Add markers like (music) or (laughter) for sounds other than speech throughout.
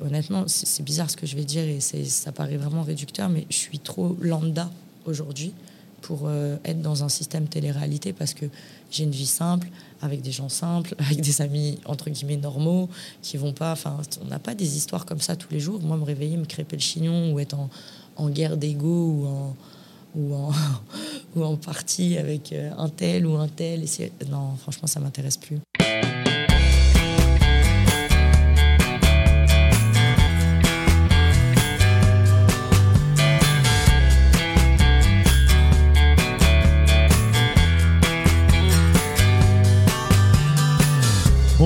Honnêtement, c'est bizarre ce que je vais dire et ça paraît vraiment réducteur, mais je suis trop lambda aujourd'hui pour euh, être dans un système télé-réalité parce que j'ai une vie simple, avec des gens simples, (laughs) avec des amis entre guillemets normaux qui vont pas. Enfin, on n'a pas des histoires comme ça tous les jours. Moi, me réveiller, me crêper le chignon ou être en, guerre d'ego ou en, ou en, (laughs) ou en partie avec euh, un tel ou un tel. Non, franchement, ça m'intéresse plus.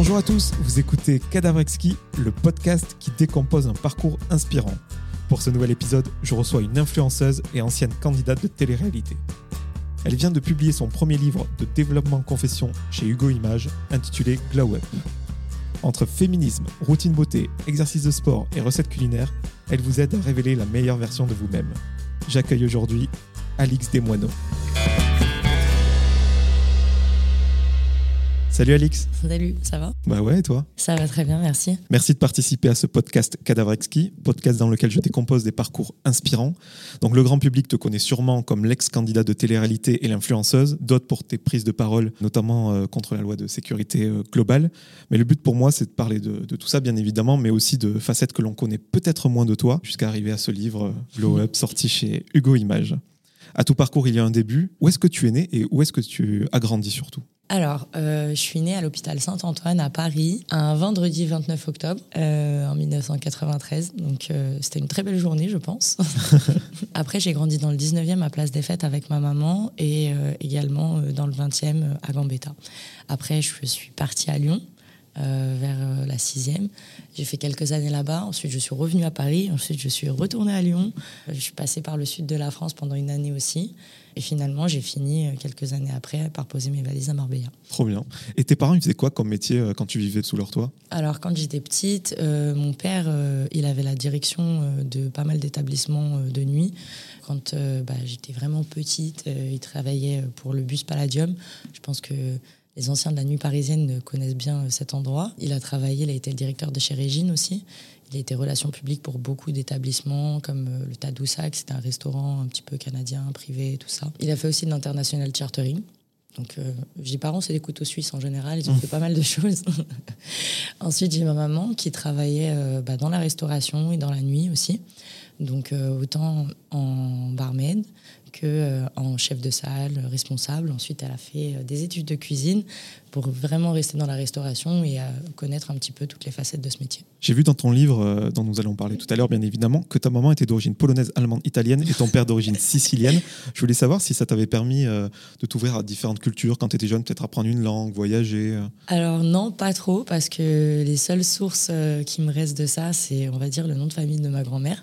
Bonjour à tous, vous écoutez Cadavrexki, le podcast qui décompose un parcours inspirant. Pour ce nouvel épisode, je reçois une influenceuse et ancienne candidate de télé-réalité. Elle vient de publier son premier livre de développement confession chez Hugo Images, intitulé Glow Up. Entre féminisme, routine beauté, exercice de sport et recettes culinaires, elle vous aide à révéler la meilleure version de vous-même. J'accueille aujourd'hui Alix Desmoineaux. Salut Alix. Salut, ça va? Bah ouais, et toi? Ça va très bien, merci. Merci de participer à ce podcast Cadavrexki, podcast dans lequel je décompose des parcours inspirants. Donc le grand public te connaît sûrement comme l'ex-candidat de télé-réalité et l'influenceuse, d'autres pour tes prises de parole, notamment euh, contre la loi de sécurité euh, globale. Mais le but pour moi, c'est de parler de, tout ça, bien évidemment, mais aussi de facettes que l'on connaît peut-être moins de toi, jusqu'à arriver à ce livre euh, Blow Up, sorti chez Hugo Images. À tout parcours, il y a un début. Où est-ce que tu es né et où est-ce que tu as grandi surtout? Alors, euh, je suis née à l'hôpital Saint-Antoine à Paris un vendredi 29 octobre euh, en 1993. Donc, euh, c'était une très belle journée, je pense. (laughs) Après, j'ai grandi dans le 19e à Place des Fêtes avec ma maman et également dans le 20e à Gambetta. Après, je suis partie à Lyon. vers la sixième. J'ai fait quelques années là-bas. Ensuite, je suis revenue à Paris. Ensuite, je suis retournée à Lyon. Je suis passée par le sud de la France pendant une année aussi. Et finalement, j'ai fini euh, quelques années après par poser mes valises à Marbella. Trop bien. Et tes parents, ils faisaient quoi comme métier euh, quand tu vivais sous leur toit? Alors, quand j'étais petite, euh, mon père, il avait la direction de pas mal d'établissements de nuit. Quand bah, j'étais vraiment petite, il travaillait pour le bus Palladium. Je pense que les anciens de la nuit parisienne connaissent bien cet endroit. Il a travaillé, il a été le directeur de chez Régine aussi. Il a été relation publique pour beaucoup d'établissements comme euh, le Tadoussac, c'était un restaurant un petit peu canadien, privé, tout ça. Il a fait aussi de l'international chartering. Donc, euh, j'ai parents, c'est des couteaux suisses en général, ils ont mmh. fait pas mal de (laughs) choses. (laughs) Ensuite, j'ai ma maman qui travaillait euh, bah, dans la restauration et dans la nuit aussi. Donc, autant en barmaid que euh, en chef de salle, responsable. Ensuite, elle a fait euh, des études de cuisine pour vraiment rester dans la restauration et connaître un petit peu toutes les facettes de ce métier. J'ai vu dans ton livre, euh, dont nous allons parler tout à l'heure, bien évidemment, que ta maman était d'origine polonaise, allemande, italienne et ton père d'origine (laughs) sicilienne. Je voulais savoir si ça t'avait permis de t'ouvrir à différentes cultures quand tu étais jeune, peut-être apprendre une langue, voyager. Alors non, pas trop, parce que les seules sources qui me restent de ça, c'est, on va dire, le nom de famille de ma grand-mère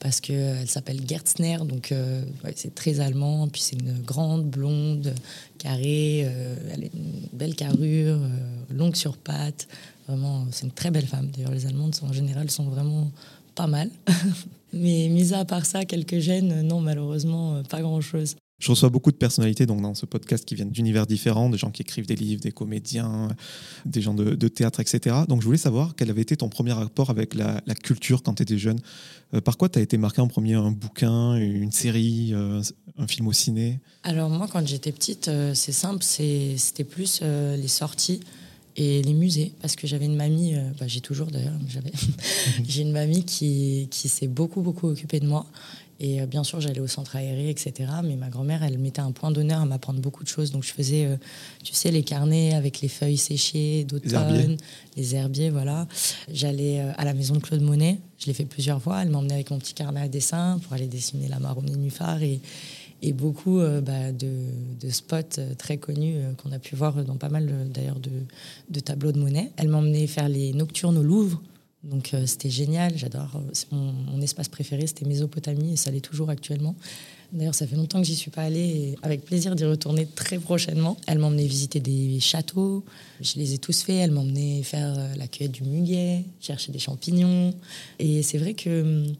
parce qu'elle s'appelle Gertzner, donc euh, c'est très allemand, puis c'est une grande, blonde, carrée, euh, elle a une belle carrure, euh, longue sur pattes, vraiment, c'est une très belle femme. D'ailleurs, les Allemandes, en général, sont vraiment pas mal. (laughs) Mais mis à part ça, quelques gènes, non, malheureusement, pas grand-chose. Je reçois beaucoup de personnalités donc, dans ce podcast qui viennent d'univers différents, des gens qui écrivent des livres, des comédiens, des gens de, théâtre, etc. Donc je voulais savoir quel avait été ton premier rapport avec la, culture quand tu étais jeune. Euh, par quoi tu as été marqué en premier Un bouquin, une série, euh, un film au ciné? Alors moi quand j'étais petite, euh, c'est simple, c'était plus les sorties et les musées parce que j'avais une mamie, bah, j'ai toujours d'ailleurs, (laughs) j'ai une mamie qui, qui s'est beaucoup beaucoup occupée de moi et euh, bien sûr, j'allais au centre aéré, etc. Mais ma grand-mère, elle mettait un point d'honneur à m'apprendre beaucoup de choses. Donc, je faisais, euh, tu sais, les carnets avec les feuilles séchées d'automne, les, herbiers, voilà. J'allais euh, à la maison de Claude Monet. Je l'ai fait plusieurs fois. Elle m'emmenait avec mon petit carnet à dessin pour aller dessiner la marron nénuphar et, et beaucoup bah, de, spots très connus qu'on a pu voir dans pas mal d'ailleurs de, de, tableaux de Monet. Elle m'emmenait faire les nocturnes au Louvre donc euh, c'était génial, j'adore. Euh, mon, espace préféré, c'était Mésopotamie et ça l'est toujours actuellement. D'ailleurs, ça fait longtemps que j'y suis pas allée et avec plaisir d'y retourner très prochainement. Elle m'emmenait visiter des châteaux, je les ai tous faits. Elle m'emmenait faire euh, la cueillette du muguet, chercher des champignons. Et c'est vrai que hum,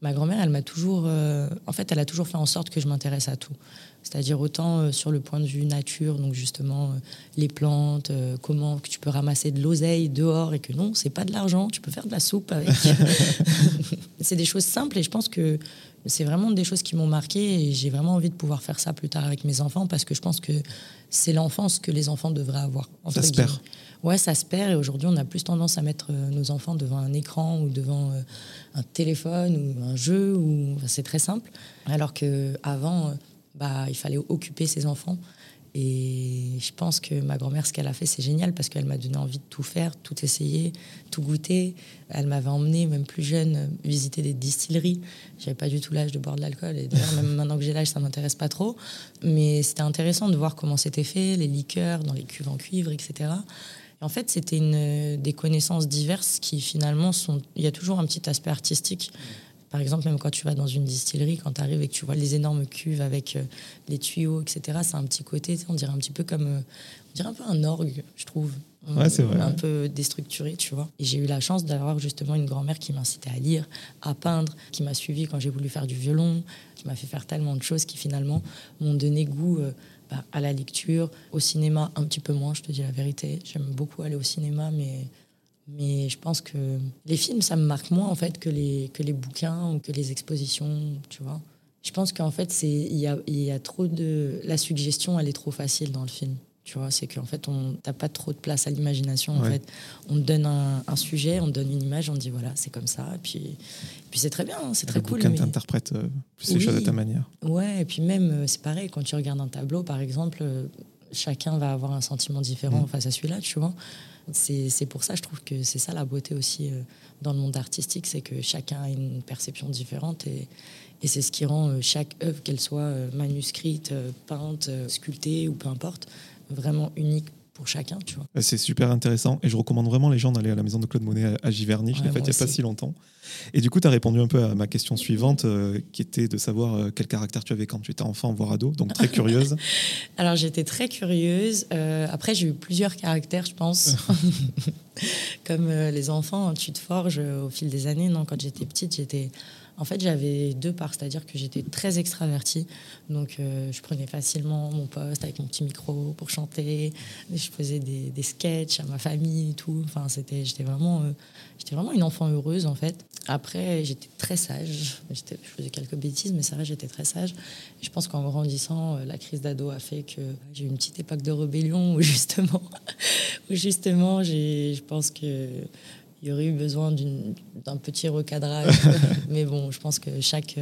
Ma grand-mère, elle m'a toujours, en fait, elle a toujours fait en sorte que je m'intéresse à tout. C'est-à-dire autant euh, sur le point de vue nature, donc justement euh, les plantes, comment que tu peux ramasser de l'oseille dehors et que non, c'est pas de l'argent, tu peux faire de la soupe avec. (laughs) c'est des choses simples et je pense que c'est vraiment des choses qui m'ont marqué et j'ai vraiment envie de pouvoir faire ça plus tard avec mes enfants parce que je pense que c'est l'enfance que les enfants devraient avoir. Ça se perd. Ouais, ça se perd et aujourd'hui on a plus tendance à mettre euh, nos enfants devant un écran ou devant euh, un téléphone ou un jeu ou c'est très simple. Alors que avant, euh, bah il fallait occuper ses enfants et je pense que ma grand-mère, ce qu'elle a fait, c'est génial parce qu'elle m'a donné envie de tout faire, tout essayer, tout goûter. Elle m'avait emmené, même plus jeune, visiter des distilleries. J'avais pas du tout l'âge de boire de l'alcool. Et d'ailleurs, même maintenant que j'ai l'âge, ça m'intéresse pas trop. Mais c'était intéressant de voir comment c'était fait, les liqueurs dans les cuves en cuivre, etc. Et en fait, c'était des connaissances diverses qui finalement sont. Il y a toujours un petit aspect artistique. Par exemple, même quand tu vas dans une distillerie, quand tu arrives et que tu vois les énormes cuves avec euh, les tuyaux, etc., c'est un petit côté, on dirait un petit peu comme. Euh, on dirait un peu un orgue, je trouve. Ouais, c'est vrai. Un peu déstructuré, tu vois. Et j'ai eu la chance d'avoir justement une grand-mère qui m'incitait à lire, à peindre, qui m'a suivi quand j'ai voulu faire du violon, qui m'a fait faire tellement de choses qui finalement m'ont donné goût euh, bah, à la lecture, au cinéma un petit peu moins, je te dis la vérité. J'aime beaucoup aller au cinéma, mais mais je pense que les films, ça me marque moins en fait que les, que les bouquins ou que les expositions, tu vois. Je pense qu'en fait, il y a, y a trop de... La suggestion, elle est trop facile dans le film. Tu vois, c'est qu'en fait, on n'a pas trop de place à l'imagination. En fait, on te donne un, un, sujet, on te donne une image, on te dit voilà, c'est comme ça. Et puis, puis c'est très bien, c'est très le cool. Bouquin mais... t'interprète euh, plus les choses à ta manière. Ouais, et puis même, euh, c'est pareil, quand tu regardes un tableau, par exemple, euh, chacun va avoir un sentiment différent mm. face à celui-là, tu vois. C'est pour ça, je trouve que c'est ça la beauté aussi euh, dans le monde artistique, c'est que chacun a une perception différente et, et c'est ce qui rend euh, chaque œuvre, qu'elle soit euh, manuscrite, peinte, sculptée ou peu importe, vraiment unique pour chacun. Tu vois. C'est super intéressant et je recommande vraiment les gens d'aller à la maison de Claude Monet à Giverny. Je l'ai faite il n'y a pas si longtemps. Et du coup, tu as répondu un peu à ma question suivante euh, qui était de savoir euh, quel caractère tu avais quand tu étais enfant, voire ado. Donc très (laughs) curieuse. Alors j'étais très curieuse. Euh, après, j'ai eu plusieurs caractères, je pense. (laughs) Comme les enfants, tu te forges au fil des années. Non, quand j'étais petite, j'étais en fait, j'avais deux parts, c'est-à-dire que j'étais très extravertie. Donc, euh, je prenais facilement mon poste avec mon petit micro pour chanter. Je faisais des, des sketchs à ma famille et tout. Enfin, c'était, j'étais vraiment, euh, j'étais vraiment une enfant heureuse, en fait. Après, j'étais très sage. Je faisais quelques bêtises, mais ça va, j'étais très sage. je pense qu'en grandissant, euh, la crise d'ado a fait que j'ai eu une petite époque de rébellion où (laughs) justement, où justement, j'ai, je pense que il y aurait eu besoin d'un petit recadrage. (laughs) Mais bon, je pense que chaque,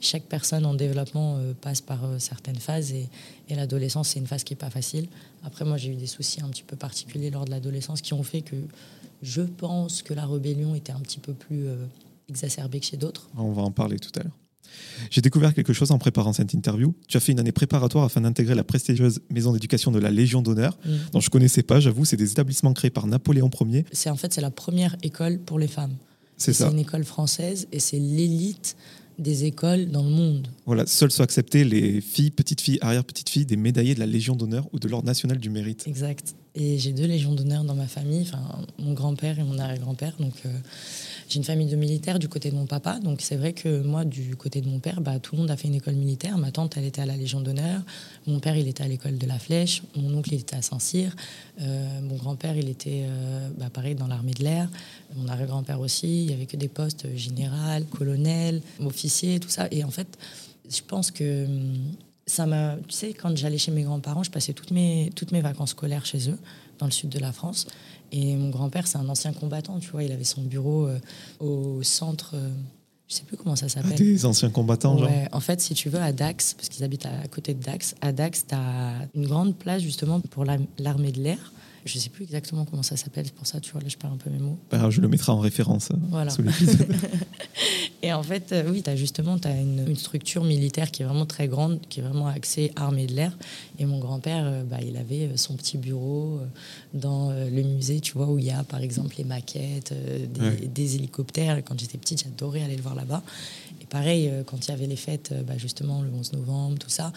chaque personne en développement euh, passe par euh, certaines phases et, et l'adolescence, c'est une phase qui n'est pas facile. Après, moi, j'ai eu des soucis un petit peu particuliers lors de l'adolescence qui ont fait que je pense que la rébellion était un petit peu plus euh, exacerbée que chez d'autres. On va en parler tout à l'heure. J'ai découvert quelque chose en préparant cette interview. Tu as fait une année préparatoire afin d'intégrer la prestigieuse maison d'éducation de la Légion d'honneur, mm. dont je ne connaissais pas, j'avoue, c'est des établissements créés par Napoléon Ier. C'est en fait c'est la première école pour les femmes. C'est ça. C'est une école française et c'est l'élite des écoles dans le monde. Voilà, seules sont acceptées les filles, petites filles, arrière-petites filles des médaillés de la Légion d'honneur ou de l'Ordre national du mérite. Exact. Et j'ai deux Légions d'honneur dans ma famille, enfin mon grand-père et mon arrière-grand-père. Donc euh, j'ai une famille de militaires du côté de mon papa, donc c'est vrai que moi, du côté de mon père, bah, tout le monde a fait une école militaire. Ma tante, elle était à la Légion d'honneur. Mon père, il était à l'école de la Flèche. Mon oncle, il était à Saint-Cyr. Euh, mon grand-père, il était euh, bah, pareil dans l'armée de l'air. Mon arrière-grand-père aussi. Il n'y avait que des postes général, colonel, officier, tout ça. Et en fait, je pense que hum, ça m'a. Tu sais, quand j'allais chez mes grands-parents, je passais toutes mes, toutes mes vacances scolaires chez eux, dans le sud de la France. Et mon grand-père, c'est un ancien combattant, tu vois. Il avait son bureau euh, au centre. Euh, je sais plus comment ça s'appelle. des anciens combattants, genre En fait, si tu veux, à Dax, parce qu'ils habitent à côté de Dax, à Dax, tu as une grande place justement pour l'armée de l'air. Je sais plus exactement comment ça s'appelle, c'est pour ça, tu vois, là, je parle un peu mes mots. Bah, je le mettrai en référence euh, voilà. sous (laughs) Et en fait, euh, oui, as justement as une, une, structure militaire qui est vraiment très grande, qui est vraiment axée armée de l'air. Et mon grand-père, euh, bah, il avait son petit bureau dans le musée, tu vois, où il y a par exemple les maquettes, des, des hélicoptères. Quand j'étais petite, j'adorais aller le voir là-bas. Et pareil, quand il y avait les fêtes, bah, justement, le 11 novembre, tout ça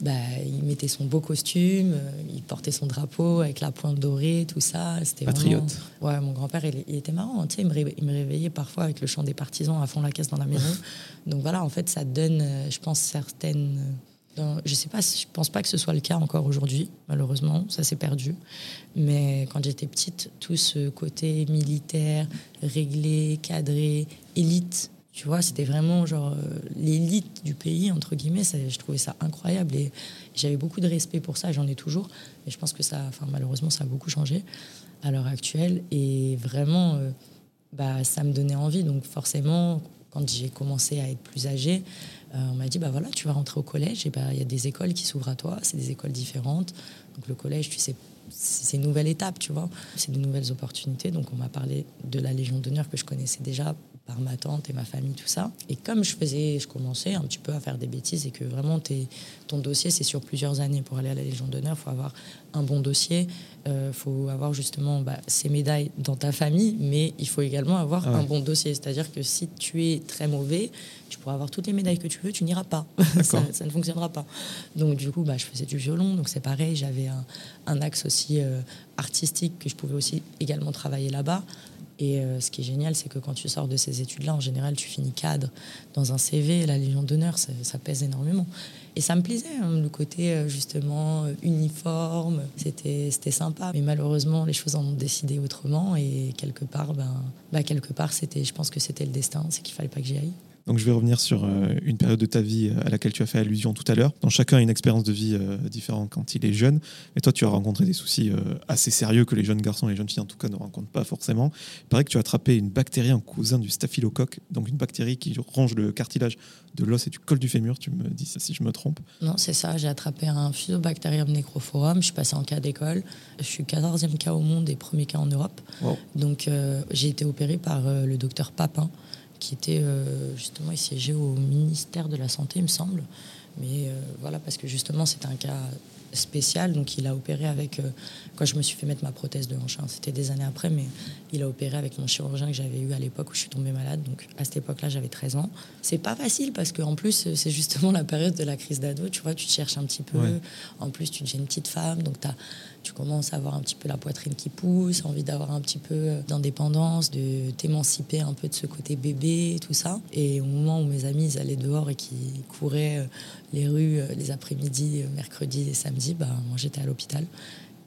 bah, il mettait son beau costume, euh, il portait son drapeau avec la pointe dorée, tout ça. C'était Patriote. Ouais, mon grand-père, il, était marrant. Tu sais, il, me il, me réveillait parfois avec le chant des partisans à fond la caisse dans la maison. (laughs) Donc voilà, en fait, ça donne, euh, je pense, certaines. Dans, je sais pas, je pense pas que ce soit le cas encore aujourd'hui, malheureusement, ça s'est perdu. Mais quand j'étais petite, tout ce côté militaire, réglé, cadré, élite, tu vois, c'était vraiment genre euh, l'élite du pays, entre guillemets. je trouvais ça incroyable et j'avais beaucoup de respect pour ça, j'en ai toujours. Mais je pense que ça, malheureusement, ça a beaucoup changé à l'heure actuelle. Et vraiment, euh, bah, ça me donnait envie. Donc forcément, quand j'ai commencé à être plus âgée, euh, on m'a dit, bah voilà, tu vas rentrer au collège. Et bah, il y a des écoles qui s'ouvrent à toi, c'est des écoles différentes. Donc le collège, tu sais, c'est une nouvelle étape, tu vois. C'est de nouvelles opportunités. Donc on m'a parlé de la Légion d'honneur que je connaissais déjà par ma tante et ma famille, tout ça. Et comme je faisais, je commençais un petit peu à faire des bêtises et que vraiment ton dossier, c'est sur plusieurs années. Pour aller à la Légion d'honneur, il faut avoir un bon dossier, il euh, faut avoir justement bah, ces médailles dans ta famille, mais il faut également avoir ah un bon dossier. C'est-à-dire que si tu es très mauvais, tu pourras avoir toutes les médailles que tu veux, tu n'iras pas. (laughs) ça, ne fonctionnera pas. Donc du coup, bah, je faisais du violon, donc c'est pareil, j'avais un, axe aussi euh, artistique que je pouvais aussi également travailler là-bas. Et euh, ce qui est génial, c'est que quand tu sors de ces études-là, en général, tu finis cadre dans un CV. La Légion d'honneur, ça, pèse énormément. Et ça me plaisait, hein, le côté euh, justement euh, uniforme, c'était sympa. Mais malheureusement, les choses en ont décidé autrement. Et quelque part, ben, ben quelque part, je pense que c'était le destin, c'est qu'il fallait pas que j'y aille. Donc je vais revenir sur euh, une période de ta vie euh, à laquelle tu as fait allusion tout à l'heure. Donc chacun a une expérience de vie euh, différente quand il est jeune. Mais toi, tu as rencontré des soucis assez sérieux que les jeunes garçons et les jeunes filles en tout cas ne rencontrent pas forcément. Il paraît que tu as attrapé une bactérie, un cousin du staphylocoque, donc une bactérie qui ronge le cartilage de l'os et du col du fémur. Tu me dis ça si je me trompe. Non, c'est ça. J'ai attrapé un Fusobacterium necrophorum. Je suis passé en cas d'école. Je suis 14e cas au monde et premier cas en Europe. Donc j'ai été opéré par le docteur Papin qui était euh, justement, il siégeait au ministère de la Santé, il me semble. Mais euh, voilà, parce que justement, c'était un cas spécial. Donc, il a opéré avec. Euh, quand je me suis fait mettre ma prothèse de hanche, hein, c'était des années après, mais il a opéré avec mon chirurgien que j'avais eu à l'époque où je suis tombée malade. Donc, à cette époque-là, j'avais 13 ans. C'est pas facile parce qu'en plus, c'est justement la période de la crise d'ado. Tu vois, tu te cherches un petit peu. En plus, tu deviens une petite femme. Donc, tu as tu commences à avoir un petit peu la poitrine qui pousse, envie d'avoir un petit peu d'indépendance, de t'émanciper un peu de ce côté bébé, tout ça. Et au moment où mes amis allaient dehors et qui couraient euh, les rues euh, les après-midi, euh, mercredi et samedi, bah, moi j'étais à l'hôpital.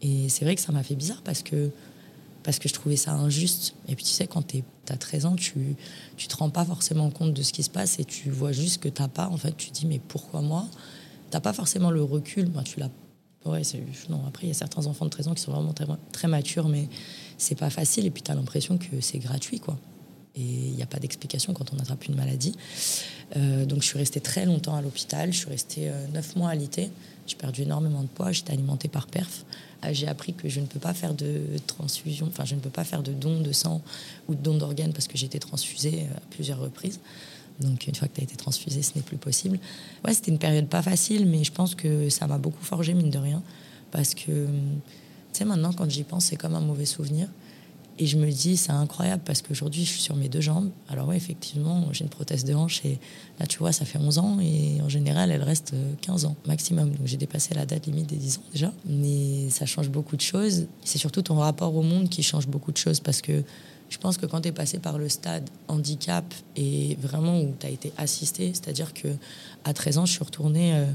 Et c'est vrai que ça m'a fait bizarre parce que, parce que je trouvais ça injuste. Et puis tu sais, quand tu as 13 ans, tu ne te rends pas forcément compte de ce qui se passe et tu vois juste que tu n'as pas. En fait, tu te dis, mais pourquoi moi? Tu n'as pas forcément le recul. Moi, tu l'as Ouais, non, après, il y a certains enfants de 13 ans qui sont vraiment très, très matures, mais c'est pas facile. Et puis, tu as l'impression que c'est gratuit, quoi. Et il n'y a pas d'explication quand on attrape une maladie. Euh, donc, je suis restée très longtemps à l'hôpital. Je suis restée euh, neuf 9 mois à l'IT. J'ai perdu énormément de poids. J'étais alimentée par perf. Euh, j'ai appris que je ne peux pas faire de transfusion, enfin, je ne peux pas faire de don de sang ou de don d'organes parce que j'ai été transfusée à plusieurs reprises. Donc une fois que tu as été transfusé, ce n'est plus possible. Ouais, c'était une période pas facile, mais je pense que ça m'a beaucoup forgé, mine de rien. Parce que, tu sais, maintenant, quand j'y pense, c'est comme un mauvais souvenir. Et je me dis, c'est incroyable parce qu'aujourd'hui, je suis sur mes deux jambes. Alors, ouais, effectivement, j'ai une prothèse de hanche et là, tu vois, ça fait 11 ans et en général, elle reste 15 ans maximum. Donc, j'ai dépassé la date limite des 10 ans déjà. Mais ça change beaucoup de choses. C'est surtout ton rapport au monde qui change beaucoup de choses parce que je pense que quand tu es passé par le stade handicap et vraiment où tu as été assisté, c'est-à-dire que à 13 ans, je suis retournée. Euh,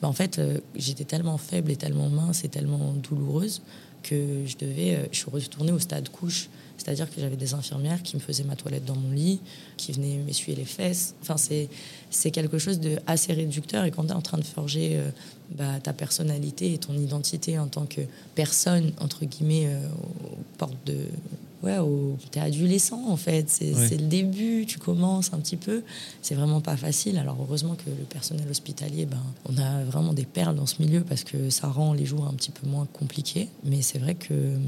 bah, en fait, euh, j'étais tellement faible et tellement mince et tellement douloureuse que je devais. Euh, je suis retournée au stade couche. C'est-à-dire que j'avais des infirmières qui me faisaient ma toilette dans mon lit, qui venaient m'essuyer les fesses. Enfin, c'est, quelque chose de assez réducteur. Et quand tu es en train de forger bah, ta personnalité et ton identité en tant que personne, entre guillemets, aux portes de, ouais, t'es adolescent en fait. C'est le début, tu commences un petit peu. C'est vraiment pas facile. Alors heureusement que le personnel hospitalier, ben, on a vraiment des perles dans ce milieu parce que ça rend les jours un petit peu moins compliqués. Mais c'est vrai que hum,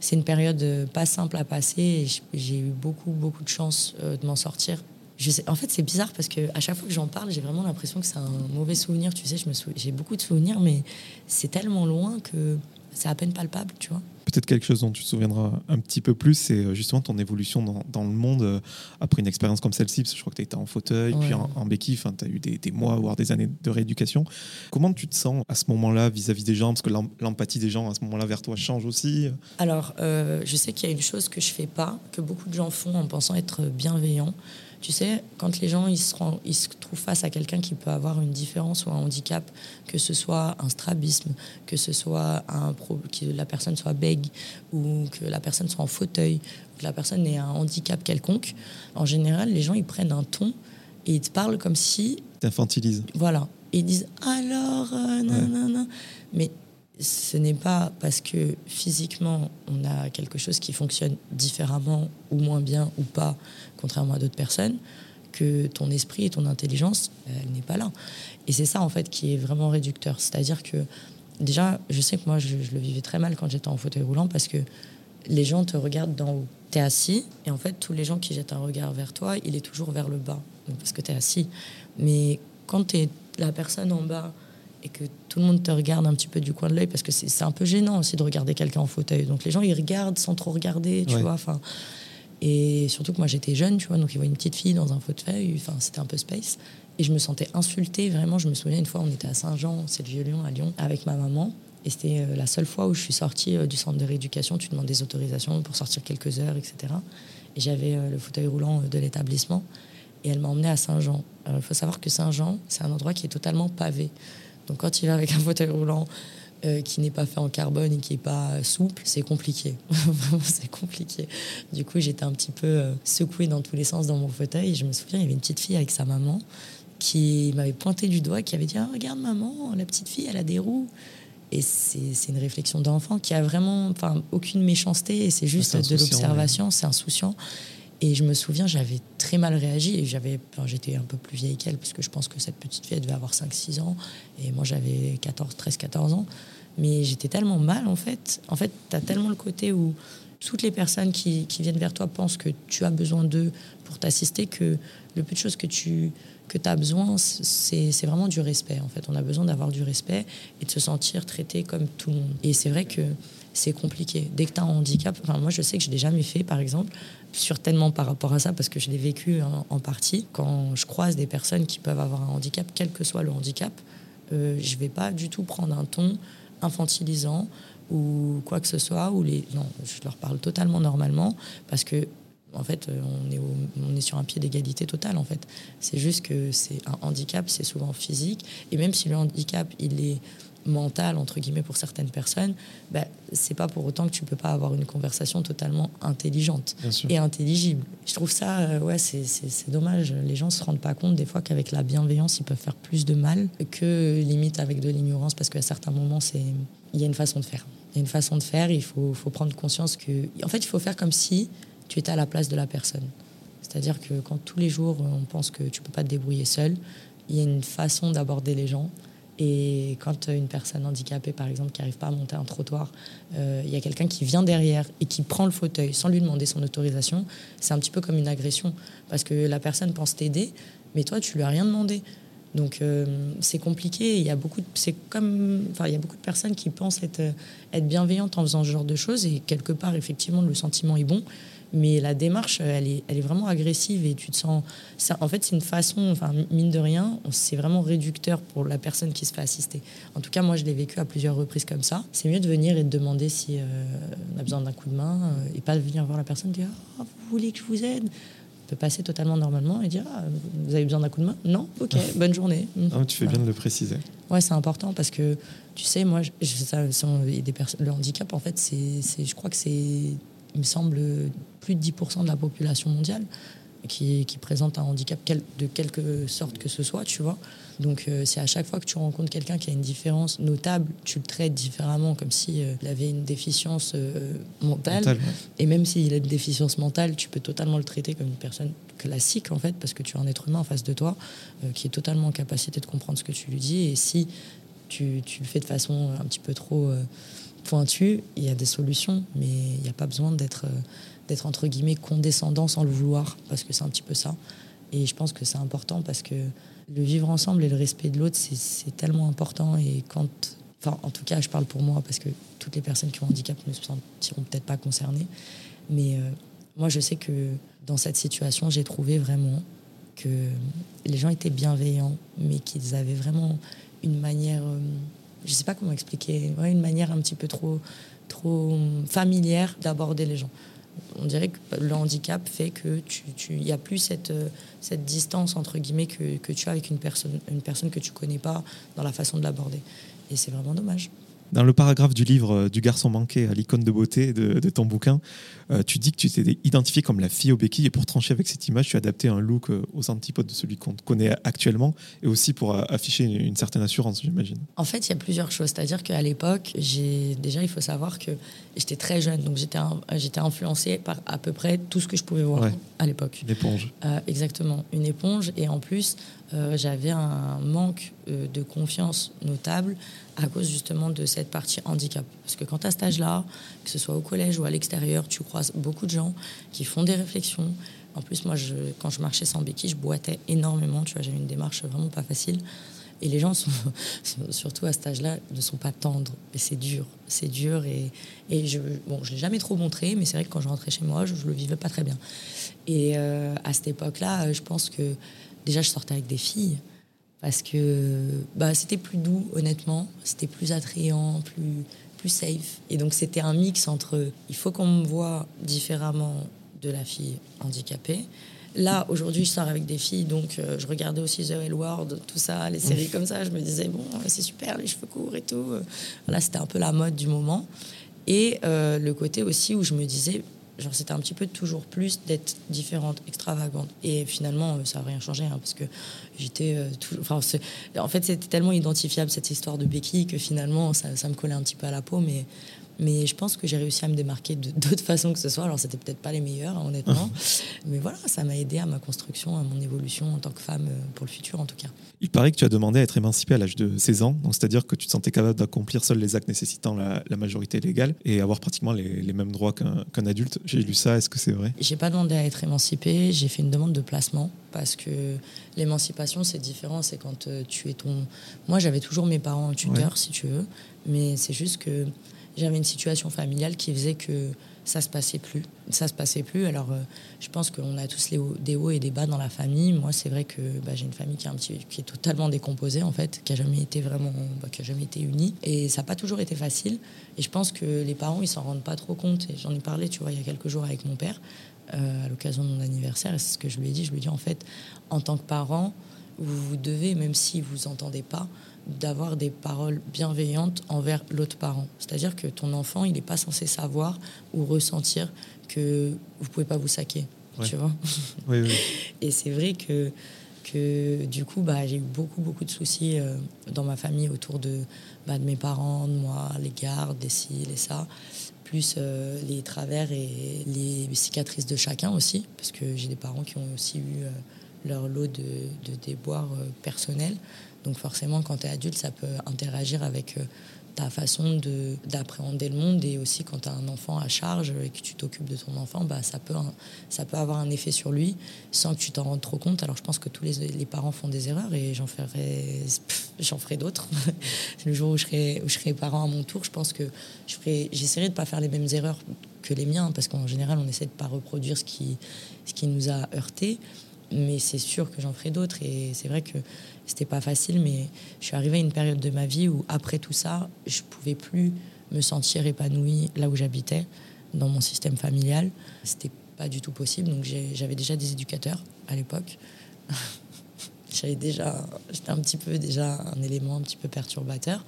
c'est une période pas simple à passer et j'ai eu beaucoup, beaucoup de chance euh, de m'en sortir. Je sais, en fait, c'est bizarre parce que à chaque fois que j'en parle, j'ai vraiment l'impression que c'est un mauvais souvenir. Tu sais, j'ai beaucoup de souvenirs, mais c'est tellement loin que c'est à peine palpable, tu vois. Peut-être quelque chose dont tu te souviendras un petit peu plus, c'est euh, justement ton évolution dans, dans le monde euh, après une expérience comme celle-ci. Parce que je crois que tu été en fauteuil, puis en, en béquille, tu as eu des, des, mois, voire des années de rééducation. Comment tu te sens à ce moment-là vis-à-vis des gens? Parce que l'empathie des gens à ce moment-là vers toi change aussi. Alors, euh, je sais qu'il y a une chose que je fais pas, que beaucoup de gens font en pensant être bienveillant. Tu sais, quand les gens ils se, ils se trouvent face à quelqu'un qui peut avoir une différence ou un handicap, que ce soit un strabisme, que ce soit un que la personne soit bègue ou que la personne soit en fauteuil, que la personne ait un handicap quelconque, en général, les gens ils prennent un ton et ils te parlent comme si. T'infantilises. Voilà. Et ils disent alors, euh, non, non, non. Mais ce n'est pas parce que physiquement on a quelque chose qui fonctionne différemment ou moins bien ou pas, contrairement à d'autres personnes, que ton esprit et ton intelligence, elle n'est pas là. Et c'est ça en fait qui est vraiment réducteur. C'est-à-dire que déjà, je sais que moi je, le vivais très mal quand j'étais en fauteuil roulant parce que les gens te regardent d'en haut. Tu es assis et en fait tous les gens qui jettent un regard vers toi, il est toujours vers le bas parce que tu es assis. Mais quand tu es la personne en bas et que tout le monde te regarde un petit peu du coin de l'œil parce que c'est un peu gênant aussi de regarder quelqu'un en fauteuil. Donc les gens ils regardent sans trop regarder, tu vois. Enfin, et surtout que moi j'étais jeune, tu vois, donc ils voient une petite fille dans un fauteuil. Enfin, c'était un peu space. Et je me sentais insultée vraiment. Je me souviens une fois, on était à Saint-Jean, c'est le Vieux-Lyon à Lyon, avec ma maman. Et c'était euh, la seule fois où je suis sortie euh, du centre de rééducation. Tu demandes des autorisations pour sortir quelques heures, etc. Et j'avais euh, le fauteuil roulant de l'établissement. Et elle m'a emmenée à Saint-Jean. Il faut savoir que Saint-Jean, c'est un endroit qui est totalement pavé. Donc quand il va avec un fauteuil roulant euh, qui n'est pas fait en carbone et qui n'est pas souple, c'est compliqué. (laughs) c'est compliqué. Du coup, j'étais un petit peu euh, secouée dans tous les sens dans mon fauteuil. Je me souviens, il y avait une petite fille avec sa maman qui m'avait pointé du doigt, qui avait dit ah, Regarde, maman, la petite fille, elle a des roues. Et c'est une réflexion d'enfant qui a vraiment aucune méchanceté et c'est juste de l'observation, c'est insouciant. Et je me souviens, j'avais très mal réagi et j'avais, j'étais un peu plus vieille qu'elle parce que je pense que cette petite fille devait avoir 5-6 ans et moi j'avais 14, 13, 14 ans. Mais j'étais tellement mal en fait. En fait, tu as tellement le côté où toutes les personnes qui, viennent vers toi pensent que tu as besoin d'eux pour t'assister que le peu de choses que tu que as besoin, c'est vraiment du respect en fait. On a besoin d'avoir du respect et de se sentir traité comme tout le monde. Et c'est vrai que c'est compliqué. Dès que tu as un handicap, enfin, moi je sais que je ne l'ai jamais fait par exemple, certainement par rapport à ça, parce que je l'ai vécu en, partie. Quand je croise des personnes qui peuvent avoir un handicap, quel que soit le handicap, euh, je ne vais pas du tout prendre un ton infantilisant ou quoi que ce soit. Ou les... Non, je leur parle totalement normalement, parce que en fait, on est, on est sur un pied d'égalité totale, en fait. C'est juste que c'est un handicap, c'est souvent physique. Et même si le handicap, il est mental entre guillemets pour certaines personnes, ben, c'est pas pour autant que tu peux pas avoir une conversation totalement intelligente et intelligible. Je trouve ça, euh, ouais, c'est dommage. Les gens se rendent pas compte des fois qu'avec la bienveillance, ils peuvent faire plus de mal que limite avec de l'ignorance, parce qu'à certains moments, c'est il y a une façon de faire. Il y a une façon de faire. Il faut, faut prendre conscience que, en fait, il faut faire comme si tu étais à la place de la personne. C'est-à-dire que quand tous les jours on pense que tu peux pas te débrouiller seul, il y a une façon d'aborder les gens et quand une personne handicapée, par exemple, qui n'arrive pas à monter un trottoir, euh, il y a quelqu'un qui vient derrière et qui prend le fauteuil sans lui demander son autorisation, c'est un petit peu comme une agression. Parce que la personne pense t'aider, mais toi, tu lui as rien demandé. Donc euh, c'est compliqué. Il y a beaucoup, c'est comme, enfin, il y a beaucoup de personnes qui pensent être, être bienveillantes en faisant ce genre de choses et quelque part, effectivement, le sentiment est bon mais la démarche, elle est, elle est vraiment agressive et tu te sens. Ça, en fait, c'est une façon, enfin, mine de rien, c'est vraiment réducteur pour la personne qui se fait assister. En tout cas, moi, je l'ai vécu à plusieurs reprises comme ça. C'est mieux de venir et de demander si euh, on a besoin d'un coup de main euh, et pas de venir voir la personne et dire ah, Vous voulez que je vous aide? On peut passer totalement normalement et dire ah, Vous avez besoin d'un coup de main? Non Ok, bonne journée. Ah, tu fais bien de le préciser. Ouais, c'est important parce que tu sais, moi, je, ça, des personnes, le handicap, en fait, c'est, je crois que c'est il me semble, plus de 10% de la population mondiale qui, qui présente un handicap de quelque sorte que ce soit, tu vois. Donc euh, c'est à chaque fois que tu rencontres quelqu'un qui a une différence notable, tu le traites différemment, comme s'il euh, avait une déficience euh, mentale. Et même s'il a une déficience mentale, tu peux totalement le traiter comme une personne classique, en fait, parce que tu as un être humain en face de toi qui est totalement en capacité de comprendre ce que tu lui dis. Et si tu, tu le fais de façon un petit peu trop pointu, il y a des solutions, mais il n'y a pas besoin d'être, euh, d'être entre guillemets condescendant sans le vouloir, parce que c'est un petit peu ça. Et je pense que c'est important parce que le vivre ensemble et le respect de l'autre, c'est, tellement important. Et quand, enfin, en tout cas, je parle pour moi parce que toutes les personnes qui ont un handicap ne se sentiront peut-être pas concernées. Mais moi, je sais que dans cette situation, j'ai trouvé vraiment que les gens étaient bienveillants, mais qu'ils avaient vraiment une manière, je ne sais pas comment expliquer, une manière un petit peu trop, trop familière d'aborder les gens on dirait que le handicap fait que tu, y a plus cette, cette distance entre guillemets que, que, tu as avec une personne, une personne que tu connais pas dans la façon de l'aborder. Et c'est vraiment dommage. Dans le paragraphe du livre euh, Du garçon manqué à l'icône de beauté de, ton bouquin, euh, tu dis que tu t'es identifié comme la fille au béquilles et pour trancher avec cette image, tu as adapté un look euh, aux antipodes de celui qu'on connaît actuellement et aussi pour afficher une, certaine assurance, j'imagine. En fait, il y a plusieurs choses. C'est-à-dire qu'à l'époque, j'ai déjà, il faut savoir que j'étais très jeune, donc j'étais j'étais influencée par à peu près tout ce que je pouvais voir à l'époque. Une éponge. exactement, une éponge. Et en plus, j'avais un manque de confiance notable à cause justement de cette partie handicap. Parce que quand tu as cet âge-là, que ce soit au collège ou à l'extérieur, tu croises beaucoup de gens qui font des réflexions. En plus, moi, quand je marchais sans béquille, je boitais énormément. Tu vois, j'avais une démarche vraiment pas facile. Et les gens, sont, (laughs) surtout à cet âge-là, ne sont pas tendres. Et c'est dur. C'est dur. Et, je bon, je l'ai jamais trop montré, mais c'est vrai que quand je rentrais chez moi, je, ne le vivais pas très bien. Et euh, à cette époque-là, je pense que déjà, je sortais avec des filles parce que bah, c'était plus doux, honnêtement, c'était plus attrayant, plus, plus safe. Et donc c'était un mix entre il faut qu'on me voit différemment de la fille handicapée. Là, aujourd'hui, je sors avec des filles, donc euh, je regardais aussi The L World, tout ça, les séries comme ça. Je me disais, bon, c'est super, les cheveux courts et tout. Là, c'était un peu la mode du moment. Et euh, le côté aussi où je me disais, genre c'était un petit peu toujours plus d'être différente, extravagante. Et finalement, euh, ça n'a rien changé, hein, parce que j'étais euh, en fait, c'était tellement identifiable cette histoire de béquille que finalement, ça, me collait un petit peu à la peau, mais je pense que j'ai réussi à me démarquer de (laughs) d'autres façons que ce soit. Alors, c'était peut-être pas les meilleures, hein, honnêtement. (laughs) Mais voilà, ça m'a aidé à ma construction, à mon évolution en tant que femme, euh, pour le futur en tout cas. Il paraît que tu as demandé à être émancipée à l'âge de 16 ans, donc c'est-à-dire que tu te sentais capable d'accomplir seuls les actes nécessitant la, majorité légale et avoir pratiquement les, mêmes droits qu'un adulte. J'ai lu ça, est-ce que c'est vrai? J'ai pas demandé à être émancipée, j'ai fait une demande de placement parce que l'émancipation c'est différent, c'est quand euh, tu es ton. Moi j'avais toujours mes parents en tuteur si tu veux, mais c'est juste que j'avais une situation familiale qui faisait que ça se passait plus. Ça se passait plus. Alors, euh, je pense qu'on a tous des hauts et des bas dans la famille. Moi, c'est vrai que bah, j'ai une famille qui est, totalement décomposée, en fait, qui a jamais été vraiment, bah, qui a jamais été unie. Et ça n'a pas toujours été facile. Et je pense que les parents, ils s'en rendent pas trop compte. Et j'en ai parlé, tu vois, il y a quelques jours avec mon père, euh, à l'occasion de mon anniversaire. Et c'est ce que je lui ai dit. Je lui ai dit, en fait, en tant que parent, vous devez, même si vous entendez pas, d'avoir des paroles bienveillantes envers l'autre parent. C'est-à-dire que ton enfant, il n'est pas censé savoir ou ressentir que vous pouvez pas vous saquer. Tu vois (laughs) oui, oui. Et c'est vrai que, que du coup, bah, j'ai eu beaucoup, beaucoup de soucis euh, dans ma famille autour de, bah, de mes parents, de moi, les gardes, les ci, les ça, plus euh, les travers et les cicatrices de chacun aussi, parce que j'ai des parents qui ont aussi eu euh, leur lot de, de déboires personnels. Donc forcément, quand tu es adulte, ça peut interagir avec euh, ta façon d'appréhender le monde et aussi quand tu as un enfant à charge et que tu t'occupes de ton enfant, bah, ça, peut, ça peut avoir un effet sur lui sans que tu t'en rendes trop compte. Alors je pense que tous les, les parents font des erreurs et j'en ferai, ferai d'autres. (laughs) le jour où je, serai, je serai parent à mon tour, je pense que j'essaierai de ne pas faire les mêmes erreurs que les miens parce qu'en général on essaie de ne pas reproduire ce qui, ce qui nous a heurtés mais c'est sûr que j'en ferai d'autres et c'est vrai que c'était pas facile, mais je suis arrivée à une période de ma vie où, après tout ça, je pouvais plus me sentir épanouie là où j'habitais, dans mon système familial. C'était pas du tout possible. Donc j'avais déjà des éducateurs à l'époque. (laughs) j'avais déjà, j'étais un petit peu déjà un élément un petit peu perturbateur.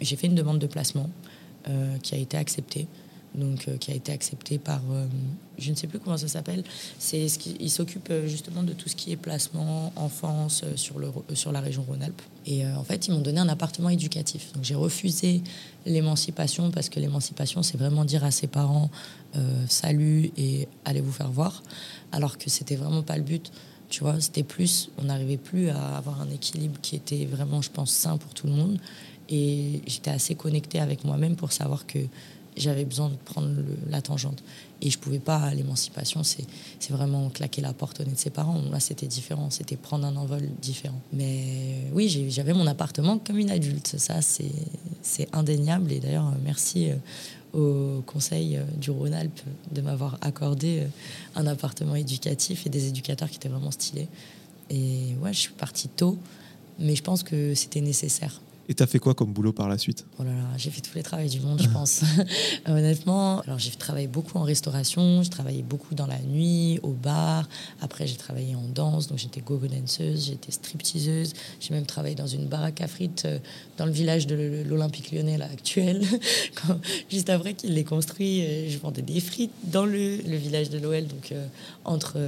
J'ai fait une demande de placement euh, qui a été acceptée donc euh, qui a été accepté par, euh, je ne sais plus comment ça s'appelle, c'est ce qui, il s'occupe euh, justement de tout ce qui est placement, enfance sur, le, sur la région Rhône-Alpes. Et en fait, ils m'ont donné un appartement éducatif. Donc j'ai refusé l'émancipation parce que l'émancipation, c'est vraiment dire à ses parents salut et allez vous faire voir, alors que c'était vraiment pas le but. Tu vois, c'était plus, on n'arrivait plus à avoir un équilibre qui était vraiment, je pense, sain pour tout le monde. Et j'étais assez connectée avec moi-même pour savoir que j'avais besoin de prendre la tangente. Et je pouvais pas. L'émancipation, c'est vraiment claquer la porte au nez de ses parents. Là, c'était différent. C'était prendre un envol différent. Mais oui, j'avais mon appartement comme une adulte. Ça, c'est indéniable. Et d'ailleurs, merci euh, au conseil euh, du Rhône-Alpes de m'avoir accordé euh, un appartement éducatif et des éducateurs qui étaient vraiment stylés. Et ouais, je suis partie tôt, mais je pense que c'était nécessaire. Et t'as fait quoi comme boulot par la suite? Oh là là, j'ai fait tous les travaux du monde, je pense. (laughs) Honnêtement, alors j'ai travaillé beaucoup en restauration, j'ai travaillé beaucoup dans la nuit, au bar. Après, j'ai travaillé en danse, donc j'étais gogo danseuse, j'étais stripteaseuse. J'ai même travaillé dans une baraque à frites euh, dans le village de l'Olympique Lyonnais là, actuel. (laughs) juste après qu'il l'ait construit, euh, je vendais des frites dans le, village de l'OL, donc euh, entre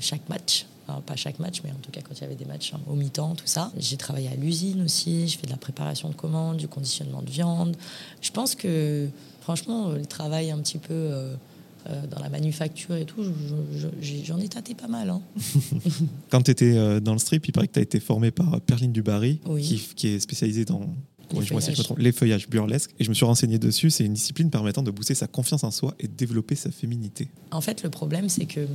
chaque match pas chaque match, mais en tout cas quand il y avait des matchs hein, au mi-temps, tout ça. J'ai travaillé à l'usine aussi, je fais de la préparation de commandes, du conditionnement de viande. Je pense que franchement, le travail un petit peu euh, euh, dans la manufacture et tout, j'en ai tâté pas mal. Hein. (laughs) quand tu étais euh, dans le strip, il paraît que tu as été formé par Perline Dubarry, qui, qui, est spécialisée dans les feuillages. les feuillages burlesques. Et je me suis renseigné dessus. C'est une discipline permettant de booster sa confiance en soi et de développer sa féminité. En fait, le problème, c'est que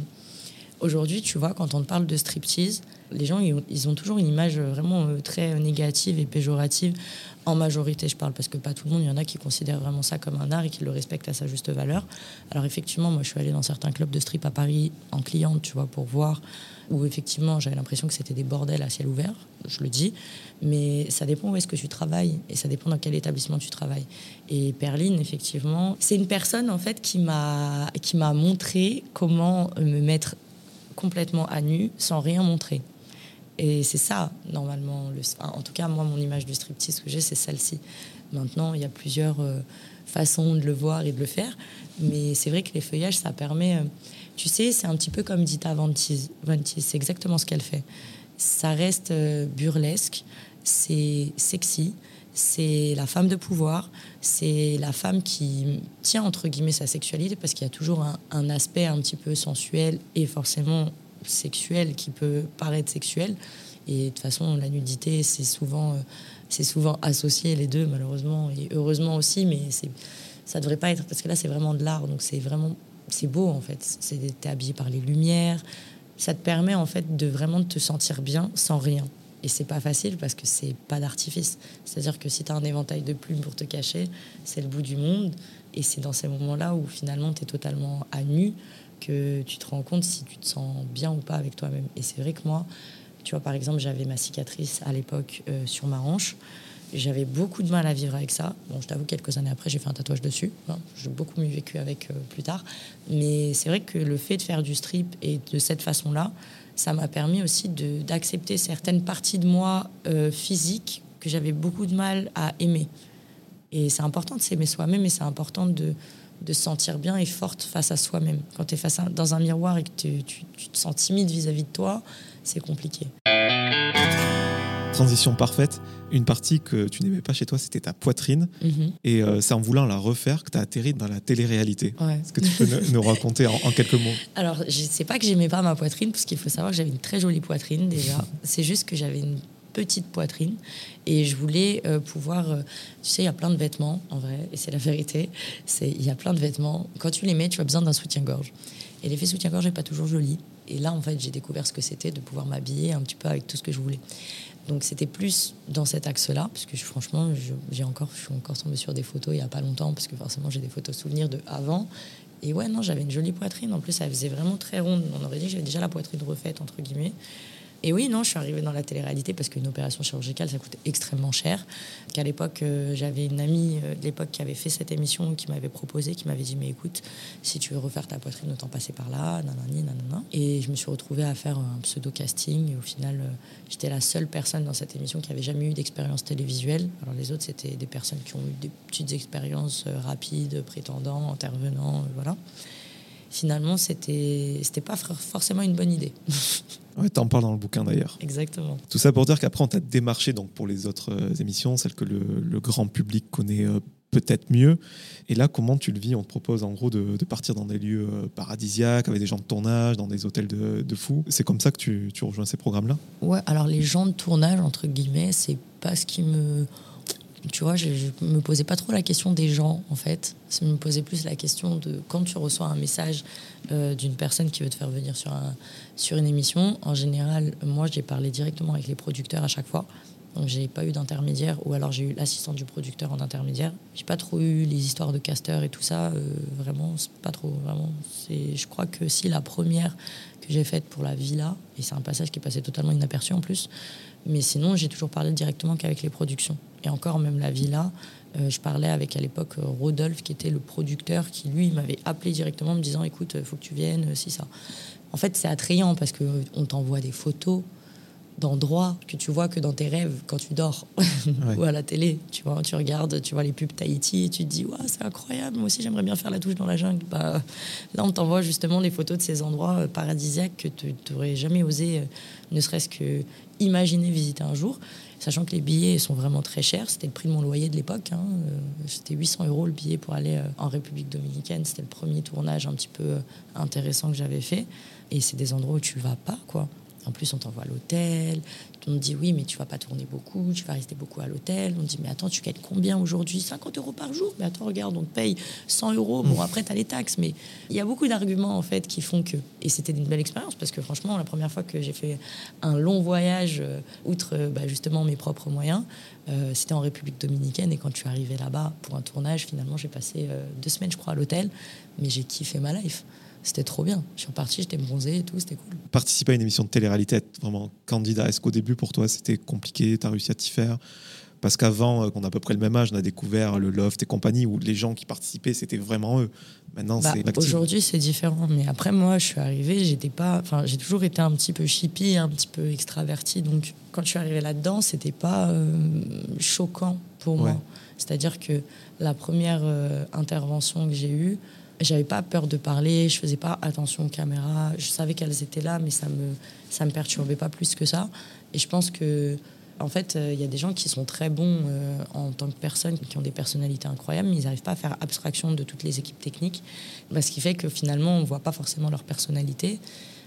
Aujourd'hui, tu vois, quand on parle de striptease, les gens, ils ont toujours une image vraiment euh, très négative et péjorative. En majorité, je parle parce que pas tout le monde, il y en a qui considèrent vraiment ça comme un art et qui le respectent à sa juste valeur. Alors effectivement, moi, je suis allée dans certains clubs de strip à Paris en cliente, tu vois, pour voir où effectivement, j'avais l'impression que c'était des bordels à ciel ouvert, je le dis. Mais ça dépend où est-ce que tu travailles et ça dépend dans quel établissement tu travailles. Et Perline, effectivement, c'est une personne en fait qui m'a montré comment me mettre complètement à nu, sans rien montrer. Et c'est ça, normalement. Le, en tout cas, moi, mon image du striptease que j'ai, c'est celle-ci. Maintenant, il y a plusieurs euh, façons de le voir et de le faire. Mais c'est vrai que les feuillages, ça permet. Euh, tu sais, c'est un petit peu comme Dita Ventis. C'est exactement ce qu'elle fait. Ça reste euh, burlesque, c'est sexy, c'est la femme de pouvoir, c'est la femme qui tient entre guillemets sa sexualité parce qu'il y a toujours un, aspect un petit peu sensuel et forcément sexuel qui peut paraître sexuel. Et de toute façon, la nudité, c'est souvent, euh, c'est associé les deux, malheureusement, et heureusement aussi, mais c'est, ça devrait pas être, parce que là, c'est vraiment de l'art, donc c'est vraiment, c'est beau en fait. C'est, habillé par les lumières, ça te permet en fait de vraiment te sentir bien sans rien. Et c'est pas facile parce que c'est pas d'artifice. C'est-à-dire que si tu as un éventail de plumes pour te cacher, c'est le bout du monde. Et c'est dans ces moments-là où finalement tu es totalement à nu que tu te rends compte si tu te sens bien ou pas avec toi-même. Et c'est vrai que moi, tu vois, par exemple, j'avais ma cicatrice à l'époque euh, sur ma hanche. J'avais beaucoup de mal à vivre avec ça. Bon, je t'avoue, quelques années après, j'ai fait un tatouage dessus. Hein. J'ai beaucoup mieux vécu avec euh, plus tard. Mais c'est vrai que le fait de faire du strip et de cette façon-là, ça m'a permis aussi d'accepter certaines parties de moi euh, physiques que j'avais beaucoup de mal à aimer. Et c'est important de s'aimer soi-même et c'est important de, de se sentir bien et forte face à soi-même. Quand tu es face dans un miroir et que tu, tu, te sens timide vis-à-vis -vis de toi, c'est compliqué. Transition parfaite. Une partie que tu n'aimais pas chez toi, c'était ta poitrine. Mhm. Et euh, c'est en voulant la refaire que tu as atterri dans la télé-réalité. Est-ce que tu peux nous raconter en, quelques mots? Alors, je ne sais pas que j'aimais pas ma poitrine, parce qu'il faut savoir que j'avais une très jolie poitrine déjà. (laughs) c'est juste que j'avais une petite poitrine et je voulais euh, pouvoir euh, tu sais il y a plein de vêtements en vrai et c'est la vérité c'est il y a plein de vêtements quand tu les mets tu as besoin d'un soutien-gorge et l'effet soutien-gorge n'est pas toujours joli et là en fait j'ai découvert ce que c'était de pouvoir m'habiller un petit peu avec tout ce que je voulais donc c'était plus dans cet axe-là, parce que franchement, j'ai encore, je suis encore tombée sur des photos il n'y a pas longtemps, parce que forcément j'ai des photos souvenirs de avant. Et ouais, non, j'avais une jolie poitrine. En plus, ça faisait vraiment très ronde. On aurait dit que j'avais déjà la poitrine refaite, entre guillemets. Et oui, non, je suis arrivée dans la télé-réalité parce qu'une opération chirurgicale, ça coûte extrêmement cher. Qu'à l'époque, euh, j'avais une amie euh, de l'époque qui avait fait cette émission, qui m'avait proposé, qui m'avait dit Mais écoute, si tu veux refaire ta poitrine, autant passer par là, nanani, nanana. Et je me suis retrouvée à faire un pseudo-casting. Au final, euh, j'étais la seule personne dans cette émission qui avait jamais eu d'expérience télévisuelle. Alors les autres, c'était des personnes qui ont eu des petites expériences rapides, prétendants, intervenants, voilà finalement, c'était pas forcément une bonne idée. (laughs) Ouais, t'en parles dans le bouquin d'ailleurs. Exactement. Tout ça pour dire qu'après, on t'a démarché donc, pour les autres euh, émissions, celles que le, grand public connaît euh, peut-être mieux. Et là, comment tu le vis? On te propose en gros de, partir dans des lieux euh, paradisiaques, avec des gens de tournage, dans des hôtels de, de fous. C'est comme ça que tu, tu rejoins ces programmes-là? Ouais, alors les gens de tournage, entre guillemets, c'est pas ce qui me tu vois, je, ne me posais pas trop la question des gens, en fait. Je me posais plus la question de quand tu reçois un message euh, d'une personne qui veut te faire venir sur, un, sur une émission. En général, moi, j'ai parlé directement avec les producteurs à chaque fois. Donc, j'ai pas eu d'intermédiaire, ou alors j'ai eu l'assistant du producteur en intermédiaire. J'ai pas trop eu les histoires de casteurs et tout ça. Euh, vraiment, pas trop. Vraiment, c'est. Je crois que si la première que j'ai faite pour la villa, et c'est un passage qui est passé totalement inaperçu en plus, mais sinon, j'ai toujours parlé directement qu'avec les productions. Et encore, même la villa, euh, je parlais avec à l'époque euh, Rodolphe, qui était le producteur, qui lui m'avait appelé directement me disant Écoute, il faut que tu viennes, euh, si ça. En fait, c'est attrayant parce qu'on t'envoie des photos d'endroits que tu vois que dans tes rêves quand tu dors (laughs) ou à la télé. Tu vois, tu regardes, tu vois les pubs Tahiti et tu te dis ouais, c'est incroyable, moi aussi j'aimerais bien faire la touche dans la jungle. Bah, là, on t'envoie justement des photos de ces endroits paradisiaques que tu n'aurais jamais osé, ne serait-ce que imaginer visiter un jour, sachant que les billets sont vraiment très chers. C'était le prix de mon loyer de l'époque. Hein. Euh, c'était 800 euros le billet pour aller euh, en République dominicaine. C'était le premier tournage un petit peu euh, intéressant que j'avais fait. Et c'est des endroits où tu vas pas, quoi. En plus, on t'envoie à l'hôtel. On te dit oui, mais tu vas pas tourner beaucoup, tu vas rester beaucoup à l'hôtel. On te dit mais attends, tu gagnes combien aujourd'hui? 50 euros par jour? Mais attends, regarde, on te paye 100 euros. Bon, après, tu as les taxes. Mais il y a beaucoup d'arguments en fait qui font que. Et c'était une belle expérience parce que franchement, la première fois que j'ai fait un long voyage, euh, outre euh, bah, justement mes propres moyens, euh, c'était en République dominicaine. Et quand je suis arrivée là-bas pour un tournage, finalement, j'ai passé deux semaines, je crois, à l'hôtel. Mais j'ai kiffé ma life c'était trop bien. Je suis reparti, j'étais bronzé et tout, c'était cool. Participer à une émission de télé-réalité, être vraiment candidat, est-ce qu'au début pour toi c'était compliqué, tu as réussi à t'y faire? Parce qu'avant, euh, qu'on a à peu près le même âge, on a découvert le Loft et compagnie où les gens qui participaient c'était vraiment eux. Maintenant, bah, c'est Aujourd'hui, c'est différent. Mais après, moi, je suis arrivée, j'étais pas. Enfin, j'ai toujours été un petit peu chippie, un petit peu extravertie. Donc, quand je suis arrivée là-dedans, c'était pas euh, choquant pour moi. C'est-à-dire que la première euh, intervention que j'ai eue, j'avais pas peur de parler, je faisais pas attention aux caméras, je savais qu'elles étaient là, mais ça me, ça me perturbait pas plus que ça. Et je pense que, en fait, euh, il y a des gens qui sont très bons euh, en tant que personnes, qui ont des personnalités incroyables, mais ils n'arrivent pas à faire abstraction de toutes les équipes techniques, ce qui fait que finalement, on voit pas forcément leur personnalité.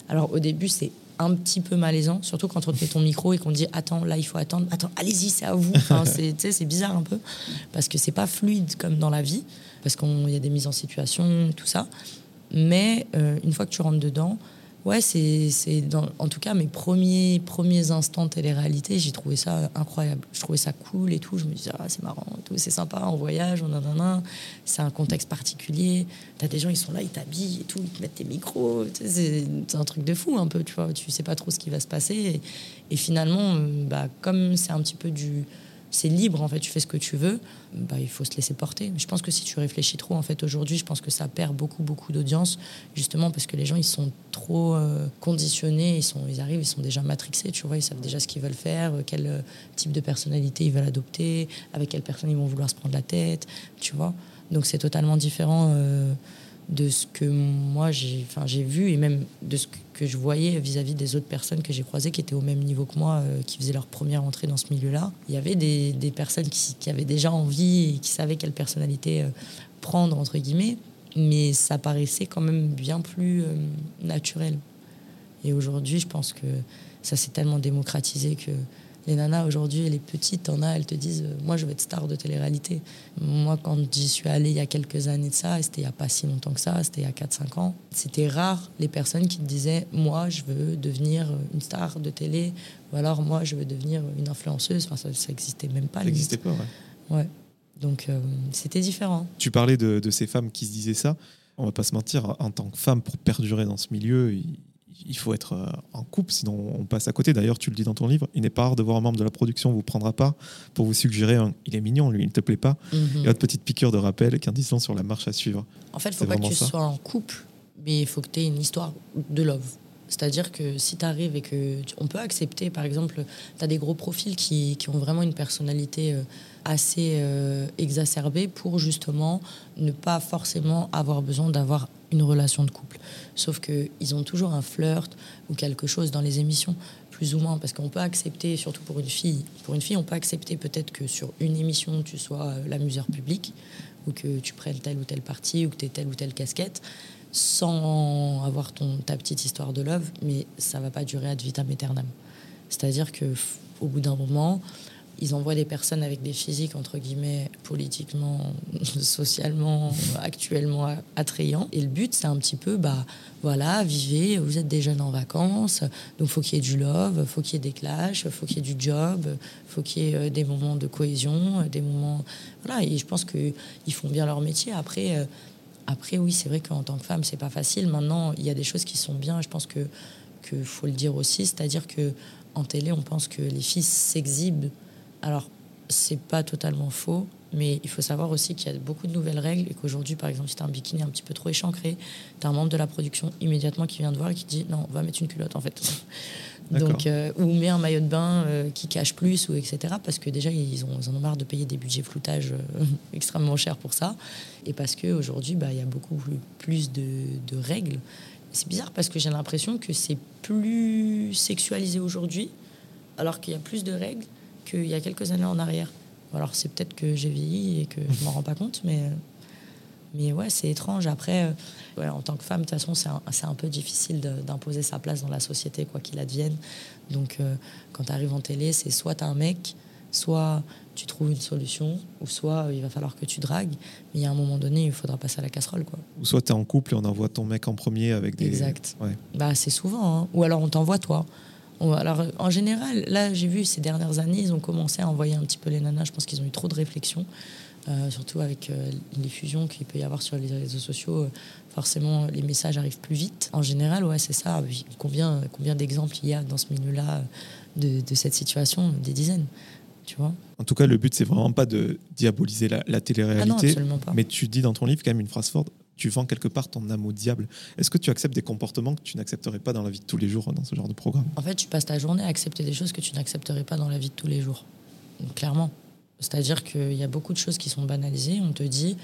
Alors au début, c'est un petit peu malaisant, surtout quand on te met ton micro et qu'on dit attends, là il faut attendre, attends, allez-y, c'est à vous. Enfin, c'est bizarre un peu parce que c'est pas fluide comme dans la vie parce qu'il y a des mises en situation, tout ça. Mais euh, une fois que tu rentres dedans, ouais, c'est en tout cas mes premiers, premiers instants télé-réalité, j'ai trouvé ça incroyable. Je trouvais ça cool et tout. Je me disais, ah, c'est marrant, c'est sympa, en voyage, on a, c'est un contexte particulier. Tu as des gens, ils sont là, ils t'habillent et tout, ils te mettent tes micros. C'est un truc de fou un peu, tu vois. Tu sais pas trop ce qui va se passer. Et, et finalement, bah, comme c'est un petit peu du c'est libre en fait, tu fais ce que tu veux, bah, il faut se laisser porter. Je pense que si tu réfléchis trop en fait aujourd'hui, je pense que ça perd beaucoup beaucoup d'audience justement parce que les gens ils sont trop euh, conditionnés, ils arrivent, ils sont déjà matrixés, tu vois, ils savent déjà ce qu'ils veulent faire, euh, quel euh, type de personnalité ils veulent adopter, avec quelle personne ils vont vouloir se prendre la tête, tu vois. Donc c'est totalement différent de ce que moi j'ai enfin, vu et même de ce que je voyais vis-à-vis des autres personnes que j'ai croisées qui étaient au même niveau que moi, euh, qui faisaient leur première entrée dans ce milieu-là. Il y avait des, des personnes qui, qui, avaient déjà envie et qui savaient quelle personnalité euh, prendre, entre guillemets, mais ça paraissait quand même bien plus euh, naturel. Et aujourd'hui, je pense que ça s'est tellement démocratisé que les nanas aujourd'hui, les petites, en as, elles te disent euh, Moi, je veux être star de télé-réalité. Moi, quand j'y suis allée il y a quelques années de ça, et c'était il n'y a pas si longtemps que ça, c'était il y a 4-5 ans, c'était rare les personnes qui te disaient Moi, je veux devenir une star de télé, ou alors moi, je veux devenir une influenceuse. Enfin, ça n'existait même pas. Ça n'existait pas, ouais. Ouais. Donc, euh, c'était différent. Tu parlais de, de, ces femmes qui se disaient ça. On va pas se mentir, en tant que femme, pour perdurer dans ce milieu, il faut être euh, en couple, sinon on passe à côté. D'ailleurs, tu le dis dans ton livre, il n'est pas rare de voir un membre de la production vous prendra pas pour vous suggérer un il est mignon, lui, il ne te plaît pas. Mm -hmm. Et votre petite piqûre de rappel qui disant sur la marche à suivre. En fait, il ne faut pas que tu sois en couple, mais il faut que tu aies une histoire de love. C'est-à-dire que si tu arrives et que. on peut accepter, par exemple, tu as des gros profils qui, qui, ont vraiment une personnalité euh, assez euh, exacerbée pour justement ne pas forcément avoir besoin d'avoir une relation de couple. Sauf qu'ils ont toujours un flirt ou quelque chose dans les émissions, plus ou moins, parce qu'on peut accepter, surtout pour une fille, pour une fille, on peut accepter peut-être que sur une émission, tu sois euh, l'amuseur public, ou que tu prennes telle ou telle partie, ou que tu aies telle ou telle casquette sans avoir ton, ta petite histoire de love, mais ça va pas durer ad vitam aeternam. C'est-à-dire que au bout d'un moment, ils envoient des personnes avec des physiques, entre guillemets, politiquement, (laughs) socialement, actuellement attrayants. Et le but, c'est un petit peu, bah, voilà, vivez, vous êtes des jeunes en vacances, donc faut qu'il y ait du love, faut qu'il y ait des clashs, faut qu'il y ait du job, faut qu'il y ait euh, des moments de cohésion, des moments... Voilà, et je pense qu'ils font bien leur métier. Après, euh, après oui, c'est vrai qu'en tant que femme, c'est pas facile. Maintenant, il y a des choses qui sont bien, je pense que qu'il faut le dire aussi, c'est-à-dire que en télé, on pense que les filles s'exhibent alors, c'est pas totalement faux, mais il faut savoir aussi qu'il y a beaucoup de nouvelles règles et qu'aujourd'hui, par exemple, si tu as un bikini un petit peu trop échancré, tu as un membre de la production immédiatement qui vient te voir et qui dit non, on va mettre une culotte en fait. Donc, euh, ou met un maillot de bain euh, qui cache plus, ou etc. Parce que déjà, ils, ont, en ont marre de payer des budgets floutage euh, (laughs) extrêmement chers pour ça. Et parce qu'aujourd'hui, bah, il y a beaucoup plus de, de règles. C'est bizarre parce que j'ai l'impression que c'est plus sexualisé aujourd'hui, alors qu'il y a plus de règles qu'il y a quelques années en arrière. Alors c'est peut-être que j'ai vieilli et que je m'en rends pas compte, mais, mais ouais, c'est étrange. Après, euh, en tant que femme, de toute façon, c'est un, un, peu difficile d'imposer sa place dans la société, quoi qu'il advienne. Donc euh, quand tu arrives en télé, c'est soit tu as un mec, soit tu trouves une solution, ou soit il va falloir que tu dragues. Mais il y a un moment donné, il faudra passer à la casserole. Quoi. Ou soit tu es en couple et on envoie ton mec en premier avec des... Exact. Bah, c'est souvent. Hein. Ou alors on t'envoie toi. Alors, en général, là, j'ai vu ces dernières années, ils ont commencé à envoyer un petit peu les nanas. Je pense qu'ils ont eu trop de réflexion, euh, surtout avec euh, les fusions qu'il peut y avoir sur les réseaux sociaux. Euh, forcément, les messages arrivent plus vite. En général, ouais, c'est ça. Combien, combien d'exemples il y a dans ce milieu-là de, cette situation? Des dizaines. Tu vois? En tout cas, le but, c'est vraiment pas de diaboliser la, la télé-réalité. Ah non, absolument pas. Mais tu dis dans ton livre quand même une phrase forte tu vends quelque part ton âme au diable. Est-ce que tu acceptes des comportements que tu n'accepterais pas dans la vie de tous les jours dans ce genre de programme? En fait, tu passes ta journée à accepter des choses que tu n'accepterais pas dans la vie de tous les jours. clairement. C'est-à-dire qu'il y a beaucoup de choses qui sont banalisées. On te dit,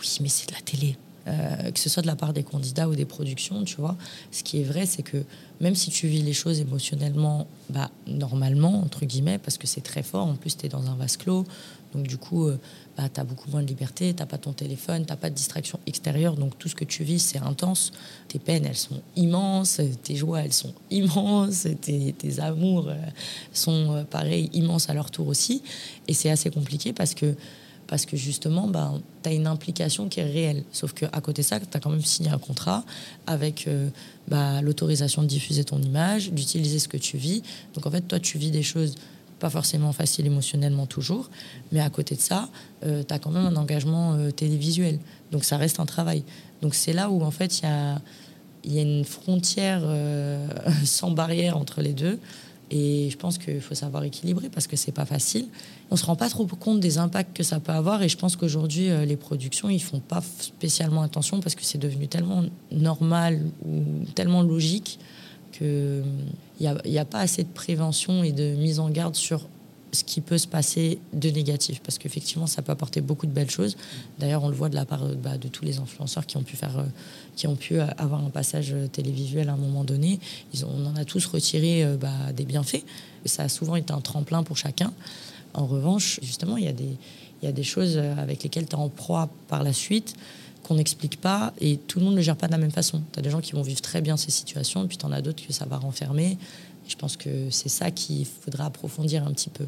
oui, mais c'est de la télé. Euh, que ce soit de la part des candidats ou des productions, tu vois. Ce qui est vrai, c'est que même si tu vis les choses émotionnellement, bah, normalement, entre guillemets, parce que c'est très fort, en plus, tu es dans un vase clos, donc du coup, euh, bah, tu as beaucoup moins de liberté, tu pas ton téléphone, tu pas de distraction extérieure, donc tout ce que tu vis, c'est intense. Tes peines, elles sont immenses, tes joies, elles sont (laughs) immenses, tes, tes amours euh, sont, euh, pareil, immenses à leur tour aussi. Et c'est assez compliqué parce que parce que justement, bah, tu as une implication qui est réelle. Sauf qu'à côté de ça, tu as quand même signé un contrat avec bah, l'autorisation de diffuser ton image, d'utiliser ce que tu vis. Donc en fait, toi, tu vis des choses pas forcément facile émotionnellement toujours, mais à côté de ça, euh, tu as quand même un engagement euh, télévisuel. Donc ça reste un travail. Donc c'est là où en fait il y a, une frontière euh, (laughs) sans barrière entre les deux. Et je pense qu'il faut savoir équilibrer parce que c'est pas facile. On se rend pas trop compte des impacts que ça peut avoir. Et je pense qu'aujourd'hui, les productions, ils font pas spécialement attention parce que c'est devenu tellement normal ou tellement logique qu'il n'y a, pas assez de prévention et de mise en garde sur ce qui peut se passer de négatif, parce qu'effectivement, ça peut apporter beaucoup de belles choses. D'ailleurs, on le voit de la part bah, de tous les influenceurs qui ont pu faire, euh, qui ont pu avoir un passage télévisuel à un moment donné. Ils ont, on en a tous retiré euh, bah, des bienfaits. Ça a souvent été un tremplin pour chacun. En revanche, justement, il y a des, il y a des choses avec lesquelles tu es en proie par la suite qu'on n'explique pas et tout le monde ne le gère pas de la même façon. Tu as des gens qui vont vivre très bien ces situations, puis tu en as d'autres que ça va renfermer. je pense que c'est ça qu'il faudra approfondir un petit peu.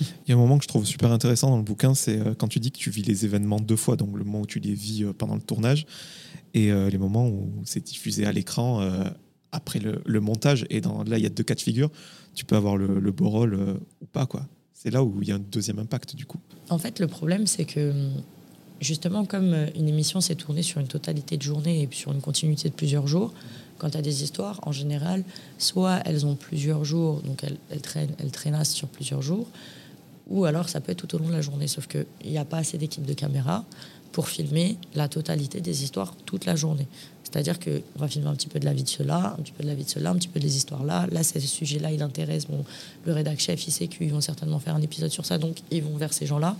Il y a un moment que je trouve super intéressant dans le bouquin, c'est euh, quand tu dis que tu vis les événements deux fois, donc le moment où tu les vis euh, pendant le tournage et euh, les moments où c'est diffusé à l'écran après le, montage. Et dans, là, il y a deux cas de figure. Tu peux avoir le, le beau rôle ou pas. quoi. C'est là où il y a un deuxième impact du coup. En fait, le problème, c'est que justement, comme euh, une émission s'est tournée sur une totalité de journée et sur une continuité de plusieurs jours, quand tu as des histoires, en général, soit elles ont plusieurs jours, donc elles, elles, traînent, elles traînassent sur plusieurs jours, ou alors ça peut être tout au long de la journée, sauf qu'il n'y a pas assez d'équipes de caméras pour filmer la totalité des histoires toute la journée. C'est-à-dire qu'on va filmer un petit peu de la vie de cela, un petit peu de la vie de cela, un petit peu des histoires là. Là, ce sujet-là, il intéresse bon, le rédac chef, il sait qu'ils vont certainement faire un épisode sur ça, donc ils vont vers ces gens-là.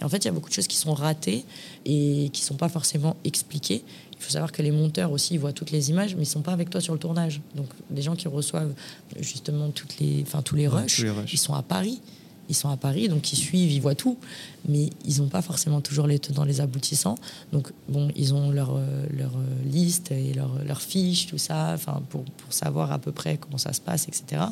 Et en fait, il y a beaucoup de choses qui sont ratées et qui ne sont pas forcément expliquées. Il faut savoir que les monteurs aussi, ils voient toutes les images, mais ils ne sont pas avec toi sur le tournage. Donc, les gens qui reçoivent justement toutes les, enfin, tous les rushs, les rushs. ils sont à Paris ils sont à Paris, donc ils suivent, ils voient tout, mais ils n'ont pas forcément toujours les tenants, les aboutissants. Donc, bon, ils ont leur, euh, leur euh, liste et leur, leur fiche, tout ça, enfin, pour, pour, savoir à peu près comment ça se passe, etc.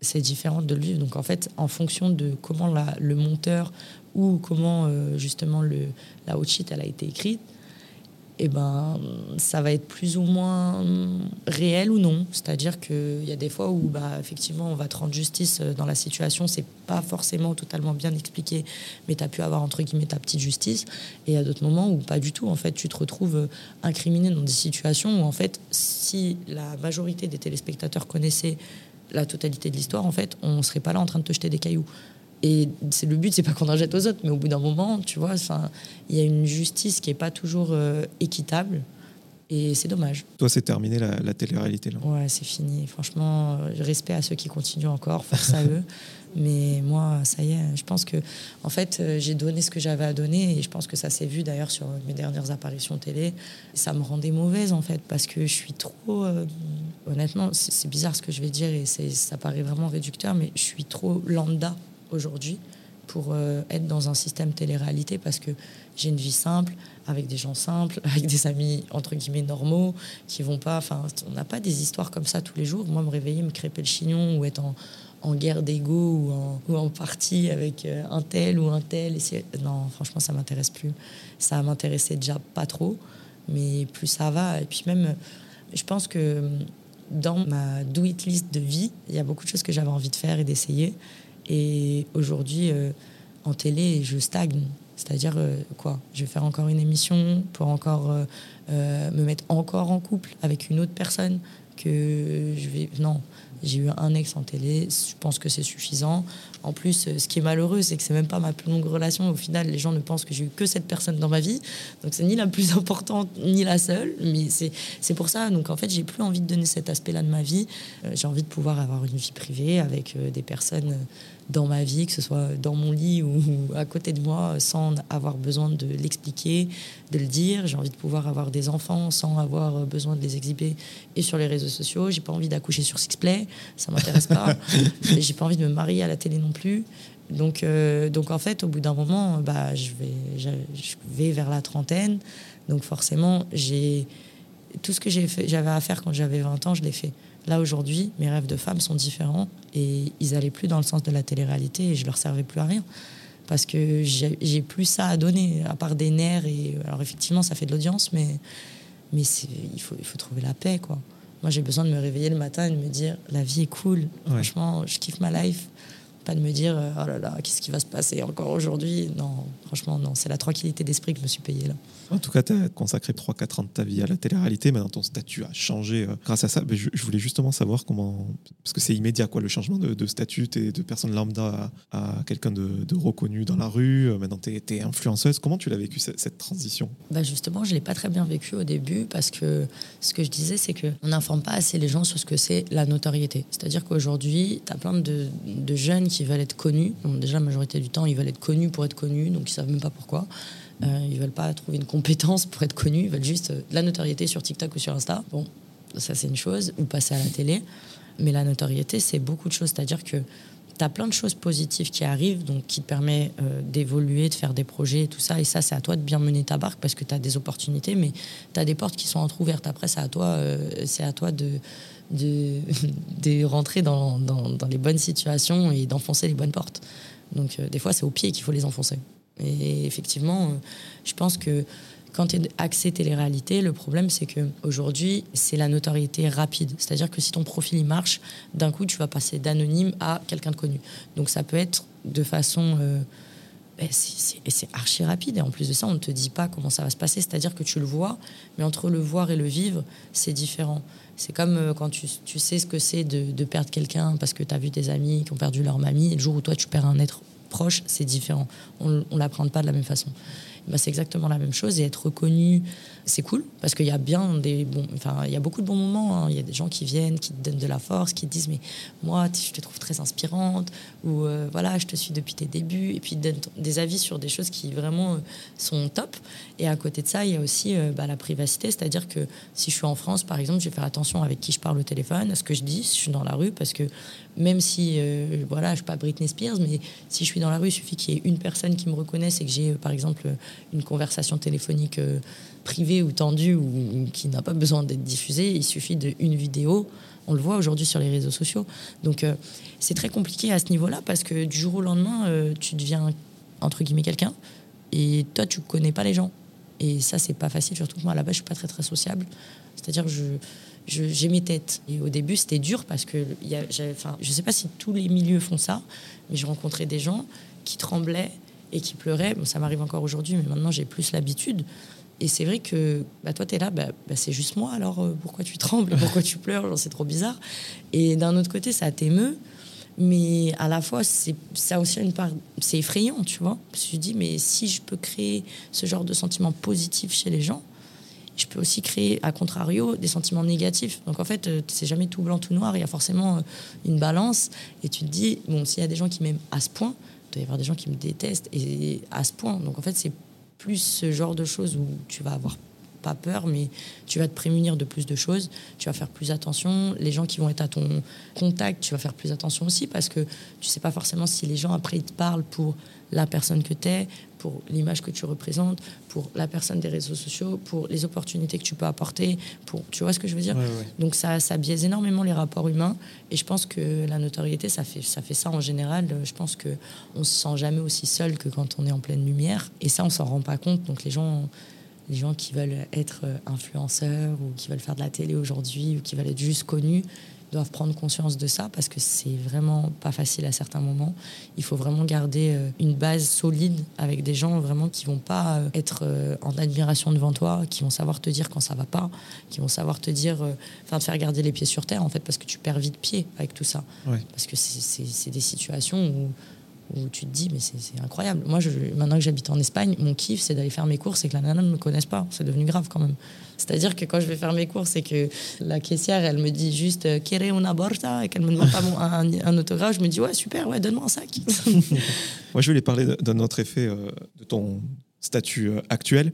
c'est différent de le vivre. Donc en fait, en fonction de comment le monteur ou comment euh, justement le, la haute sheet elle a été écrite, eh ben, ça va être plus ou moins réel ou non. C'est-à-dire qu'il y a des fois où, bah, effectivement, on va te rendre justice euh, dans la situation. C'est pas forcément totalement bien expliqué, mais tu as pu avoir, entre guillemets, ta petite justice. Et il y a d'autres moments où pas du tout. En fait, tu te retrouves euh, incriminé dans des situations où, en fait, si la majorité des téléspectateurs connaissaient la totalité de l'histoire, en fait, on serait pas là en train de te jeter des cailloux. Et c'est le but, c'est pas qu'on en jette aux autres, mais au bout d'un moment, tu vois, il y a une justice qui est pas toujours euh, équitable. Et c'est dommage. Toi, c'est terminé la, la télé-réalité là. Ouais, c'est fini. Franchement, euh, respect à ceux qui continuent encore, force à eux. (laughs) Mais moi, ça y est, je pense que, en fait, euh, j'ai donné ce que j'avais à donner et je pense que ça s'est vu d'ailleurs sur mes dernières apparitions télé. Ça me rendait mauvaise en fait parce que je suis trop. honnêtement, c'est bizarre ce que je vais dire et ça paraît vraiment réducteur, mais je suis trop lambda aujourd'hui pour euh, être dans un système télé-réalité parce que j'ai une vie simple, avec des gens simples, (laughs) avec des amis entre guillemets normaux qui vont pas. Enfin, on n'a pas des histoires comme ça tous les jours. Moi, me réveiller, me crêper le chignon ou être en, en guerre d'ego ou en, ou partie avec euh, un tel ou un tel. Et non, franchement, ça m'intéresse plus. Ça m'intéressait déjà pas trop, mais plus ça va. Et puis même, je pense que dans ma do-it list de vie, il y a beaucoup de choses que j'avais envie de faire et d'essayer. Et aujourd'hui, euh, en télé, je stagne. C'est-à-dire, euh, quoi? Je vais faire encore une émission pour encore euh, me mettre encore en couple avec une autre personne que je vais. Non, j'ai eu un ex en télé, je pense que c'est suffisant. En plus, ce qui est malheureux, c'est que c'est même pas ma plus longue relation. Au final, les gens ne pensent que j'ai eu que cette personne dans ma vie. Donc, c'est ni la plus (laughs) importante, ni la seule. Mais c'est pour ça. Donc, en fait, j'ai plus envie de donner cet aspect-là de ma vie. j'ai envie de pouvoir avoir une vie privée avec des personnes dans ma vie, que ce soit dans mon lit ou à côté de moi, sans avoir besoin de l'expliquer, de le dire. J'ai envie de pouvoir avoir des enfants sans avoir besoin de les exhiber et sur les réseaux sociaux. J'ai pas envie d'accoucher sur Sixplay, ça m'intéresse pas. (laughs) J'ai pas envie de me marier à la télé non plus. Donc, euh, donc en fait, au bout d'un moment, bah, je, vais, je, vais vers la trentaine. Donc forcément, j'ai tout ce que j'avais à faire quand j'avais 20 ans, je l'ai fait. Là, aujourd'hui, mes rêves de femme sont différents et ils allaient plus dans le sens de la télé-réalité et je leur servais plus à rien. Parce que j'ai plus ça à donner, à part des nerfs. Et, alors, effectivement, ça fait de l'audience, mais, mais il, faut, il faut trouver la paix, quoi. Moi, j'ai besoin de me réveiller le matin et de me dire la vie est cool. Franchement, je kiffe ma life. Pas de me dire oh là là, qu'est-ce qui va se passer encore aujourd'hui. Non, franchement, non. C'est la tranquillité d'esprit que je me suis payé là. En tout cas, tu as consacré 3-4 ans de ta vie à la télé-réalité. Maintenant, ton statut a changé euh, grâce à ça. Mais je, voulais justement savoir comment. Parce que c'est immédiat, quoi, le changement de, statut. Tu de personne lambda à, quelqu'un de, reconnu dans la rue. Euh, maintenant, tu es, influenceuse. Comment tu l'as vécu, cette, transition? Bah Justement, je ne l'ai pas très bien vécu au début parce que ce que je disais, c'est qu'on n'informe pas assez les gens sur ce que c'est la notoriété. C'est-à-dire qu'aujourd'hui, tu as plein de, jeunes qui veulent être connus. déjà, la majorité du temps, ils veulent être connus pour être connus, donc ils ne savent même pas pourquoi. Euh, ils veulent pas trouver une compétence pour être connus, ils veulent juste euh, de la notoriété sur TikTok ou sur Insta. Bon, ça c'est une chose, ou passer à la télé. Mais la notoriété, c'est beaucoup de choses. C'est-à-dire que tu as plein de choses positives qui arrivent, donc qui te permettent euh, d'évoluer, de faire des projets et tout ça. Et ça, c'est à toi de bien mener ta barque parce que tu as des opportunités, mais tu as des portes qui sont entrouvertes. Après, c'est à toi, c'est à toi de, (laughs) de, rentrer dans, les bonnes situations et d'enfoncer les bonnes portes. Donc, des fois, c'est au pied qu'il faut les enfoncer. Et effectivement, euh, je pense que quand tu es axé télé-réalité, le problème, c'est qu'aujourd'hui, c'est la notoriété rapide. C'est-à-dire que si ton profil il marche, d'un coup, tu vas passer d'anonyme à quelqu'un de connu. Donc ça peut être de façon. Euh, ben, c'est archi rapide. Et en plus de ça, on ne te dit pas comment ça va se passer. C'est-à-dire que tu le vois, mais entre le voir et le vivre, c'est différent. C'est comme euh, quand tu, tu, sais ce que c'est de, de, perdre quelqu'un parce que tu as vu des amis qui ont perdu leur mamie. Et le jour où toi, tu perds un être proche, c'est différent. On ne l'apprend pas de la même façon. Bah, c'est exactement la même chose et être reconnu, c'est cool parce qu'il y a bien des bons, enfin il y a beaucoup de bons moments. Hein. Il y a des gens qui viennent, qui te donnent de la force, qui te disent mais moi je te trouve très inspirante ou euh, voilà je te suis depuis tes débuts et puis donnent des avis sur des choses qui vraiment euh, sont top. Et à côté de ça il y a aussi euh, bah, la privacité, c'est-à-dire que si je suis en France par exemple, je vais faire attention avec qui je parle au téléphone, à ce que je dis si je suis dans la rue parce que même si voilà je suis pas Britney Spears, mais si je suis dans la rue, il suffit qu'il y ait une personne qui me reconnaisse et que j'ai par exemple une conversation téléphonique euh, privée ou tendue ou, qui n'a pas besoin d'être diffusée. Il suffit d'une vidéo. On le voit aujourd'hui sur les réseaux sociaux. Donc euh, c'est très compliqué à ce niveau-là parce que du jour au lendemain, tu deviens entre guillemets quelqu'un et toi tu connais pas les gens. Et ça c'est pas facile, surtout que moi là-bas je suis pas très très sociable. C'est-à-dire je j'ai mes têtes. Et au début, c'était dur parce que y a, enfin, je ne sais pas si tous les milieux font ça, mais je rencontrais des gens qui tremblaient et qui pleuraient. Bon, ça m'arrive encore aujourd'hui, mais maintenant j'ai plus l'habitude. Et c'est vrai que bah, toi, tu es là, bah, bah, c'est juste moi, alors euh, pourquoi tu trembles Pourquoi tu pleures C'est trop bizarre. Et d'un autre côté, ça t'émeut, mais à la fois, c'est ça aussi une part, c'est effrayant, tu vois. Parce que je dis, mais si je peux créer ce genre de sentiment positif chez les gens, je peux aussi créer, à contrario, des sentiments négatifs. Donc en fait, euh, c'est jamais tout blanc, tout noir. Il y a forcément euh, une balance. Et tu te dis, bon, s'il y a des gens qui m'aiment à ce point, il doit y avoir des gens qui me détestent et à ce point. Donc en fait, c'est plus ce genre de choses où tu vas avoir pas peur, mais tu vas te prémunir de plus de choses, tu vas faire plus attention. Les gens qui vont être à ton contact, tu vas faire plus attention aussi parce que tu sais pas forcément si les gens après ils te parlent pour la personne que tu es, pour l'image que tu représentes, pour la personne des réseaux sociaux, pour les opportunités que tu peux apporter, pour tu vois ce que je veux dire? Donc ça, ça biaise énormément les rapports humains et je pense que la notoriété ça fait ça fait ça en général. Je pense que on se sent jamais aussi seul que quand on est en pleine lumière et ça on s'en rend pas compte. Donc les gens les gens qui veulent être euh, influenceurs ou qui veulent faire de la télé aujourd'hui ou qui veulent être juste connus doivent prendre conscience de ça parce que c'est vraiment pas facile à certains moments. Il faut vraiment garder euh, une base solide avec des gens vraiment qui vont pas euh, être en admiration devant toi, qui vont savoir te dire quand ça va pas, qui vont savoir te dire, enfin te faire garder les pieds sur terre en fait parce que tu perds vite pied avec tout ça. Parce que c'est des situations où où tu te dis, mais c'est incroyable. Moi, je, maintenant que j'habite en Espagne, mon kiff, c'est d'aller faire mes courses et que la nana ne me connaisse pas. C'est devenu grave quand même. C'est-à-dire que quand je vais faire mes courses et que la caissière, elle me dit juste euh, Quere una borsa? et qu'elle me demande pas un, autographe, je me dis, ouais, super, ouais, donne-moi un sac. (laughs) (laughs) Moi, je voulais parler d'un autre effet euh, de ton statut euh, actuel.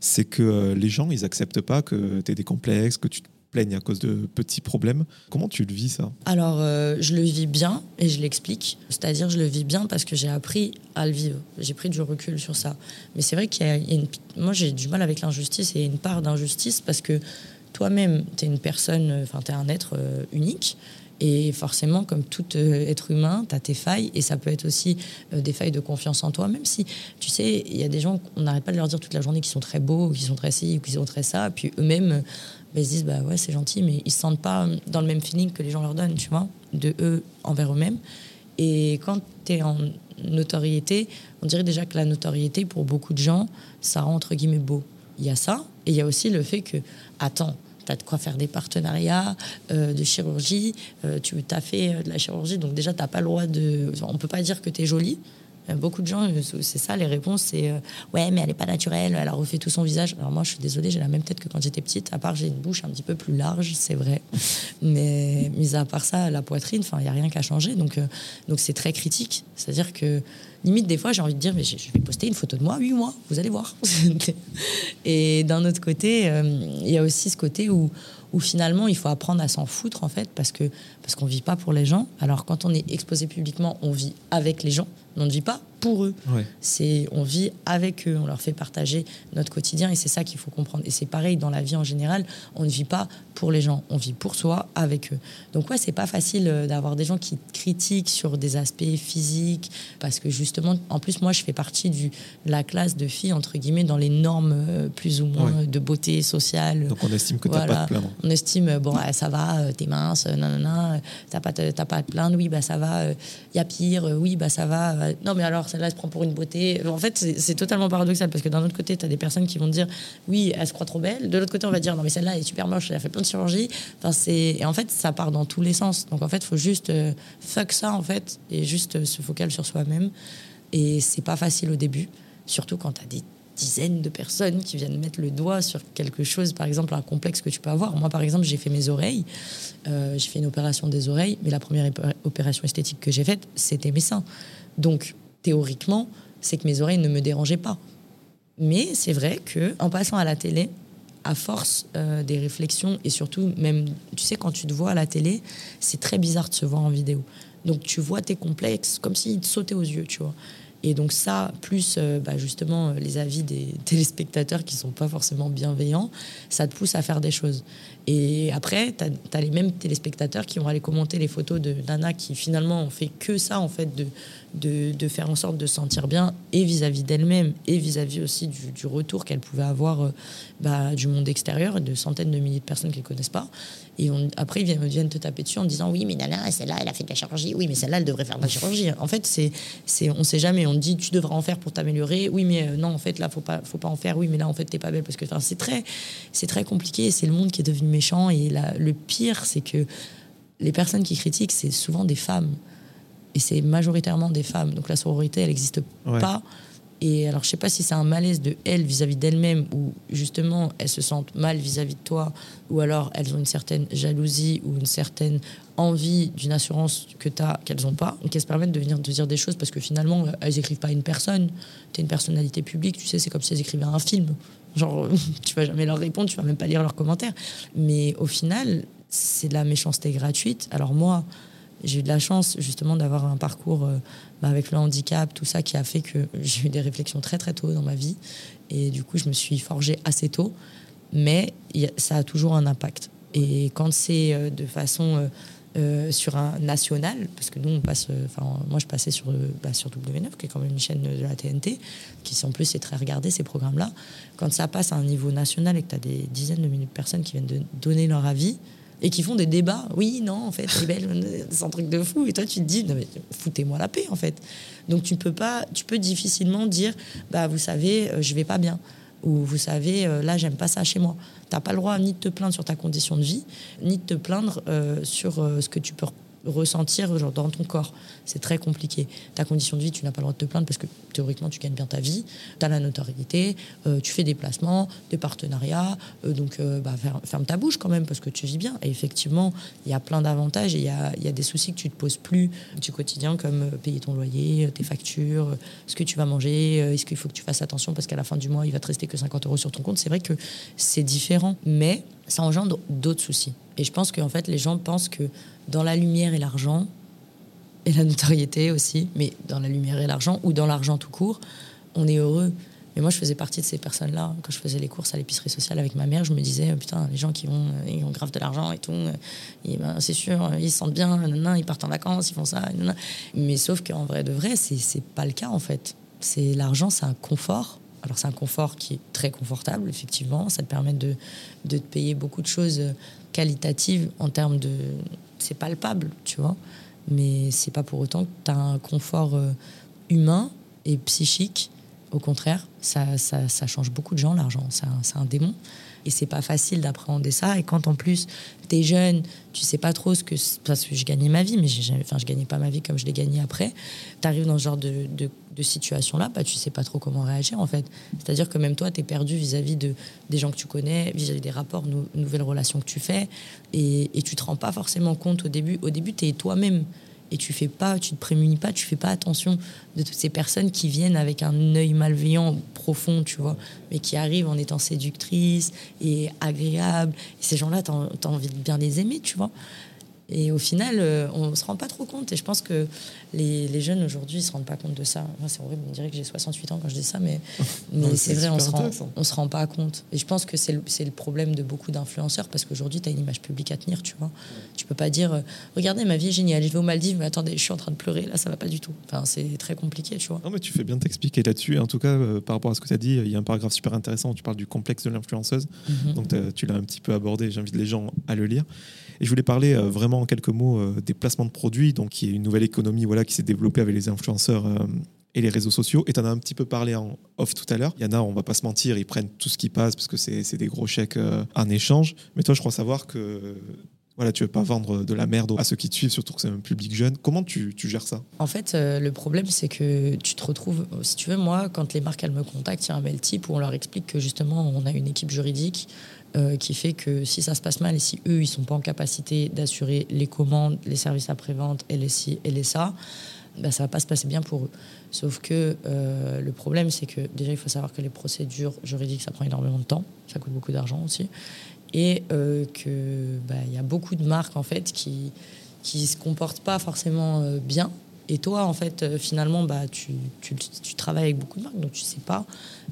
C'est que les gens, ils acceptent pas que tu aies des complexes, que tu plaignent à cause de petits problèmes. Comment tu le vis ça? Alors, euh, je le vis bien et je l'explique. C'est-à-dire, je le vis bien parce que j'ai appris à le vivre. J'ai pris du recul sur ça. Mais c'est vrai qu'il y a, une... Moi, j'ai du mal avec l'injustice et une part d'injustice parce que toi-même, tu es une personne, enfin, tu es un être euh, unique. Et forcément, comme tout euh, être humain, tu as tes failles et ça peut être aussi des failles de confiance en toi, même si, tu sais, il y a des gens, on n'arrête pas de leur dire toute la journée qu'ils sont très beaux, qu'ils sont très ci, qu'ils sont très ça, puis eux-mêmes, ils se disent bah ouais c'est gentil mais ils se sentent pas dans le même feeling que les gens leur donnent tu vois de eux envers eux-mêmes. Et quand tu es en notoriété on dirait déjà que la notoriété pour beaucoup de gens ça rend entre guillemets beau. Il y a ça et il y a aussi le fait que attends tu as de quoi faire des partenariats euh, de chirurgie, euh, tu as fait euh, de la chirurgie, donc déjà, tu pas le droit de... On peut pas dire que tu es jolie, beaucoup de gens, euh, c'est ça, les réponses, c'est euh, ouais, mais elle n'est pas naturelle, elle a refait tout son visage. Alors moi, je suis désolée, j'ai la même tête que quand j'étais petite, à part j'ai une bouche un petit peu plus large, c'est vrai. (laughs) Mais mis à part ça, la poitrine, enfin, il n'y a rien qu'à changer. Donc, donc c'est très critique. C'est-à-dire que limite, des fois, j'ai envie de dire, mais je vais poster une photo de moi, oui, moi, vous allez voir. (laughs) Et d'un autre côté, il y a aussi ce côté où où finalement il faut apprendre à s'en foutre en fait parce que parce qu'on vit pas pour les gens. Alors quand on est exposé publiquement, on vit avec les gens. On ne vit pas pour eux. C'est on vit avec eux, on leur fait partager notre quotidien et c'est ça qu'il faut comprendre. Et c'est pareil dans la vie en général, on ne vit pas pour les gens, on vit pour soi avec eux. Donc ouais, c'est pas facile euh, d'avoir des gens qui critiquent sur des aspects physiques parce que justement, en plus moi je fais partie du, de la classe de filles entre guillemets dans les normes euh, plus ou moins de beauté sociale. Donc on estime que n'as pas de plaindre. On estime bon ça va, euh, t'es mince, nanana, t'as pas t'as pas à te plaindre, oui bah ça va, il y a pire, oui bah ça va. Non mais alors celle-là se prend pour une beauté. En fait c'est totalement paradoxal parce que d'un autre côté tu as des personnes qui vont dire oui elle se croit trop belle, de l'autre côté on va dire non mais celle-là est super moche, elle a fait plein de chirurgie. Enfin, c'est... Et en fait, ça part dans tous les sens. Donc en fait, faut juste euh, fuck ça, en fait, et juste euh, se focaliser sur soi-même. Et c'est pas facile au début, surtout quand tu as des dizaines de personnes qui viennent mettre le doigt sur quelque chose, par exemple un complexe que tu peux avoir. Moi, par exemple, j'ai fait mes oreilles, euh, j'ai fait une opération des oreilles, mais la première opération esthétique que j'ai faite, c'était mes seins. Donc, théoriquement, c'est que mes oreilles ne me dérangeaient pas. Mais c'est vrai que en passant à la télé, à force euh, des réflexions et surtout même, tu sais, quand tu te vois à la télé, c'est très bizarre de se voir en vidéo. Donc tu vois tes complexes comme s'ils te sautaient aux yeux, tu vois. Et donc ça, plus euh, bah, justement les avis des (laughs) téléspectateurs qui sont pas forcément bienveillants, ça te pousse à faire des choses. Et après, tu as, les mêmes téléspectateurs qui vont aller commenter les photos de Nana qui finalement ont fait que ça, en fait, de, de, faire en sorte de se sentir bien, et vis-à-vis d'elle-même, et vis-à-vis aussi du, retour qu'elle pouvait avoir euh, bah, du monde extérieur, de centaines de milliers de personnes qui ne connaissent pas. Et après, ils viennent, te taper dessus en disant Oui, mais Nana, celle-là, elle a fait de la chirurgie. Oui, mais celle-là, elle devrait faire de la chirurgie. En fait, c'est, c'est, on ne sait jamais. On dit Tu devrais en faire pour t'améliorer. Oui, mais euh, non, en fait, là, il faut pas, faut pas en faire. Oui, mais là, en fait, t'es pas belle. Parce que c'est très, c'est très compliqué. C'est le monde qui est devenu méchant. Et le pire, c'est que les personnes qui critiquent, c'est souvent des femmes. Et c'est majoritairement des femmes. Donc la sororité, elle n'existe pas. Et alors, je sais pas si c'est un malaise de elles vis-à-vis d'elles-mêmes, ou justement, elles se sentent mal vis-à-vis de toi, ou alors elles ont une certaine jalousie ou une certaine envie d'une assurance que tu as, qu'elles n'ont pas, et qu'elles se permettent de venir te dire des choses parce que finalement, elles écrivent pas à une personne. Tu es une personnalité publique, tu sais, c'est comme si elles écrivaient un film. Genre, (laughs) tu vas jamais leur répondre, tu vas même pas lire leurs commentaires. Mais au final, c'est de la méchanceté gratuite. Alors moi, j'ai eu de la chance justement d'avoir un parcours euh, bah, avec le handicap, tout ça qui a fait que (laughs) j'ai eu des réflexions très très tôt dans ma vie. Et du coup, je me suis forgée assez tôt. Mais ça a toujours un impact. Et quand c'est euh, de façon euh, sur un national, parce que nous, on passe, enfin, moi je passais sur, bah, sur W9, qui est quand même une chaîne de la TNT, qui en plus est très regardée, ces programmes-là. Quand ça passe à un niveau national et que tu as des dizaines de milliers de personnes qui viennent de donner leur avis, et qui font des débats. Oui, non, en fait, (laughs) c'est belle, un truc de fou. Et toi, tu te dis, foutez-moi la paix, en fait. Donc, tu peux pas, tu peux difficilement dire, bah, vous savez, euh, je vais pas bien. Ou vous savez, euh, là, j'aime pas ça chez moi. T'as pas le droit ni de te plaindre sur ta condition de vie, ni de te plaindre euh, sur ce que tu peux ressentir genre, dans ton corps. C'est très compliqué. Ta condition de vie, tu n'as pas le droit de te plaindre parce que théoriquement, tu gagnes bien ta vie, tu as la notoriété, euh, tu fais des placements, des partenariats, euh, donc euh, bah, ferme, ta bouche quand même parce que tu vis bien. Et effectivement, il y a plein d'avantages et il y a, y a, des soucis que tu ne te poses plus du quotidien comme payer ton loyer, tes factures, ce que tu vas manger, est-ce qu'il faut que tu fasses attention parce qu'à la fin du mois, il va te rester que 50 euros sur ton compte. C'est vrai que c'est différent, mais ça engendre d'autres soucis. Et je pense qu'en fait, les gens pensent que dans la lumière et l'argent, et la notoriété aussi, mais dans la lumière et l'argent, ou dans l'argent tout court, on est heureux. Mais moi, je faisais partie de ces personnes-là. Quand je faisais les courses à l'épicerie sociale avec ma mère, je me disais, putain, les gens qui ont, ils ont grave de l'argent et tout, et ben, c'est sûr, ils se sentent bien, ils partent en vacances, ils font ça. Mais sauf qu'en vrai de vrai, c'est pas le cas en fait. C'est l'argent, c'est un confort. Alors c'est un confort qui est très confortable, effectivement. Ça te permet de, de te payer beaucoup de choses qualitatives en termes de c'est palpable, tu vois. Mais c'est pas pour autant que tu as un confort euh, humain et psychique. Au contraire, ça, ça, ça change beaucoup de gens, l'argent. C'est un, un, démon. Et c'est pas facile d'appréhender ça. Et quand en plus tu es jeune, tu sais pas trop ce que. Parce que je gagnais ma vie, mais enfin, je gagnais pas ma vie comme je l'ai gagnée après. Tu arrives dans ce genre de, de, situation-là, bah, tu sais pas trop comment réagir en fait. C'est-à-dire que même toi, tu es perdu vis-à-vis de, des gens que tu connais, vis-à-vis des rapports, nouvelles relations que tu fais. Et, et tu te rends pas forcément compte au début. Au début, tu es toi-même et tu fais pas, tu te prémunis pas, tu fais pas attention de toutes ces personnes qui viennent avec un œil malveillant profond, tu vois, mais qui arrivent en étant séductrices et agréables. Ces gens-là, tu as, envie de bien les aimer, tu vois. Et au final, euh, on ne se rend pas trop compte. Et je pense que les, les jeunes aujourd'hui ne se rendent pas compte de ça. Moi, c'est horrible, on dirait que j'ai 68 ans quand je dis ça, mais, (laughs) mais c'est vrai, on ne se rend pas compte. Et je pense que c'est le, le, problème de beaucoup d'influenceurs parce qu'aujourd'hui, tu as une image publique à tenir, tu vois. Tu peux pas dire, euh, regardez, ma vie est géniale, je vais aux Maldives, mais attendez, je suis en train de pleurer, là, ça va pas du tout. Enfin, c'est très compliqué, tu vois. Non, mais tu fais bien t'expliquer là-dessus. En tout cas, euh, par rapport à ce que tu as dit, il y a un paragraphe super intéressant où tu parles du complexe de l'influenceuse. Mhm. Donc, tu l'as un petit peu abordé, j'invite les gens à le lire. Et je voulais parler euh, vraiment en quelques mots euh, des placements de produits, donc qui est une nouvelle économie voilà, qui s'est développée avec les influenceurs euh, et les réseaux sociaux. Et tu en as un petit peu parlé en off tout à l'heure. Il y en a, on va pas se mentir, ils prennent tout ce qui passe parce que c'est des gros chèques en échange. Mais toi, je crois savoir que voilà, tu veux pas vendre de la merde à ceux qui te suivent, surtout que c'est un public jeune. Comment tu, gères ça? En fait, le problème, c'est que tu te retrouves, si tu veux, moi, quand les marques, elles me contactent, il y a un mail type où on leur explique que justement, on a une équipe juridique euh, qui fait que si ça se passe mal et si eux, ils sont pas en capacité d'assurer les commandes, les services après-vente, LSI et LSA, ben, ça va pas se passer bien pour eux. Sauf que euh, le problème, c'est que déjà, il faut savoir que les procédures juridiques, ça prend énormément de temps, ça coûte beaucoup d'argent aussi, et euh, qu'il ben, y a beaucoup de marques en fait qui qui se comportent pas forcément bien Et toi, en fait, euh, finalement, bah, tu, tu, travailles avec beaucoup de marques, donc tu sais pas.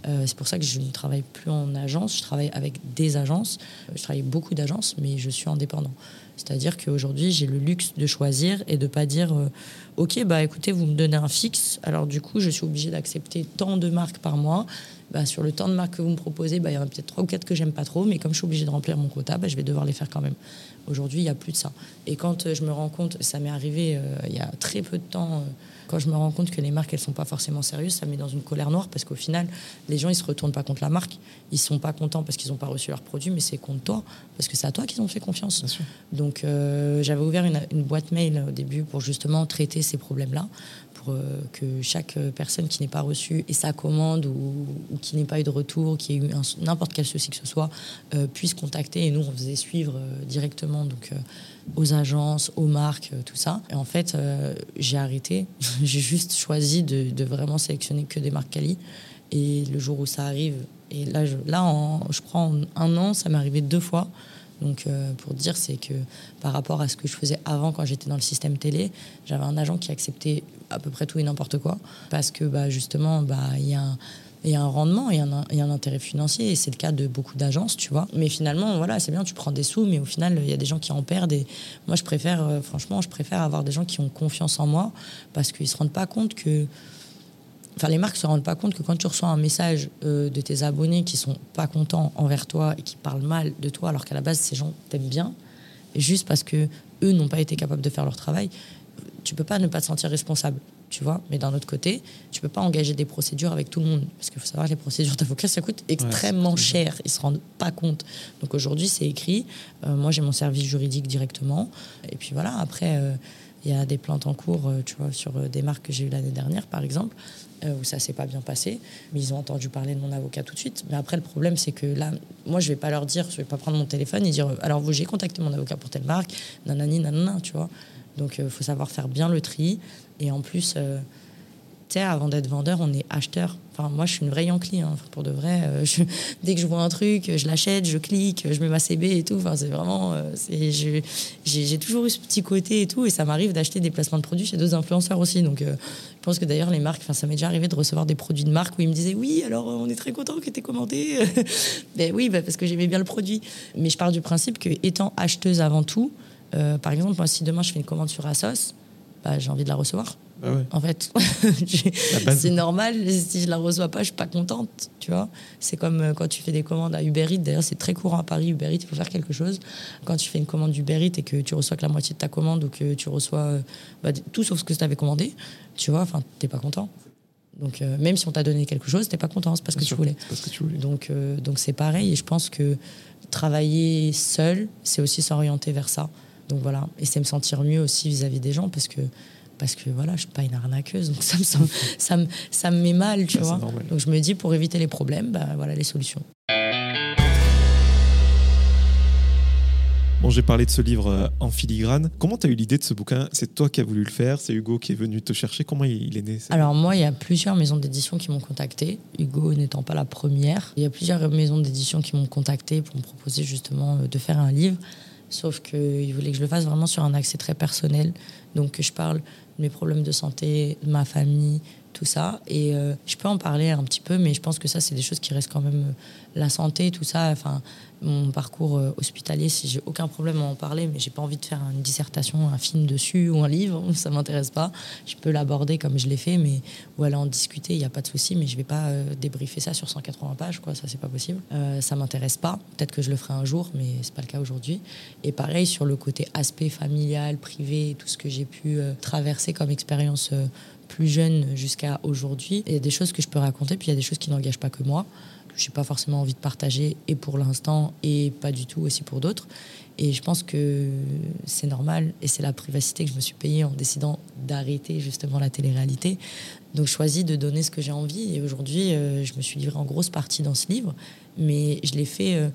Euh, c'est pour ça que je ne travaille plus en agence, je travaille avec des agences. Je travaille avec beaucoup d'agences, mais je suis indépendant. C'est-à-dire qu'aujourd'hui, j'ai le luxe de choisir et de pas dire euh, OK, bah écoutez, vous me donnez un fixe, alors du coup, je suis obligé d'accepter tant de marques par mois. Bah, sur le temps de marques que vous me proposez, bah, il y en a peut-être trois ou quatre que j'aime pas trop, mais comme je suis obligé de remplir mon quota, bah, je vais devoir les faire quand même. Aujourd'hui, il n'y a plus de ça. Et quand euh, je me rends compte, ça m'est arrivé euh, il y a très peu de temps, euh, quand je me rends compte que les marques, elles sont pas forcément sérieuses, ça me met dans une colère noire parce qu'au final, les gens, ils se retournent pas contre la marque. Ils sont pas contents parce qu'ils n'ont pas reçu leur produit, mais c'est contre toi, parce que c'est à toi qu'ils ont fait confiance. Donc, j'avais ouvert une, une, boîte mail au début pour justement traiter ces problèmes-là. Euh, que chaque personne qui n'ait pas reçu et sa commande ou, qui n'ait pas eu de retour, qui ait eu n'importe quel souci que ce soit, euh, puisse contacter. Et nous, on faisait suivre euh, directement donc, aux agences, aux marques, tout ça. Et en fait, j'ai arrêté. (laughs) j'ai juste choisi de, vraiment sélectionner que des marques quali. Et le jour où ça arrive, et là, là je crois en un an, ça m'est arrivé deux fois. Donc, euh, pour dire, c'est que par rapport à ce que je faisais avant quand j'étais dans le système télé, j'avais un agent qui acceptait à peu près tout et n'importe quoi. Parce que, bah, justement, bah, il y a un rendement, il y, a un, intérêt financier, et c'est le cas de beaucoup d'agences, tu vois. Mais finalement, voilà, c'est bien, tu prends des sous, mais au final, il y a des gens qui en perdent. Et moi, je préfère, euh, franchement, je préfère avoir des gens qui ont confiance en moi, parce qu'ils se rendent pas compte que Enfin, les marques se rendent pas compte que quand tu reçois un message euh, de tes abonnés qui sont pas contents envers toi et qui parlent mal de toi, alors qu'à la base ces gens t'aiment bien, juste parce que eux n'ont pas été capables de faire leur travail, tu peux pas ne pas te sentir responsable, tu vois. Mais d'un autre côté, tu peux pas engager des procédures avec tout le monde, parce qu'il faut savoir que les procédures d'avocat ça coûte extrêmement cher, ils se rendent pas compte. Donc aujourd'hui c'est écrit, euh, moi j'ai mon service juridique directement, et puis voilà. Après. Euh, il y a des plantes en cours, tu vois, sur des marques que j'ai eues l'année dernière, par exemple. Euh, où ça s'est pas bien passé, mais ils ont entendu parler de mon avocat tout de suite. Mais après, le problème, c'est que là, moi, je vais pas leur dire, je vais pas prendre mon téléphone et dire, alors vous, j'ai contacté mon avocat pour telle marque, nanani, nanana, tu vois. Donc, il euh, faut savoir faire bien le tri. Et en plus, euh, avant d'être vendeur, on est acheteur. Enfin, moi, je suis une vraie Yankee, hein, pour de vrai. Euh, (laughs) dès que je vois un truc, je l'achète, je clique, je mets ma CB et tout. Enfin, c'est vraiment. Euh, j'ai toujours eu ce petit côté et tout. Et ça m'arrive d'acheter des placements de produits chez deux influenceurs aussi. Donc, euh, je pense que d'ailleurs, les marques, ça m'est déjà arrivé de recevoir des produits de marque où ils me disaient Oui, alors on est très content que tu aies commandé. (laughs) ben oui, bah, parce que j'aimais bien le produit. Mais je pars du principe que, étant acheteuse avant tout, par exemple, si demain je fais une commande sur Asos, bah, j'ai envie de la recevoir. Ah en fait, (laughs) c'est normal. Si je la reçois pas, je suis pas contente. Tu vois, c'est comme euh, quand tu fais des commandes à Uber Eats. D'ailleurs, c'est très courant à Paris. Uber Eats, il faut faire quelque chose. Quand tu fais une commande Uber Eats et que tu reçois que la moitié de ta commande ou que tu reçois euh, bah, tout sauf ce que tu avais commandé, tu vois, enfin, t'es pas content. Donc, euh, même si on t'a donné quelque chose, t'es pas content. C'est parce. Parce que tu voulais. Donc, donc c'est pareil. Et je pense que travailler seul, c'est aussi s'orienter vers ça. Donc voilà, et c'est me sentir mieux aussi vis-à-vis -vis des gens parce que parce que voilà, je suis pas une arnaqueuse, donc ça me, (laughs) ça me, ça me met mal, tu vois. Donc je me dis, pour éviter les problèmes, bah, voilà les solutions. Bon, j'ai parlé de ce livre euh, en filigrane. Comment tu as eu l'idée de ce bouquin? C'est toi qui as voulu le faire C'est Hugo qui est venu te chercher Comment il est né Alors moi, il y a plusieurs maisons d'édition qui m'ont contacté. Hugo n'étant pas la première. Il y a plusieurs maisons d'édition qui m'ont contacté pour me proposer justement euh, de faire un livre. Sauf qu'il voulait que je le fasse vraiment sur un accès très personnel. Donc que je parle mes problèmes de santé, ma famille, tout ça. Et euh, je peux en parler un petit peu, mais je pense que ça, c'est des choses qui restent quand même. Euh, la santé, tout ça, enfin, mon parcours euh, hospitalier, si j'ai aucun problème à en parler, mais j'ai pas envie de faire une dissertation, un film dessus ou un livre, (laughs) ça m'intéresse pas. Je peux l'aborder comme je l'ai fait, mais ou aller en discuter, il n'y a pas de souci, mais je vais pas débriefer ça sur 180 pages, quoi, ça c'est pas possible. Euh, ça m'intéresse pas. Peut-être que je le ferai un jour, mais c'est pas le cas aujourd'hui. Et pareil sur le côté aspect familial, privé, tout ce que j'ai pu traverser comme expérience plus jeune jusqu'à aujourd'hui. Il y a des choses que je peux raconter, puis il y a des choses qui n'engagent pas que moi, que je n'ai pas forcément envie de partager, et pour l'instant, et pas du tout aussi pour d'autres. Et je pense que c'est normal, et c'est la privacité que je me suis payée en décidant d'arrêter justement la télé-réalité. Donc je choisis de donner ce que j'ai envie, et aujourd'hui, euh, je me suis livrée en grosse partie dans ce livre, mais je l'ai fait...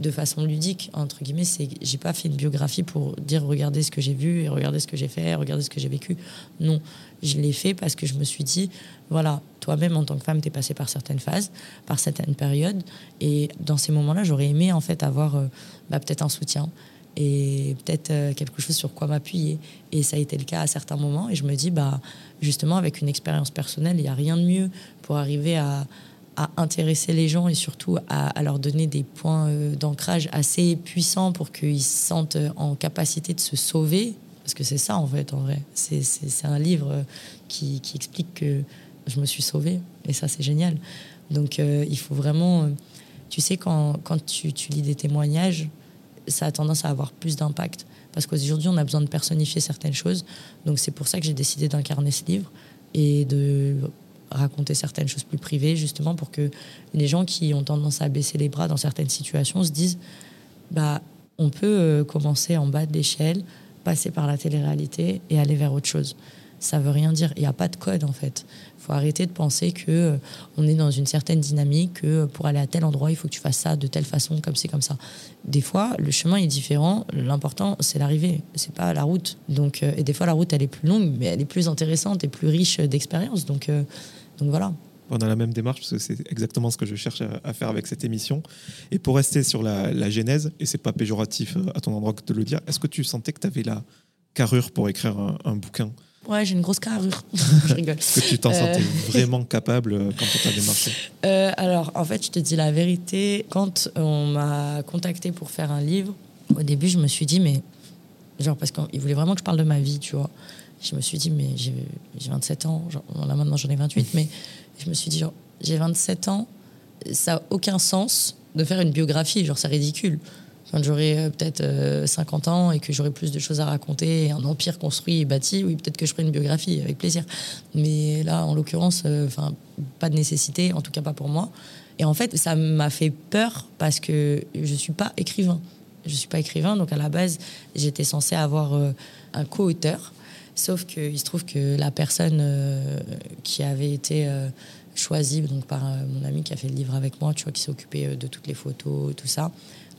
De façon ludique entre guillemets c'est j'ai pas fait une biographie pour dire regardez ce que j'ai vu et regardez ce que j'ai fait regardez ce que j'ai vécu non je l'ai fait parce que je me suis dit voilà toi-même en tant que femme tu es passée par certaines phases par certaines périodes et dans ces moments-là j'aurais aimé en fait avoir euh, bah, peut-être un soutien et peut-être euh, quelque chose sur quoi m'appuyer. Et ça a été le cas à certains moments. Et je me dis, bah, justement, avec une expérience personnelle, il n'y a rien de mieux pour arriver à, à intéresser les gens et surtout à, leur donner des points euh, d'ancrage assez puissants pour qu'ils se sentent en capacité de se sauver. Parce que c'est ça, en fait, en vrai. C'est un livre qui, qui, explique que je me suis sauvée. Et ça, c'est génial. Donc, euh, il faut vraiment. Tu sais, quand, quand tu, tu lis des témoignages, ça a tendance à avoir plus d'impact. Parce qu'aujourd'hui, on a besoin de personnifier certaines choses. Donc c'est pour ça que j'ai décidé d'incarner ce livre et de raconter certaines choses plus privées, justement pour que les gens qui ont tendance à baisser les bras dans certaines situations se disent, bah, on peut euh, commencer en bas de l'échelle, passer par la télé-réalité et aller vers autre chose ça veut rien dire. Il n'y a pas de code en fait. Il faut arrêter de penser que euh, on est dans une certaine dynamique, que pour aller à tel endroit, il faut que tu fasses ça de telle façon, comme c'est comme ça. Des fois, le chemin est différent. L'important, c'est l'arrivée, c'est pas la route. Donc, euh, et des fois, la route, elle est plus longue, mais elle est plus intéressante et plus riche d'expériences. Donc, euh, donc voilà. On a la même démarche parce que c'est exactement ce que je cherche à, faire avec cette émission. Et pour rester sur la, la genèse, et c'est pas péjoratif à ton endroit de le dire, est-ce que tu sentais que tu avais la carrure pour écrire un bouquin? Ouais, j'ai une grosse carrure. (laughs) je rigole. Est-ce que tu t'en sentais euh. (laughs) vraiment capable euh, quand on t'a démarché? Euh, Alors, en fait, je te dis la vérité. Quand on m'a contacté pour faire un livre, au début, je me suis dit, mais. Genre, parce qu'il voulait vraiment que je parle de ma vie, tu vois. Je me suis dit, mais j'ai 27 ans. Genre, là, maintenant, j'en ai 28, mais je me suis dit, j'ai 27 ans, ça n'a aucun sens de faire une biographie. Genre, c'est ridicule quand j'aurai euh, peut-être 50 euh, ans et que j'aurai plus de choses à raconter, un empire construit et bâti, oui, peut-être que je ferai une biographie avec plaisir. Mais là, en l'occurrence, euh, pas de nécessité, en tout cas pas pour moi. Et en fait, ça m'a fait peur parce que je suis pas écrivain. Je suis pas écrivain, donc à la base, j'étais censée avoir un co-auteur. Sauf qu'il se trouve que la personne qui avait été choisie donc par mon ami qui a fait le livre avec moi, tu vois, qui s'est occupé de toutes les photos, tout ça,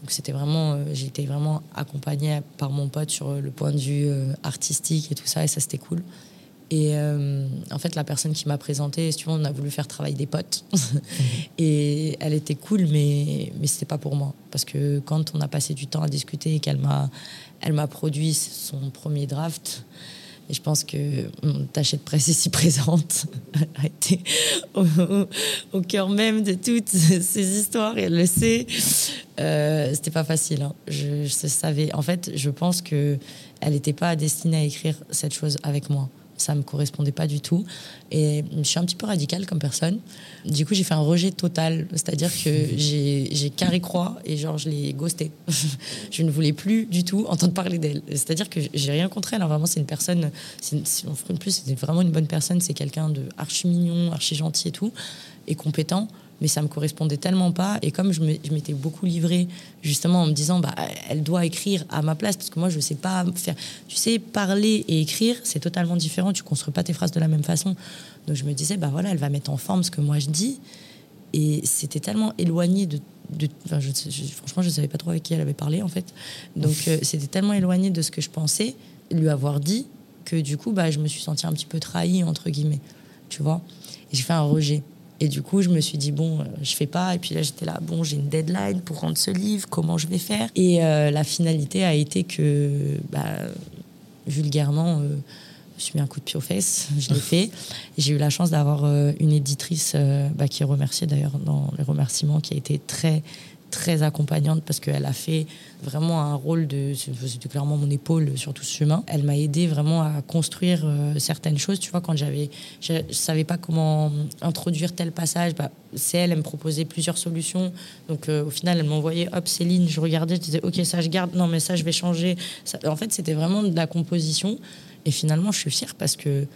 donc c'était vraiment, euh, j'ai été vraiment accompagnée par mon pote sur le point de vue euh, artistique et tout ça, et ça c'était cool. Et euh, en fait, la personne qui m'a présenté, si tu vois, on a voulu faire travailler des potes. (laughs) et elle était cool, mais, mais c'était pas pour moi. Parce que quand on a passé du temps à discuter et qu'elle m'a, elle m'a produit son premier draft, et je pense que mon tâche de presse ici présente (laughs) a été au, cœur même de toutes (laughs) ces histoires, et elle le sait. Euh, C'était pas facile. Hein. Je, savais. En fait, je pense que elle n'était pas destinée à écrire cette chose avec moi ça me correspondait pas du tout. Et je suis un petit peu radicale comme personne. Du coup, j'ai fait un rejet total. C'est-à-dire que j'ai carré croix et genre, je l'ai ghosté. (laughs) je ne voulais plus du tout entendre parler d'elle. C'est-à-dire que j'ai rien contre elle. Hein. Vraiment, c'est une personne, si on plus, c'est vraiment une bonne personne. C'est quelqu'un de archi mignon, archi gentil et tout, et compétent mais ça me correspondait tellement pas. Et comme je m'étais beaucoup livrée, justement, en me disant, bah, elle doit écrire à ma place, parce que moi, je sais pas faire. Tu sais, parler et écrire, c'est totalement différent. Tu construis pas tes phrases de la même façon. Donc, je me disais, bah voilà, elle va mettre en forme ce que moi je dis. Et c'était tellement éloigné de. de enfin, je, franchement, je savais pas trop avec qui elle avait parlé, en fait. Donc, euh, c'était tellement éloigné de ce que je pensais lui avoir dit que du coup, bah, je me suis sentie un petit peu trahie, entre guillemets. Tu vois? Et j'ai fait un rejet. Et du coup, je me suis dit, bon, euh, je fais pas. Et puis là, j'étais là, bon, j'ai une deadline pour rendre ce livre, comment je vais faire? Et euh, la finalité a été que, bah, vulgairement, euh, je me suis mis un coup de pied aux fesses, (laughs) je l'ai (laughs) fait. J'ai eu la chance d'avoir une éditrice bah, qui est remerciée d'ailleurs dans les remerciements, qui a été très très accompagnante parce qu'elle a fait vraiment un rôle de. C'était clairement mon épaule sur tout ce chemin. Elle m'a aidé vraiment à construire euh, certaines choses. Tu vois, quand j'avais. Je ne savais pas comment introduire tel passage, bah, c'est elle, elle me proposait plusieurs solutions. Donc euh, au final, elle m'envoyait hop, Céline, je regardais, je disais ok, ça je garde, non, mais ça je vais changer. en fait, c'était vraiment de la composition. Et finalement, je suis fière parce que.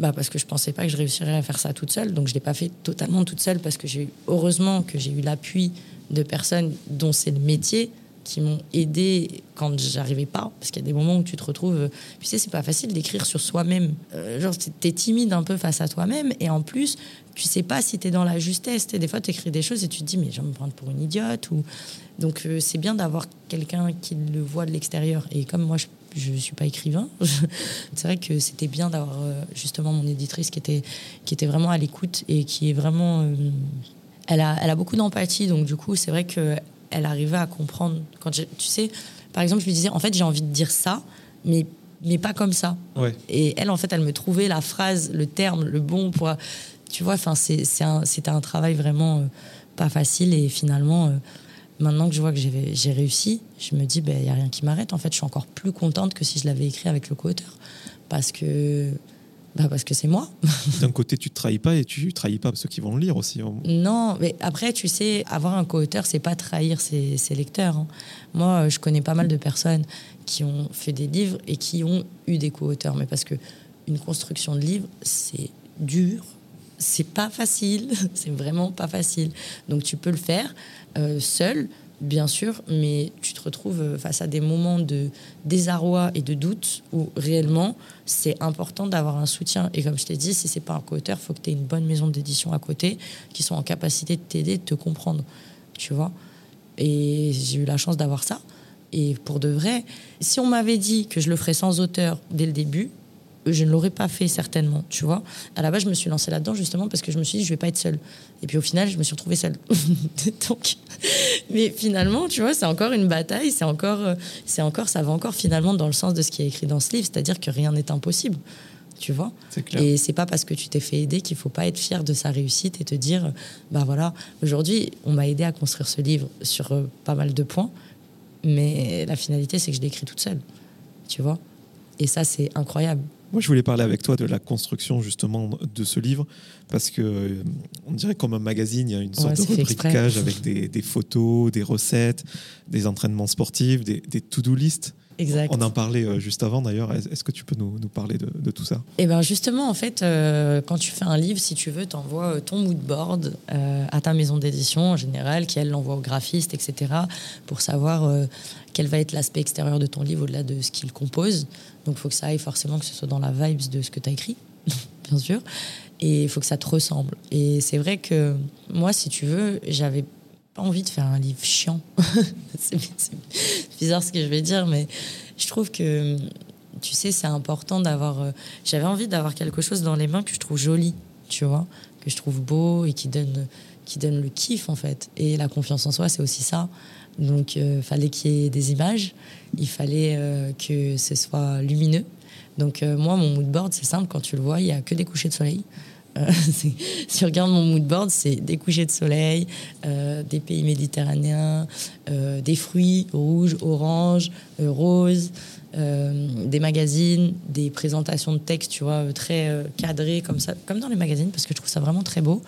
Bah parce que je pensais pas que je réussirais à faire ça toute seule. Donc je l'ai pas fait totalement toute seule parce que j'ai heureusement que j'ai eu l'appui de personnes dont c'est le métier qui m'ont aidé quand j'arrivais pas parce qu'il y a des moments où tu te retrouves tu sais c'est pas facile d'écrire sur soi-même euh, genre t'es timide un peu face à toi-même et en plus tu sais pas si t'es dans la justesse des fois tu écris des choses et tu te dis mais je vais me prendre pour une idiote ou donc euh, c'est bien d'avoir quelqu'un qui le voit de l'extérieur et comme moi je je suis pas écrivain. (laughs) c'est vrai que c'était bien d'avoir euh, justement mon éditrice qui était, qui était vraiment à l'écoute et qui est vraiment elle a, elle a beaucoup d'empathie, donc du coup, c'est vrai qu'elle arrivait à comprendre. Quand tu sais, par exemple, je lui disais, en fait, j'ai envie de dire ça, mais, mais pas comme ça. Ouais. Et elle, en fait, elle me trouvait la phrase, le terme, le bon pour. Tu vois, enfin, c'est un, c'était un travail vraiment euh, pas facile. Et finalement, euh, maintenant que je vois que j'ai, j'ai réussi, je me dis, il ben, n'y a rien qui m'arrête. En fait, je suis encore plus contente que si je l'avais écrit avec le co-auteur. Parce que. Bah parce que c'est moi. (laughs) D'un côté, tu te trahis pas et tu trahis pas ceux qui vont le lire aussi. Non, mais après, tu sais, avoir un co-auteur, c'est pas trahir ses, ses lecteurs. hein. Moi, euh, je connais pas mal de personnes qui ont fait des livres et qui ont eu des co-auteurs. Mais parce que une construction de livre, c'est dur, c'est pas facile, (laughs) c'est vraiment pas facile. Donc tu peux le faire euh, seul, bien sûr, mais tu te retrouves euh, face à des moments de désarroi et de doute où réellement c'est important d'avoir un soutien. Et comme je t'ai dit, si c'est pas un co-auteur, faut que tu aies une bonne maison d'édition à côté qui sont en capacité de t'aider, de te comprendre. Tu vois Et j'ai eu la chance d'avoir ça. Et pour de vrai, si on m'avait dit que je le ferais sans auteur dès le début, je ne l'aurais pas fait certainement, tu vois. À la base, je me suis lancée là-dedans justement parce que je me suis dit, je vais pas être seule. Et puis au final, je me suis retrouvée seule. (laughs) Donc, mais finalement, tu vois, c'est encore une bataille, c'est encore, euh, c'est encore, ça va encore finalement dans le sens de ce qui est écrit dans ce livre, c'est-à-dire que rien n'est impossible, tu vois. Clair. Et c'est pas parce que tu t'es fait aider qu'il faut pas être fier de sa réussite et te dire, bah voilà, aujourd'hui, on m'a aidé à construire ce livre sur euh, pas mal de points, mais la finalité, c'est que je l'ai écrit toute seule, tu vois. Et ça, c'est incroyable. Moi, je voulais parler avec toi de la construction justement de ce livre parce que euh, on dirait comme un magazine, il y a une sorte Ouais, de rubricage avec des, des photos, des recettes, des entraînements sportifs, des, des to-do list. Exact. On en parlait euh, juste avant d'ailleurs. Est- Est-ce que tu peux nous, nous parler de, de tout ça? Et bien justement, en fait, euh, quand tu fais un livre, si tu veux, tu envoies ton mood board euh, à ta maison d'édition en général, qui elle l'envoie au graphiste, etc., pour savoir euh, quel va être l'aspect extérieur de ton livre au-delà de ce qu'il compose. Donc il faut que ça aille forcément que ce soit dans la vibes de ce que tu as écrit, (laughs) bien sûr. Et il faut que ça te ressemble. Et c'est vrai que moi, si tu veux, j'avais pas envie de faire un livre chiant. (laughs) c'est bizarre ce que je vais dire, mais je trouve que tu sais, c'est important d'avoir. euh, J'avais envie d'avoir quelque chose dans les mains que je trouve joli, tu vois, que je trouve beau et qui donne, qui donne le kiff en fait. Et la confiance en soi, c'est aussi ça. Donc, il fallait qu'il y ait des images, il fallait euh, que ce soit lumineux. Donc, euh, moi, mon mood board, c'est simple, quand tu le vois, il n'y a que des couchers de soleil. Euh, (laughs) si tu regardes mon mood board, c'est des couchers de soleil, des pays méditerranéens, des fruits rouges, oranges, roses, des magazines, des présentations de textes, tu vois, très cadrées comme ça, comme dans les magazines, parce que je trouve ça vraiment très beau.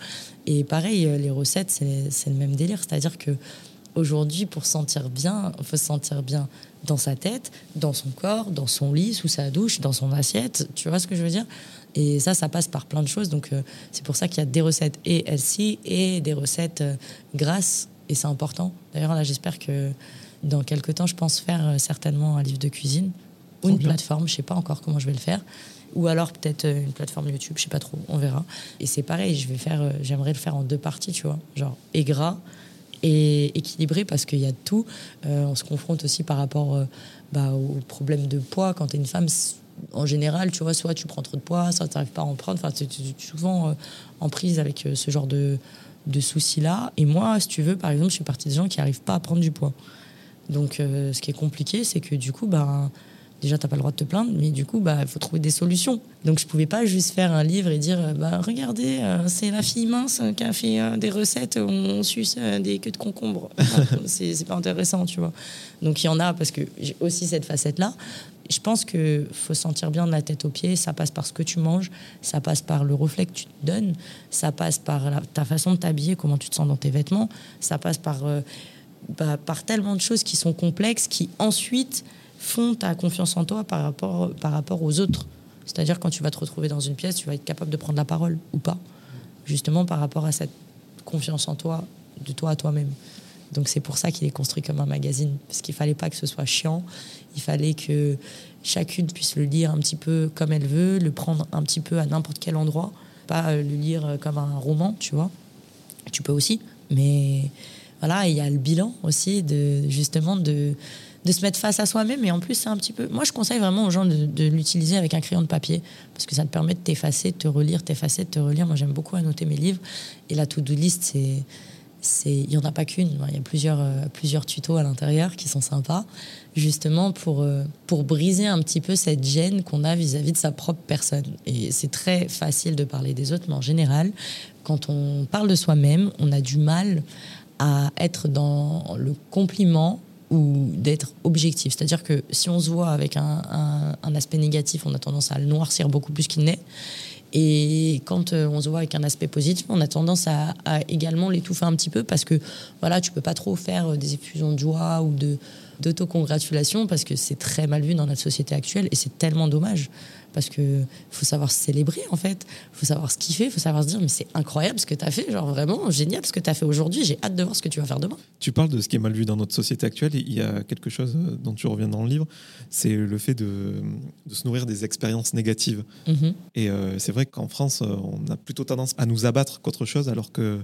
Et pareil, les recettes, c'est le même délire, c'est-à-dire que aujourd'hui, pour se sentir bien, il faut se sentir bien dans sa tête, dans son corps, dans son lit, sous sa douche, dans son assiette. Tu vois ce que je veux dire? Et ça, ça passe par plein de choses. Donc, euh, c'est pour ça qu'il y a des recettes et healthy et des recettes euh, grasses. Et c'est important. D'ailleurs, là, j'espère que dans quelques temps, je pense faire euh, certainement un livre de cuisine ou une bien. plateforme. Je sais pas encore comment je vais le faire. Ou alors peut-être une plateforme YouTube, je sais pas trop, on verra. Et c'est pareil, je vais faire, j'aimerais le faire en deux parties, tu vois, genre et gras et équilibré parce qu'il y a de tout. Euh, on se confronte aussi par rapport euh, bah, aux problèmes de poids. Quand tu es une femme, en général, tu vois, soit tu prends trop de poids, soit tu n'arrives pas à en prendre. Enfin, tu es souvent euh, en prise avec euh, ce genre de, de soucis-là. Et moi, si tu veux, par exemple, je suis partie des gens qui n'arrivent pas à prendre du poids. Donc, euh, ce qui est compliqué, c'est que du coup, bah, déjà, tu n'as pas le droit de te plaindre, mais du coup, bah, il faut trouver des solutions. Donc, je ne pouvais pas juste faire un livre et dire, bah, regardez, euh, c'est la fille mince qui a fait euh, des recettes où on suce euh, des queues de concombre. (laughs) C'est c'est pas intéressant, tu vois. Donc, il y en a, parce que j'ai aussi cette facette-là. Je pense qu'il faut se sentir bien de la tête aux pieds. Ça passe par ce que tu manges, ça passe par le reflet que tu te donnes, ça passe par la- ta façon de t'habiller, comment tu te sens dans tes vêtements, ça passe par, bah, par tellement de choses qui sont complexes, qui ensuite font ta confiance en toi par rapport, par rapport aux autres. C'est-à-dire quand tu vas te retrouver dans une pièce, tu vas être capable de prendre la parole ou pas, justement par rapport à cette confiance en toi, de toi à toi-même. Donc c'est pour ça qu'il est construit comme un magazine, parce qu'il fallait pas que ce soit chiant, il fallait que chacune puisse le lire un petit peu comme elle veut, le prendre un petit peu à n'importe quel endroit, pas euh, le lire euh, comme un roman, tu vois. Tu peux aussi, mais voilà, il y a le bilan aussi de justement de de se mettre face à soi-même et en plus c'est un petit peu moi je conseille vraiment aux gens de, l'utiliser avec un crayon de papier parce que ça te permet de t'effacer de te relire t'effacer de te relire moi j'aime beaucoup annoter mes livres et la to-do list c'est il n'y en a pas qu'une. Il y a plusieurs, euh, plusieurs tutos à l'intérieur qui sont sympas, justement pour, euh, pour briser un petit peu cette gêne qu'on a vis-à-vis de sa propre personne. Et c'est très facile de parler des autres, mais en général, quand on parle de soi-même, on a du mal à être dans le compliment ou d'être objectif. C'est-à-dire que si on se voit avec un, un, aspect négatif, on a tendance à le noircir beaucoup plus qu'il n'est. Et quand euh, on se voit avec un aspect positif, on a tendance à, également l'étouffer un petit peu parce que voilà, tu peux pas trop faire euh, des effusions de joie ou d'autocongratulation parce que c'est très mal vu dans notre société actuelle et c'est tellement dommage parce que faut savoir se célébrer en fait, faut savoir ce kiffer, faut savoir se dire mais c'est incroyable ce que tu as fait, genre vraiment génial ce que tu as fait aujourd'hui, j'ai hâte de voir ce que tu vas faire demain. Tu parles de ce qui est mal vu dans notre société actuelle et il y a quelque chose euh, dont tu reviens dans le livre, c'est le fait de, de, se nourrir des expériences négatives. Mm-hmm. Et euh, c'est vrai qu'en France, euh, on a plutôt tendance à nous abattre qu'autre chose alors que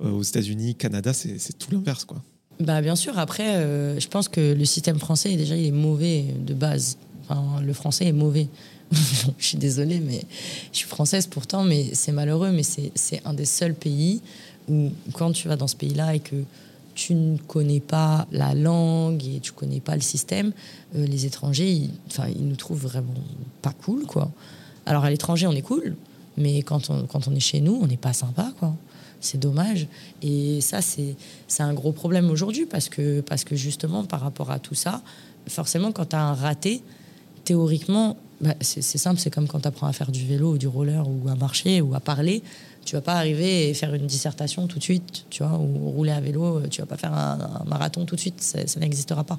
aux États-Unis, Canada, c'est tout l'inverse quoi. Bah bien sûr. Après, je pense que le système français déjà il est mauvais de base. Le français est mauvais. (laughs) je suis désolée, mais je suis française pourtant, mais c'est malheureux, mais c'est un des seuls pays où quand tu vas dans ce pays-là et que tu ne connais pas la langue et tu connais pas le système, euh, les étrangers, ils, enfin, ils nous trouvent vraiment pas cool, quoi. Alors à l'étranger, on est cool, mais quand on, quand on est chez nous, on n'est pas sympa, quoi. C'est dommage. Et ça, c'est un gros problème aujourd'hui parce que, parce que justement, par rapport à tout ça, forcément, quand tu as un raté, théoriquement, bah, c'est simple, c'est comme quand tu apprends à faire du vélo ou du roller ou à marcher ou à parler. Tu vas pas arriver et faire une dissertation tout de suite, tu vois, ou rouler à vélo, tu vas pas faire un, marathon tout de suite, ça, n'existera pas.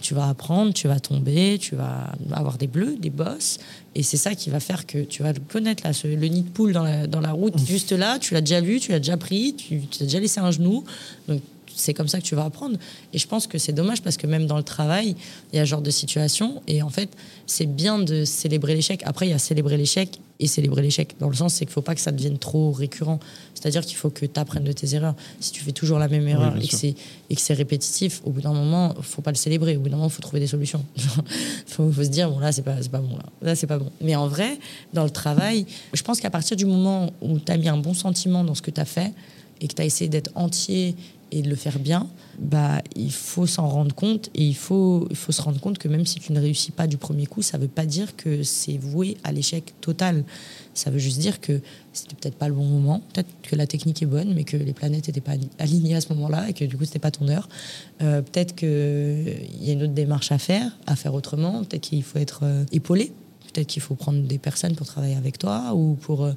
Tu vas apprendre, tu vas tomber, tu vas avoir des bleus, des bosses, et c'est ça qui va faire que tu vas le connaître là, le nid de poule dans la, dans la route, mmh. juste là, tu l'as déjà vu, tu l'as déjà pris, tu, tu as déjà laissé un genou, donc c'est comme ça que tu vas apprendre. Et je pense que c'est dommage parce que même dans le travail, il y a ce genre de situation. Et en fait, c'est bien de célébrer l'échec. Après, il y a célébrer l'échec et célébrer l'échec. Dans le sens, c'est qu'il ne faut pas que ça devienne trop récurrent. C'est-à-dire qu'il faut que tu apprennes de tes erreurs. Si tu fais toujours la même erreur et, que c'est, et que c'est répétitif, au bout d'un moment, il faut pas le célébrer. Au bout d'un moment, il faut trouver des solutions. (laughs) Il faut, se dire, bon, là, c'est pas, pas bon. Là, là c'est pas bon. Mais en vrai, dans le travail, je pense qu'à partir du moment où tu as mis un bon sentiment dans ce que tu as fait, et que tu as essayé d'être entier et de le faire bien, bah, il faut s'en rendre compte et il faut, il faut se rendre compte que même si tu ne réussis pas du premier coup, ça ne veut pas dire que c'est voué à l'échec total. Ça veut juste dire que c'était peut-être pas le bon moment, peut-être que la technique est bonne, mais que les planètes n'étaient pas alignées à ce moment-là et que du coup, c'était pas ton heure. Euh, peut-être qu'il y a une autre démarche à faire, à faire autrement, peut-être qu'il faut être euh, épaulé, peut-être qu'il faut prendre des personnes pour travailler avec toi ou pour. Euh,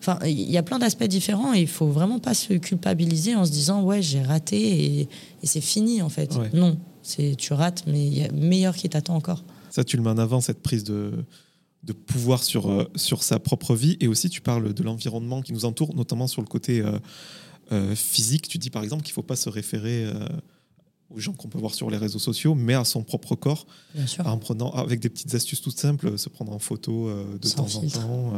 Enfin, il y a plein d'aspects différents et il faut vraiment pas se culpabiliser en se disant ouais j'ai raté et, c'est fini en fait. Non, c'est tu rates mais il y a meilleur qui t'attend encore. Ça tu le mets en avant cette prise de de pouvoir sur euh, sur sa propre vie et aussi tu parles de l'environnement qui nous entoure notamment sur le côté euh, euh, physique. Tu dis par exemple qu'il faut pas se référer aux gens qu'on peut voir sur les réseaux sociaux, mais à son propre corps, Bien sûr. en prenant avec des petites astuces toutes simples, se prendre en photo de temps en temps.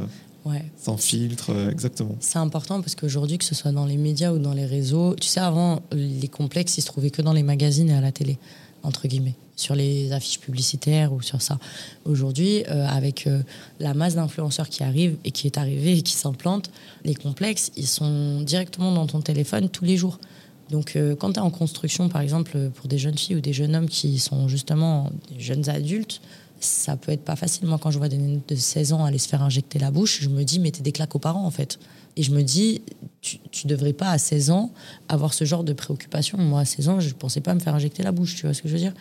Ouais. Sans filtre, euh, exactement. C'est important parce qu'aujourd'hui, que ce soit dans les médias ou dans les réseaux, tu sais, avant, les complexes, ils se trouvaient que dans les magazines et à la télé, entre guillemets, sur les affiches publicitaires ou sur ça. Aujourd'hui, euh, avec euh, la masse d'influenceurs qui arrivent et qui est arrivée et qui s'implante, les complexes, ils sont directement dans ton téléphone tous les jours. Donc, quand tu es en construction, par exemple, pour des jeunes filles ou des jeunes hommes qui sont justement des jeunes adultes, ça peut être pas facile. Moi, quand je vois des nègres de 16 ans aller se faire injecter la bouche, je me dis, mettez des claques aux parents, en fait. Et je me dis, tu, tu devrais pas, à 16 ans, avoir ce genre de préoccupation. Moi, à 16 ans, je pensais pas me faire injecter la bouche, tu vois ce que je veux dire?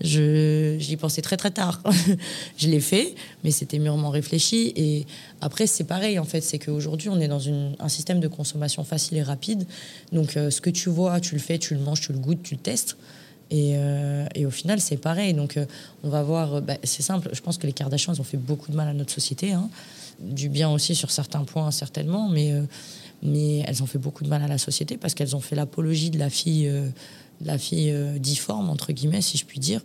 Je J'y pensais très, très tard. (laughs) je l'ai fait, mais c'était mûrement réfléchi. Et après, c'est pareil, en fait. C'est qu'aujourd'hui, on est dans une, un système de consommation facile et rapide. Donc, euh, ce que tu vois, tu le fais, tu le manges, tu le goûtes, tu le testes. Euh, et, au final, c'est pareil. Donc, euh, on va voir. Euh, bah, c'est simple. Je pense que les Kardashians ont fait beaucoup de mal à notre société. Hein. Du bien aussi sur certains points, certainement. Mais, elles ont fait beaucoup de mal à la société parce qu'elles ont fait l'apologie de la fille, la fille difforme, entre guillemets, si je puis dire.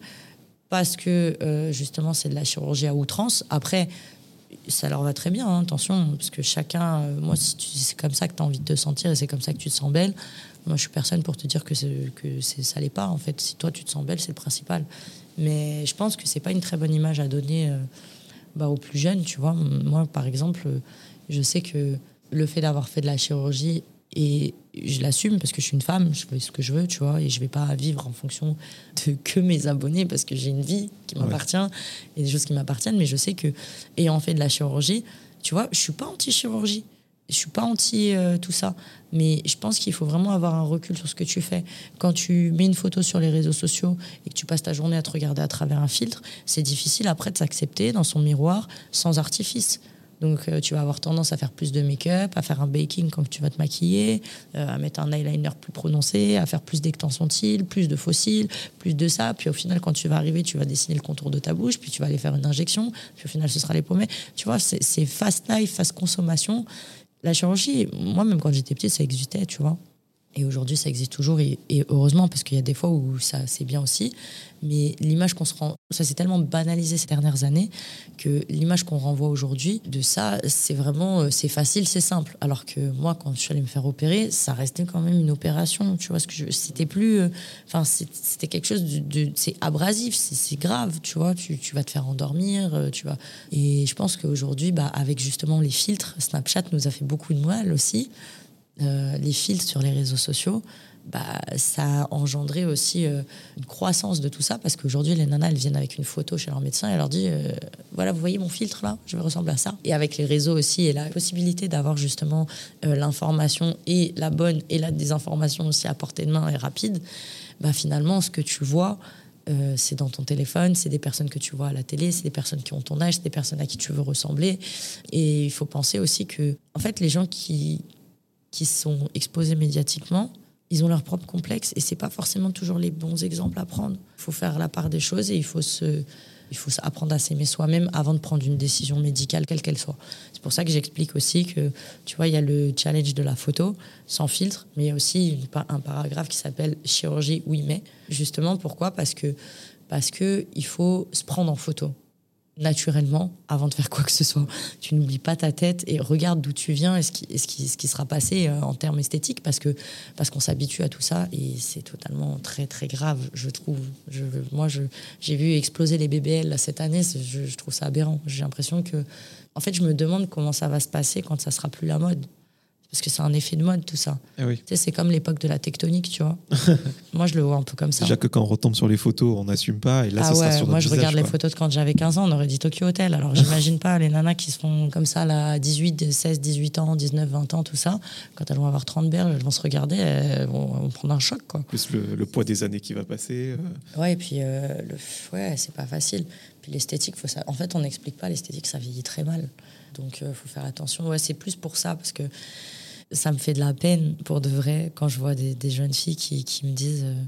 Parce que, justement, c'est de la chirurgie à outrance. Après, ça leur va très bien, hein, attention, parce que chacun, moi, si c'est comme ça que tu as envie de te sentir et c'est comme ça que tu te sens belle, moi, je suis personne pour te dire que, que ça l'est pas. En fait, si toi tu te sens belle, c'est le principal. Mais je pense que c'est pas une très bonne image à donner euh, bah, aux plus jeunes. Tu vois, moi, par exemple, je sais que le fait d'avoir fait de la chirurgie Et je l'assume parce que je suis une femme, je fais ce que je veux, tu vois, et je vais pas vivre en fonction de que mes abonnés parce que j'ai une vie qui m'appartient et des choses qui m'appartiennent. Mais je sais que, ayant fait de la chirurgie, tu vois, je suis pas anti-chirurgie. Je suis pas anti euh, tout ça, mais je pense qu'il faut vraiment avoir un recul sur ce que tu fais. Quand tu mets une photo sur les réseaux sociaux et que tu passes ta journée à te regarder à travers un filtre, c'est difficile après de s'accepter dans son miroir sans artifice. Donc, euh, tu vas avoir tendance à faire plus de make-up, à faire un baking quand tu vas te maquiller, euh, à mettre un eyeliner plus prononcé, à faire plus d'extensions de cils, plus de fossiles, plus de ça. Puis au final, quand tu vas arriver, tu vas dessiner le contour de ta bouche, puis tu vas aller faire une injection, puis au final, ce sera les pommettes. Tu vois, c'est fast life, fast consommation. La chirurgie, moi, même quand j'étais petite, ça existait, tu vois. Et aujourd'hui, ça existe toujours, et, heureusement, parce qu'il y a des fois où ça c'est bien aussi. Mais l'image qu'on se rend, ça s'est tellement banalisé ces dernières années que l'image qu'on renvoie aujourd'hui de ça, c'est vraiment, euh, c'est facile, c'est simple. Alors que moi, quand je suis allée me faire opérer, ça restait quand même une opération. Tu vois c'était plus, euh, enfin, c'était quelque chose de, c'est abrasif, c'est grave. Tu vois, tu, tu, vas te faire endormir, euh, tu vois. Et je pense qu'aujourd'hui, bah, avec justement les filtres, Snapchat nous a fait beaucoup de mal aussi. Euh, les filtres sur les réseaux sociaux, bah, ça a engendré aussi euh, une croissance de tout ça parce qu'aujourd'hui, les nanas, elles viennent avec une photo chez leur médecin et leur dit euh, Voilà, vous voyez mon filtre là, je ressemble à ça. Et avec les réseaux aussi et la possibilité d'avoir justement l'information et la bonne et la désinformation aussi à portée de main et rapide, bah, finalement, ce que tu vois, c'est dans ton téléphone, c'est des personnes que tu vois à la télé, c'est des personnes qui ont ton âge, c'est des personnes à qui tu veux ressembler. Et il faut penser aussi que, en fait, les gens qui, qui sont exposés médiatiquement, ils ont leur propre complexe et c'est pas forcément toujours les bons exemples à prendre. Il faut faire la part des choses et il faut se, il faut apprendre à s'aimer soi-même avant de prendre une décision médicale, quelle qu'elle soit. C'est pour ça que j'explique aussi que, tu vois, il y a le challenge de la photo sans filtre, mais il y a aussi un paragraphe qui s'appelle chirurgie oui mais. Justement, pourquoi? Parce que parce que il faut se prendre en photo naturellement avant de faire quoi que ce soit. Tu n'oublies pas ta tête et regarde d'où tu viens et ce qui, ce qui, ce qui sera passé euh, en termes esthétiques parce que parce qu'on s'habitue à tout ça et c'est totalement très très grave, je trouve. Je, moi, j'ai vu exploser les BBL cette année, je, je trouve ça aberrant. J'ai l'impression que, en fait, je me demande comment ça va se passer quand ça sera plus la mode parce que c'est un effet de mode tout ça. Eh oui. Tu sais, c'est comme l'époque de la tectonique, tu vois. (laughs) moi, je le vois un peu comme ça. Déjà que quand on retombe sur les photos, on n'assume pas, et là, ah ça ouais, sera sur Moi, je regarde les photos de quand j'avais 15 ans, on aurait dit Tokyo Hotel. Alors, j'imagine (laughs) pas les nanas qui se font comme ça, là, 18, 16, 18 ans, 19, 20 ans, tout ça. Quand elles vont avoir 30 berges, elles vont se regarder, elles vont, prendre un choc, quoi. Plus le, poids des années qui va passer. Euh. Ouais, et puis, euh, le, ouais, c'est pas facile. Puis l'esthétique, faut ça. En fait, on n'explique pas l'esthétique, ça vieillit très mal. Donc, il euh, faut faire attention. Ouais, c'est plus pour ça, parce que ça me fait de la peine pour de vrai quand je vois des, jeunes filles qui, qui me disent euh,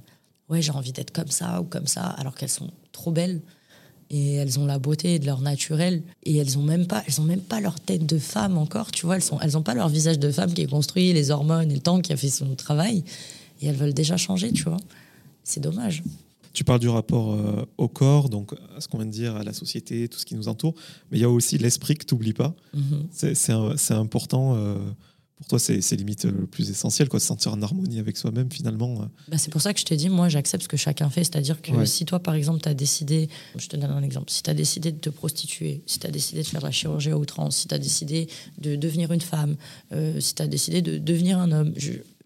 ouais j'ai envie d'être comme ça ou comme ça alors qu'elles sont trop belles et elles ont la beauté de leur naturel et elles ont même pas elles ont même pas leur tête de femme encore tu vois elles sont elles ont pas leur visage de femme qui est construit les hormones et le temps qui a fait son travail et elles veulent déjà changer tu vois c'est dommage tu parles du rapport euh, au corps, donc à ce qu'on vient de dire, à la société, tout ce qui nous entoure, mais il y a aussi l'esprit que tu n'oublies pas. Mm-hmm. C'est important. Euh, pour toi, c'est limite le plus essentiel, quoi, de se sentir en harmonie avec soi-même finalement. Euh. Bah, c'est pour ça que je te dis, moi, j'accepte ce que chacun fait. C'est-à-dire que si toi, par exemple, tu as décidé, je te donne un exemple, si tu as décidé de te prostituer, si tu as décidé de faire de la chirurgie à outrance, si tu as décidé de devenir une femme, euh, si tu as décidé de devenir un homme,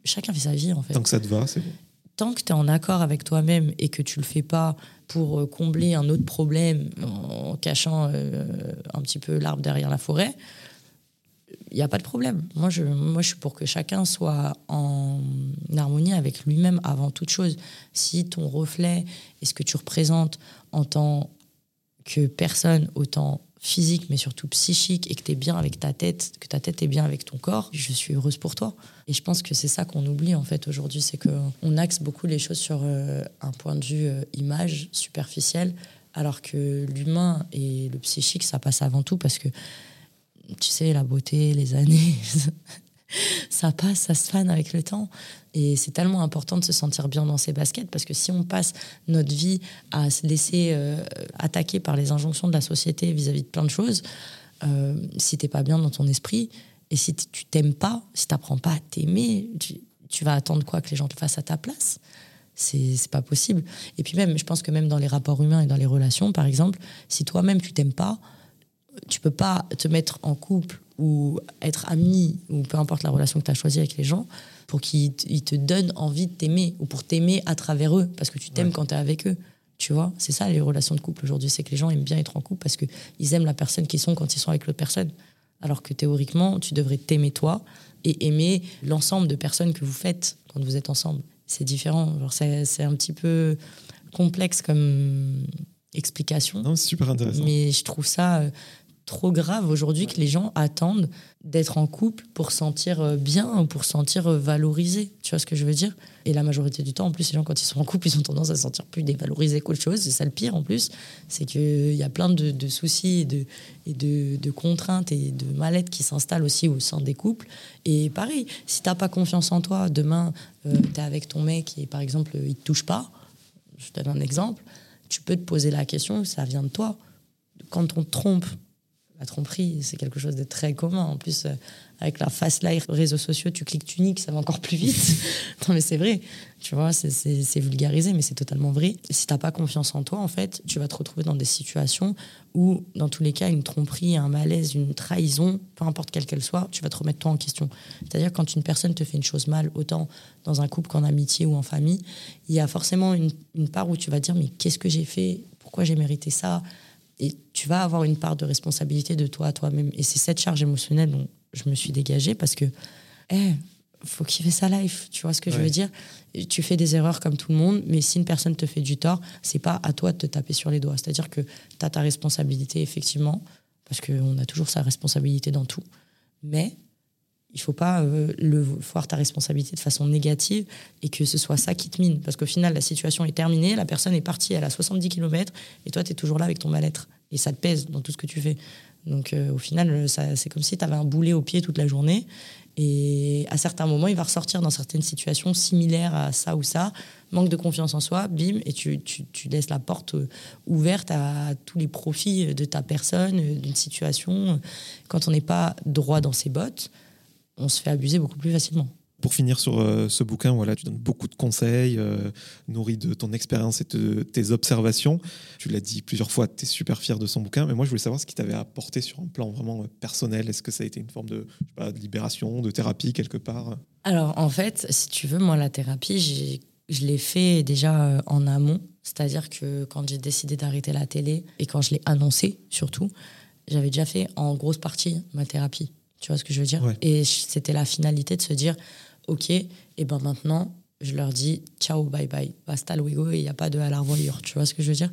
chacun fait sa vie en fait. Tant que ça te va, c'est bon. Tant que tu es en accord avec toi-même et que tu le fais pas pour euh, combler un autre problème en cachant un petit peu l'arbre derrière la forêt, il n'y a pas de problème. Moi je, moi, je suis pour que chacun soit en harmonie avec lui-même avant toute chose. Si ton reflet est ce que tu représentes en tant que personne, autant physique, mais surtout psychique, et que tu es bien avec ta tête, que ta tête est bien avec ton corps, je suis heureuse pour toi. Et je pense que c'est ça qu'on oublie en fait aujourd'hui, c'est qu'on axe beaucoup les choses sur euh, un point de vue euh, image superficielle, alors que l'humain et le psychique, ça passe avant tout parce que tu sais, la beauté, les années, (laughs) ça passe, ça se fane avec le temps. Et c'est tellement important de se sentir bien dans ses baskets parce que si on passe notre vie à se laisser euh, attaquer par les injonctions de la société vis-à-vis de plein de choses, euh, si t'es pas bien dans ton esprit et si tu t'aimes pas, si t'apprends pas à t'aimer, tu, vas attendre quoi que les gens te fassent à ta place? C'est pas possible. Et puis même, je pense que même dans les rapports humains et dans les relations, par exemple, si toi-même tu t'aimes pas, tu peux pas te mettre en couple ou être ami, ou peu importe la relation que tu as choisie avec les gens, pour qu'ils te donnent envie de t'aimer, ou pour t'aimer à travers eux, parce que tu t'aimes quand tu es avec eux. Tu vois, c'est ça les relations de couple aujourd'hui, c'est que les gens aiment bien être en couple parce qu'ils aiment la personne qu'ils sont quand ils sont avec l'autre personne. Alors que théoriquement, tu devrais t'aimer toi et aimer l'ensemble de personnes que vous faites quand vous êtes ensemble. C'est différent. C'est un petit peu complexe comme explication. Non, c'est super intéressant. Mais je trouve ça euh, trop grave aujourd'hui que les gens attendent d'être en couple pour sentir euh, bien ou pour sentir euh, valorisé. Tu vois ce que je veux dire? Et la majorité du temps, en plus, les gens, quand ils sont en couple, ils ont tendance à se sentir plus dévalorisés qu'autre chose. C'est ça le pire en plus. C'est qu'il y a plein de, soucis et, de, et de, contraintes et de mal-être qui s'installent aussi au sein des couples. Et pareil, si tu n'as pas confiance en toi, demain, euh, tu es avec ton mec et par exemple, il ne te touche pas. Je te donne un exemple. Tu peux te poser la question, ça vient de toi. Quand on te trompe, la tromperie, c'est quelque chose de très commun. En plus, euh, avec la fast life, réseaux sociaux, tu cliques, tu niques, ça va encore plus vite. (laughs) non, mais c'est vrai. Tu vois, c'est vulgarisé, mais c'est totalement vrai. Si tu n'as pas confiance en toi, en fait, tu vas te retrouver dans des situations où, dans tous les cas, une tromperie, un malaise, une trahison, peu importe quelle qu'elle soit, tu vas te remettre toi en question. C'est-à-dire, quand une personne te fait une chose mal, autant dans un couple qu'en amitié ou en famille, il y a forcément une, une part où tu vas dire, mais qu'est-ce que j'ai fait? Pourquoi j'ai mérité ça? Et tu vas avoir une part de responsabilité de toi à toi-même. Et c'est cette charge émotionnelle dont je me suis dégagée parce que, eh, faut qu'il fait sa life. Tu vois ce que je veux dire? Tu fais des erreurs comme tout le monde, mais si une personne te fait du tort, c'est pas à toi de te taper sur les doigts. C'est-à-dire que tu as ta responsabilité, effectivement, parce qu'on a toujours sa responsabilité dans tout. Mais il faut pas euh, le voir ta responsabilité de façon négative et que ce soit ça qui te mine. Parce qu'au final, la situation est terminée, la personne est partie, elle a 70 km et toi, tu es toujours là avec ton mal-être. Et ça te pèse dans tout ce que tu fais. Donc euh, au final, c'est comme si tu avais un boulet au pied toute la journée. Et à certains moments, il va ressortir dans certaines situations similaires à ça ou ça. Manque de confiance en soi, bim, et tu, tu, laisses la porte euh, ouverte à tous les profits de ta personne, d'une situation. Quand on n'est pas droit dans ses bottes, on se fait abuser beaucoup plus facilement. Pour finir sur euh, ce bouquin, voilà, tu donnes beaucoup de conseils, euh, nourris de ton expérience et de tes observations. Tu l'as dit plusieurs fois, tu es super fier de son bouquin, mais moi je voulais savoir ce qui t'avait apporté sur un plan vraiment euh, personnel. Est-ce que ça a été une forme de, de libération, de thérapie quelque part? Alors en fait, si tu veux, moi la thérapie, je l'ai fait déjà en amont. C'est-à-dire que quand j'ai décidé d'arrêter la télé et quand je l'ai annoncé surtout, j'avais déjà fait en grosse partie ma thérapie. Tu vois ce que je veux dire Et c'était la finalité de se dire, OK, et ben maintenant, je leur dis ciao, bye bye, basta luego, et il n'y a pas de à la revoyure. Tu vois ce que je veux dire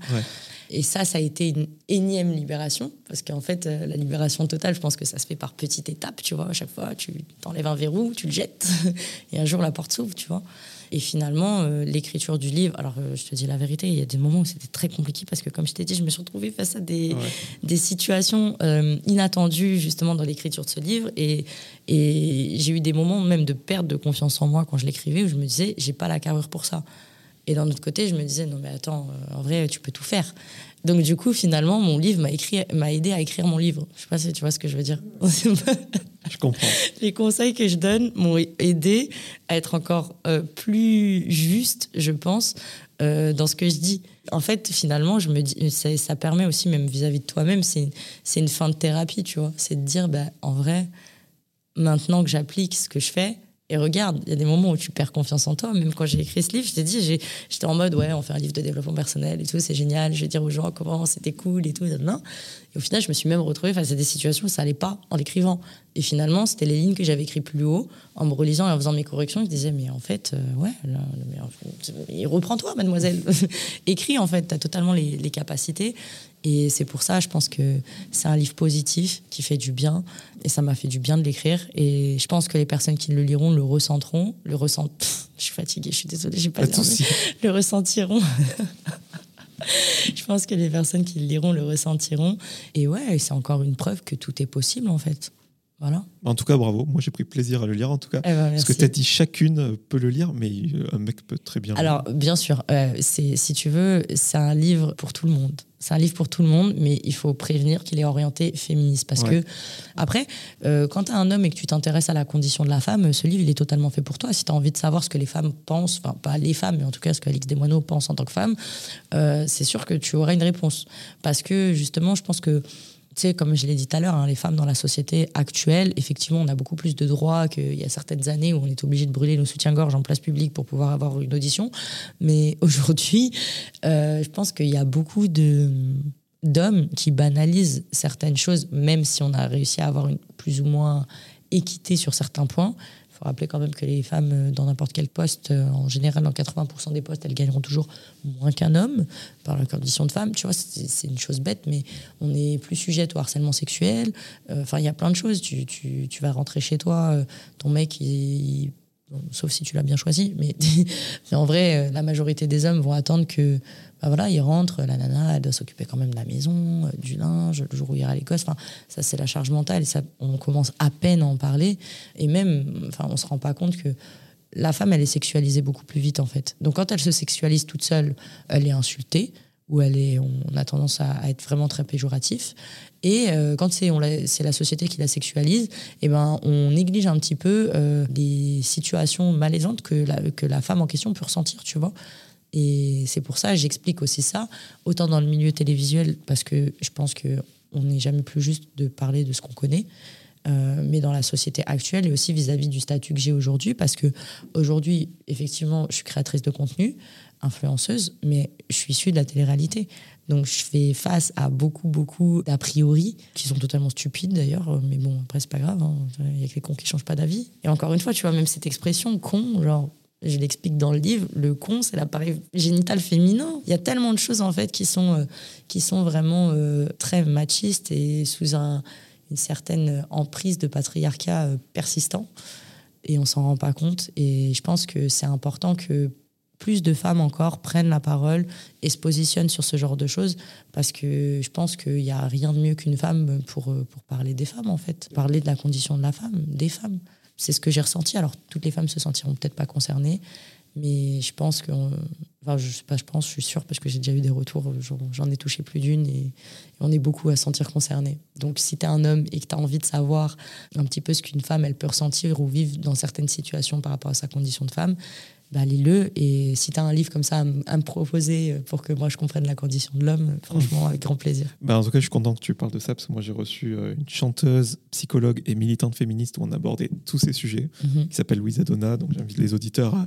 Et ça, ça a été une énième libération, parce qu'en fait, euh, la libération totale, je pense que ça se fait par petites étapes, tu vois. À chaque fois, tu t'enlèves un verrou, tu le jettes, (laughs) et un jour, la porte s'ouvre, tu vois. Et finalement, euh, l'écriture du livre, alors euh, je te dis la vérité, il y a des moments où c'était très compliqué parce que, comme je t'ai dit, je me suis retrouvée face à des, des situations euh, inattendues justement dans l'écriture de ce livre. Et, et j'ai eu des moments même de perte de confiance en moi quand je l'écrivais où je me disais, j'ai pas la carrure pour ça. Et d'un autre côté, je me disais, non mais attends, en vrai, tu peux tout faire. Donc du coup, finalement, mon livre m'a aidé à écrire mon livre. Je sais pas si tu vois ce que je veux dire. (laughs) je comprends. Les conseils que je donne m'ont aidé à être encore euh, plus juste, je pense, euh, dans ce que je dis. En fait, finalement, je me dis, ça, ça permet aussi, même vis-à-vis de toi-même, c'est, c'est une fin de thérapie, tu vois. C'est de dire, bah, en vrai, maintenant que j'applique ce que je fais, et regarde, il y a des moments où tu perds confiance en toi. Même quand j'ai écrit ce livre, je t'ai dit, j'étais en mode, ouais, on fait un livre de développement personnel et tout, c'est génial. Je vais dire aux gens comment c'était cool et tout. Et au final, je me suis même retrouvée face à des situations où ça allait pas en l'écrivant. Et finalement, c'était les lignes que j'avais écrites plus haut, en me relisant et en faisant mes corrections. Je disais, mais en fait, euh, ouais, reprends-toi, mademoiselle. (laughs) Écris, en fait, tu as totalement les, les capacités. Et c'est pour ça, je pense que c'est un livre positif qui fait du bien. Et ça m'a fait du bien de l'écrire. Et je pense que les personnes qui le liront le ressentiront. Le ressentent. (laughs) Je suis fatiguée, je suis désolée, j'ai pas, pas (laughs) Le ressentiront. je pense que les personnes qui le liront le ressentiront. Et ouais, c'est encore une preuve que tout est possible en fait. Voilà. En tout cas, bravo. Moi, j'ai pris plaisir à le lire, en tout cas. Eh ben, parce que tu as dit chacune peut le lire, mais euh, un mec peut très bien. Alors, bien sûr, euh, si tu veux, c'est un livre pour tout le monde. C'est un livre pour tout le monde, mais il faut prévenir qu'il est orienté féministe. Parce que, après, euh, quand tu es un homme et que tu t'intéresses à la condition de la femme, ce livre, il est totalement fait pour toi. Si tu as envie de savoir ce que les femmes pensent, enfin, pas les femmes, mais en tout cas ce que Alix Desmoineaux pense en tant que femme, c'est sûr que tu auras une réponse. Parce que, justement, je pense que sais, comme je l'ai dit tout à l'heure, hein, les femmes dans la société actuelle, effectivement, on a beaucoup plus de droits qu'il y a certaines années où on est obligé de brûler nos soutiens-gorge en place publique pour pouvoir avoir une audition. Mais (laughs) aujourd'hui, euh, je pense qu'il y a beaucoup de d'hommes qui banalisent certaines choses, même si on a réussi à avoir une plus ou moins équité sur certains points faut rappeler quand même que les femmes, euh, dans n'importe quel poste, euh, en général, dans 80% des postes, elles gagneront toujours moins qu'un homme par la condition de femme. Tu vois, c'est une chose bête, mais on est plus sujet au harcèlement sexuel. Euh, enfin, il y a plein de choses. Tu, vas rentrer chez toi, ton mec, sauf si tu l'as bien choisi, mais, (laughs) en vrai, la majorité des hommes vont attendre que bah voilà, il rentre, la nana, elle doit s'occuper quand même de la maison, euh, du linge, le jour où il ira à l'école. Enfin, ça, c'est la charge mentale. Ça, on commence à peine à en parler. Et même, enfin, on se rend pas compte que la femme, elle est sexualisée beaucoup plus vite, en fait. Donc, quand elle se sexualise toute seule, elle est insultée ou elle est, on a tendance à, être vraiment très péjoratif. Et euh, quand c'est la société qui la sexualise, eh ben, on néglige un petit peu euh, les situations malaisantes que la, que la femme en question peut ressentir, tu vois. Et c'est pour ça, j'explique aussi ça, autant dans le milieu télévisuel, parce que je pense qu'on n'est jamais plus juste de parler de ce qu'on connaît, euh, mais dans la société actuelle et aussi vis-à-vis du statut que j'ai aujourd'hui, parce que aujourd'hui, effectivement, je suis créatrice de contenu, influenceuse, mais je suis issue de la télé-réalité. Donc je fais face à beaucoup, beaucoup d'a priori, qui sont totalement stupides d'ailleurs, mais bon, après c'est pas grave, hein. il y a que les cons qui changent pas d'avis. Et encore une fois, tu vois, même cette expression con, genre je l'explique dans le livre, le con, c'est l'appareil génital féminin. Il y a tellement de choses en fait qui sont, euh, qui sont vraiment euh, très machistes et sous un, une certaine emprise de patriarcat euh, persistant. Et on s'en rend pas compte. Et je pense que c'est important que plus de femmes encore prennent la parole et se positionnent sur ce genre de choses parce que je pense qu'il n'y a rien de mieux qu'une femme pour, pour parler des femmes en fait, parler de la condition de la femme, des femmes. C'est ce que j'ai ressenti. Alors, toutes les femmes se sentiront peut-être pas concernées, mais je pense que. Enfin, je sais pas, je pense, je suis sûre, parce que j'ai déjà eu des retours, j'en ai touché plus d'une et, on est beaucoup à se sentir concernés. Donc, si tu es un homme et que tu as envie de savoir un petit peu ce qu'une femme, elle peut ressentir ou vivre dans certaines situations par rapport à sa condition de femme, bah, lis-le. Et si tu as un livre comme ça à, me proposer pour que moi je comprenne la condition de l'homme, franchement, avec grand plaisir. Bah, en tout cas, je suis content que tu parles de ça parce que moi j'ai reçu euh, une chanteuse, psychologue et militante féministe où on abordait tous ces sujets, mhm. qui s'appelle Louise Adona. Donc j'invite les auditeurs à,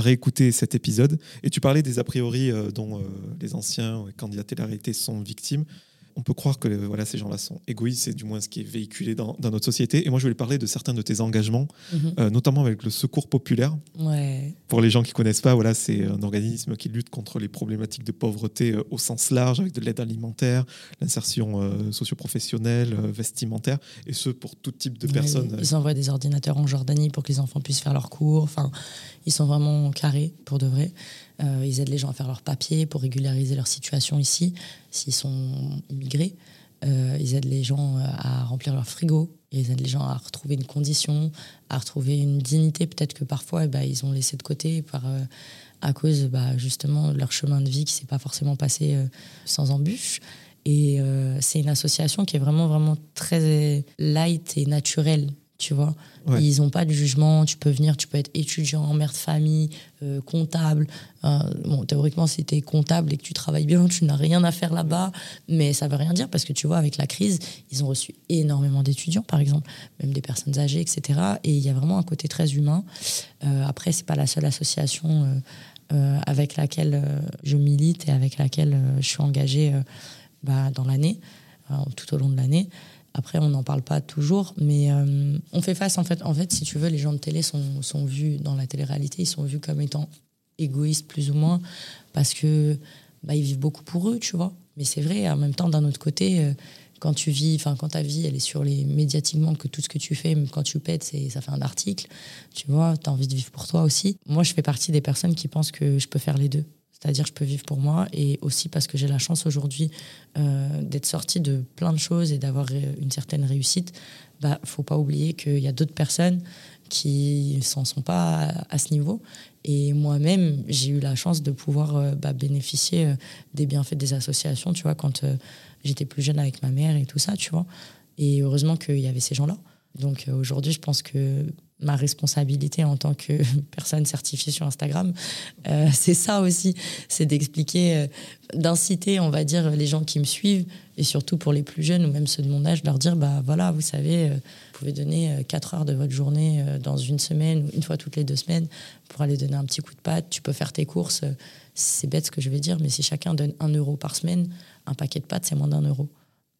réécouter cet épisode. Et tu parlais des a priori euh, dont euh, les anciens candidats à la réalité sont victimes on peut croire que voilà, ces gens-là sont égoïstes, c'est du moins ce qui est véhiculé dans, notre société. Et moi, je voulais parler de certains de tes engagements, mhm. euh, notamment avec le Secours populaire. Pour les gens qui connaissent pas, voilà, c'est un organisme qui lutte contre les problématiques de pauvreté euh, au sens large, avec de l'aide alimentaire, l'insertion euh, socio-professionnelle, vestimentaire, et ce pour tout type de personnes. Ils envoient des ordinateurs en Jordanie pour que les enfants puissent faire leurs cours. Enfin, ils sont vraiment carrés pour de vrai. Euh, ils aident les gens à faire leurs papiers pour régulariser leur situation ici, s'ils sont immigrés. Euh, ils aident les gens euh, à remplir leur frigo. Ils aident les gens à retrouver une condition, à retrouver une dignité. Peut-être que parfois, bah, ils ont laissé de côté par, à cause bah, justement de leur chemin de vie qui ne s'est pas forcément passé sans embûche. Et c'est une association qui est vraiment, vraiment très light et naturelle tu vois. Ils n'ont pas de jugement, tu peux venir, tu peux être étudiant, mère de famille, euh, comptable. Euh, bon, théoriquement, si tu es comptable et que tu travailles bien, tu n'as rien à faire là-bas, mais ça veut rien dire parce que tu vois, avec la crise, ils ont reçu énormément d'étudiants, par exemple, même des personnes âgées, etc. Et il y a vraiment un côté très humain. Euh, après, c'est pas la seule association avec laquelle je milite et avec laquelle je suis engagée bah, dans l'année, tout au long de l'année. Après, on n'en parle pas toujours, mais euh, on fait face, en fait, en fait, si tu veux, les gens de télé sont, sont vus dans la télé-réalité, ils sont vus comme étant égoïstes plus ou moins, parce que bah, ils vivent beaucoup pour eux, tu vois. Mais c'est vrai, en même temps, d'un autre côté, euh, quand tu vis, enfin, quand ta vie, elle est sur les médiatiquement, que tout ce que tu fais, même quand tu pètes, ça fait un article, tu vois, tu as envie de vivre pour toi aussi. Moi, je fais partie des personnes qui pensent que je peux faire les deux. C'est-à-dire je peux vivre pour moi et aussi parce que j'ai la chance aujourd'hui euh, d'être sortie de plein de choses et d'avoir une certaine réussite. Bah, faut pas oublier qu'il y a d'autres personnes qui s'en sont pas à, ce niveau. Et moi-même, j'ai eu la chance de pouvoir euh, bah, bénéficier euh, des bienfaits des associations, tu vois, quand j'étais plus jeune avec ma mère et tout ça, tu vois. Et heureusement qu'il y avait ces gens-là. Donc aujourd'hui, je pense que ma responsabilité en tant que (laughs) personne certifiée sur Instagram, euh, c'est ça aussi, c'est d'expliquer, euh, d'inciter, on va dire, les gens qui me suivent, et surtout pour les plus jeunes ou même ceux de mon âge, leur dire, bah voilà, vous savez, euh, vous pouvez donner 4 heures de votre journée dans une semaine ou une fois toutes les deux semaines pour aller donner un petit coup de patte, tu peux faire tes courses, c'est bête ce que je vais dire, mais si chacun donne un euro par semaine, un paquet de pâtes, c'est moins d'un euro.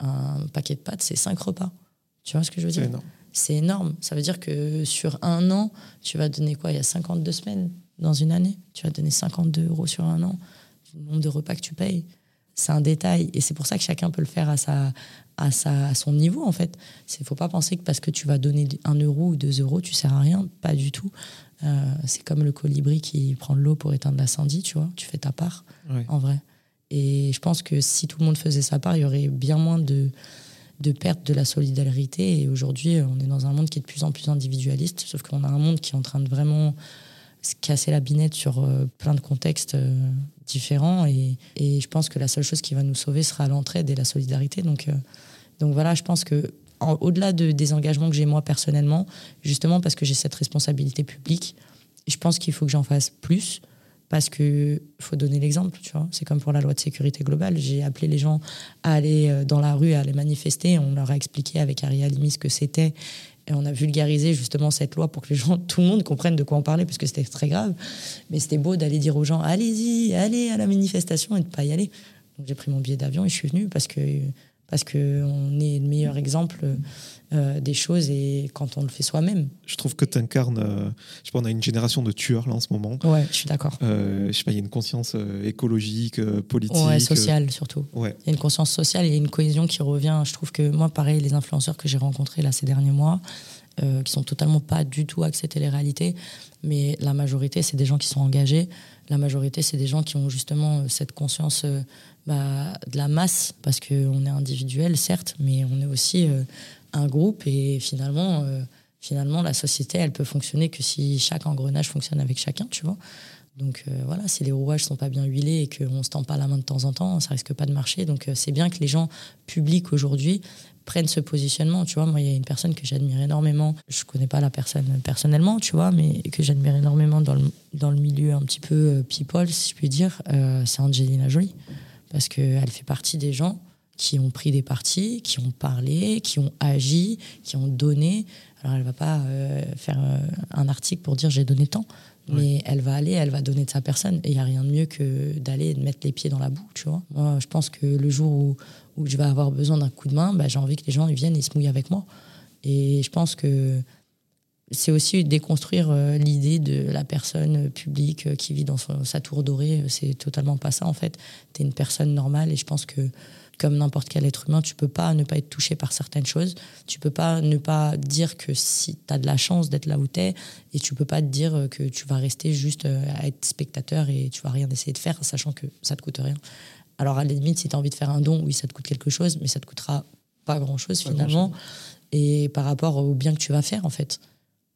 Un paquet de pâtes, c'est cinq repas. Tu vois ce que je veux dire? C'est énorme. Ça veut dire que sur un an, tu vas donner quoi Il y a 52 semaines dans une année? Tu vas donner 52 euros sur un an. Le nombre de repas que tu payes, c'est un détail. Et c'est pour ça que chacun peut le faire à, sa, à, sa, son niveau, en fait. Il ne faut pas penser que parce que tu vas donner un euro ou deux euros, tu sers à rien. Pas du tout. Euh, c'est comme le colibri qui prend de l'eau pour éteindre l'incendie, tu vois. Tu fais ta part, en vrai. Et je pense que si tout le monde faisait sa part, il y aurait bien moins de de perte de la solidarité. Et aujourd'hui, on est dans un monde qui est de plus en plus individualiste, sauf qu'on a un monde qui est en train de vraiment se casser la binette sur euh, plein de contextes euh, différents. Et, et, je pense que la seule chose qui va nous sauver sera l'entraide et la solidarité. Donc, euh, donc voilà, je pense que au-delà de, des engagements que j'ai moi personnellement, justement parce que j'ai cette responsabilité publique, je pense qu'il faut que j'en fasse plus parce que faut donner l'exemple, tu vois. C'est comme pour la loi de sécurité globale. J'ai appelé les gens à aller euh, dans la rue, à aller manifester. On leur a expliqué avec Ari Alimi ce que c'était. Et on a vulgarisé justement cette loi pour que les gens, (laughs) tout le monde comprenne de quoi on parlait, parce que c'était très grave. Mais c'était beau d'aller dire aux gens, allez-y, allez à la manifestation et de pas y aller. Donc j'ai pris mon billet d'avion et je suis venu parce que parce qu'on est le meilleur exemple euh, des choses et quand on le fait soi-même. Je trouve que tu incarnes, euh, je sais pas, on a une génération de tueurs là en ce moment. Ouais, je suis d'accord. Euh, je sais pas, il y a une conscience écologique, politique. Ouais, sociale surtout. Ouais. Il y a une conscience sociale et une cohésion qui revient. Je trouve que moi, pareil, les influenceurs que j'ai rencontrés là ces derniers mois, qui sont totalement pas du tout acceptés les réalités, mais la majorité, c'est des gens qui sont engagés. La majorité, c'est des gens qui ont justement cette conscience bah, de la masse, parce qu'on est individuel, certes, mais on est aussi un groupe et finalement, euh, finalement, la société, elle peut fonctionner que si chaque engrenage fonctionne avec chacun, tu vois. Donc euh, voilà, si les rouages sont pas bien huilés et qu'on se tend pas la main de temps en temps, ça risque pas de marcher. Donc euh, c'est bien que les gens publics aujourd'hui prennent ce positionnement. Tu vois, moi, il y a une personne que j'admire énormément. Je connais pas la personne personnellement, tu vois, mais que j'admire énormément dans le, dans le milieu un petit peu people, si je puis dire, c'est Angelina Jolie. Parce qu'elle fait partie des gens qui ont pris des partis, qui ont parlé, qui ont agi, qui ont donné. Alors elle va pas euh, faire euh, un article pour dire j'ai donné tant, mais elle va aller, elle va donner de sa personne. Et il n'y a rien de mieux que d'aller mettre les pieds dans la boue, tu vois. Moi, je pense que le jour où, où je vais avoir besoin d'un coup de main, bah, j'ai envie que les gens viennent et se mouillent avec moi. Et je pense que c'est aussi déconstruire euh, l'idée de la personne publique qui vit dans sa tour dorée. C'est totalement pas ça, en fait. Tu es une personne normale et je pense que comme n'importe quel être humain, tu peux pas ne pas être touché par certaines choses. Tu peux pas ne pas dire que si tu as de la chance d'être là où tu es, et tu peux pas te dire que tu vas rester juste euh, à être spectateur et tu vas rien essayer de faire, sachant que ça te coûte rien. Alors à la limite, si tu as envie de faire un don, oui, ça te coûte quelque chose, mais ça te coûtera pas grand-chose finalement. Et par rapport au bien que tu vas faire, en fait.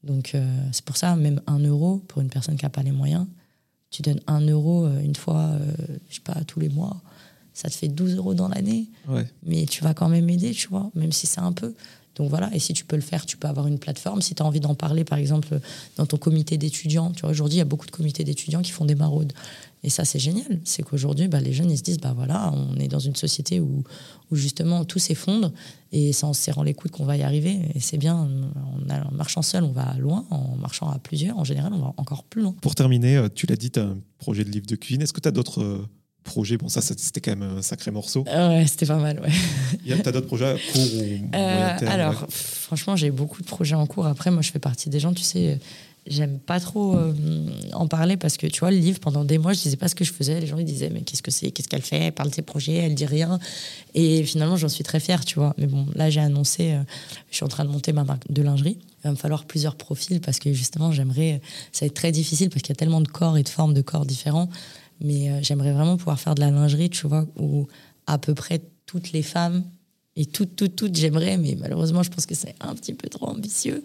Donc euh, c'est pour ça, même un euro pour une personne qui n'a pas les moyens, tu donnes un euro euh, une fois, je sais pas, tous les mois ça te fait 12 euros dans l'année, mais tu vas quand même aider, tu vois, même si c'est un peu. Donc voilà, et si tu peux le faire, tu peux avoir une plateforme. Si tu as envie d'en parler, par exemple, dans ton comité d'étudiants, tu vois, aujourd'hui, il y a beaucoup de comités d'étudiants qui font des maraudes. Et ça, c'est génial. C'est qu'aujourd'hui, bah, les jeunes, ils se disent, bah voilà, on est dans une société où, où justement tout s'effondre, et c'est en se serrant les coudes qu'on va y arriver. Et c'est bien, en, marchant seul, on va loin, en marchant à plusieurs, en général, on va encore plus loin. Pour terminer, euh, tu l'as dit, tu as un projet de livre de cuisine. Est-ce que tu as d'autres euh, projet Bon, ça, c'était quand même un sacré morceau. Ouais, c'était pas mal, ouais. Tu as d'autres projets à court ou euh, Alors, franchement, j'ai beaucoup de projets en cours. Après, moi, je fais partie des gens, tu sais, j'aime pas trop euh, en parler parce que, tu vois, le livre, pendant des mois, je disais pas ce que je faisais. Les gens, ils disaient, mais qu'est-ce que c'est Qu'est-ce qu'elle fait? Elle parle de ses projets, elle dit rien. Et finalement, j'en suis très fière, tu vois. Mais bon, là, j'ai annoncé, euh, je suis en train de monter ma marque de lingerie. Il va me falloir plusieurs profils parce que, justement, j'aimerais... Ça va être très difficile parce qu'il y a tellement de corps et de formes de corps différents mais euh, j'aimerais vraiment pouvoir faire de la lingerie, tu vois, où à peu près toutes les femmes, et toutes, toutes, toutes, j'aimerais, mais malheureusement, je pense que c'est un petit peu trop ambitieux,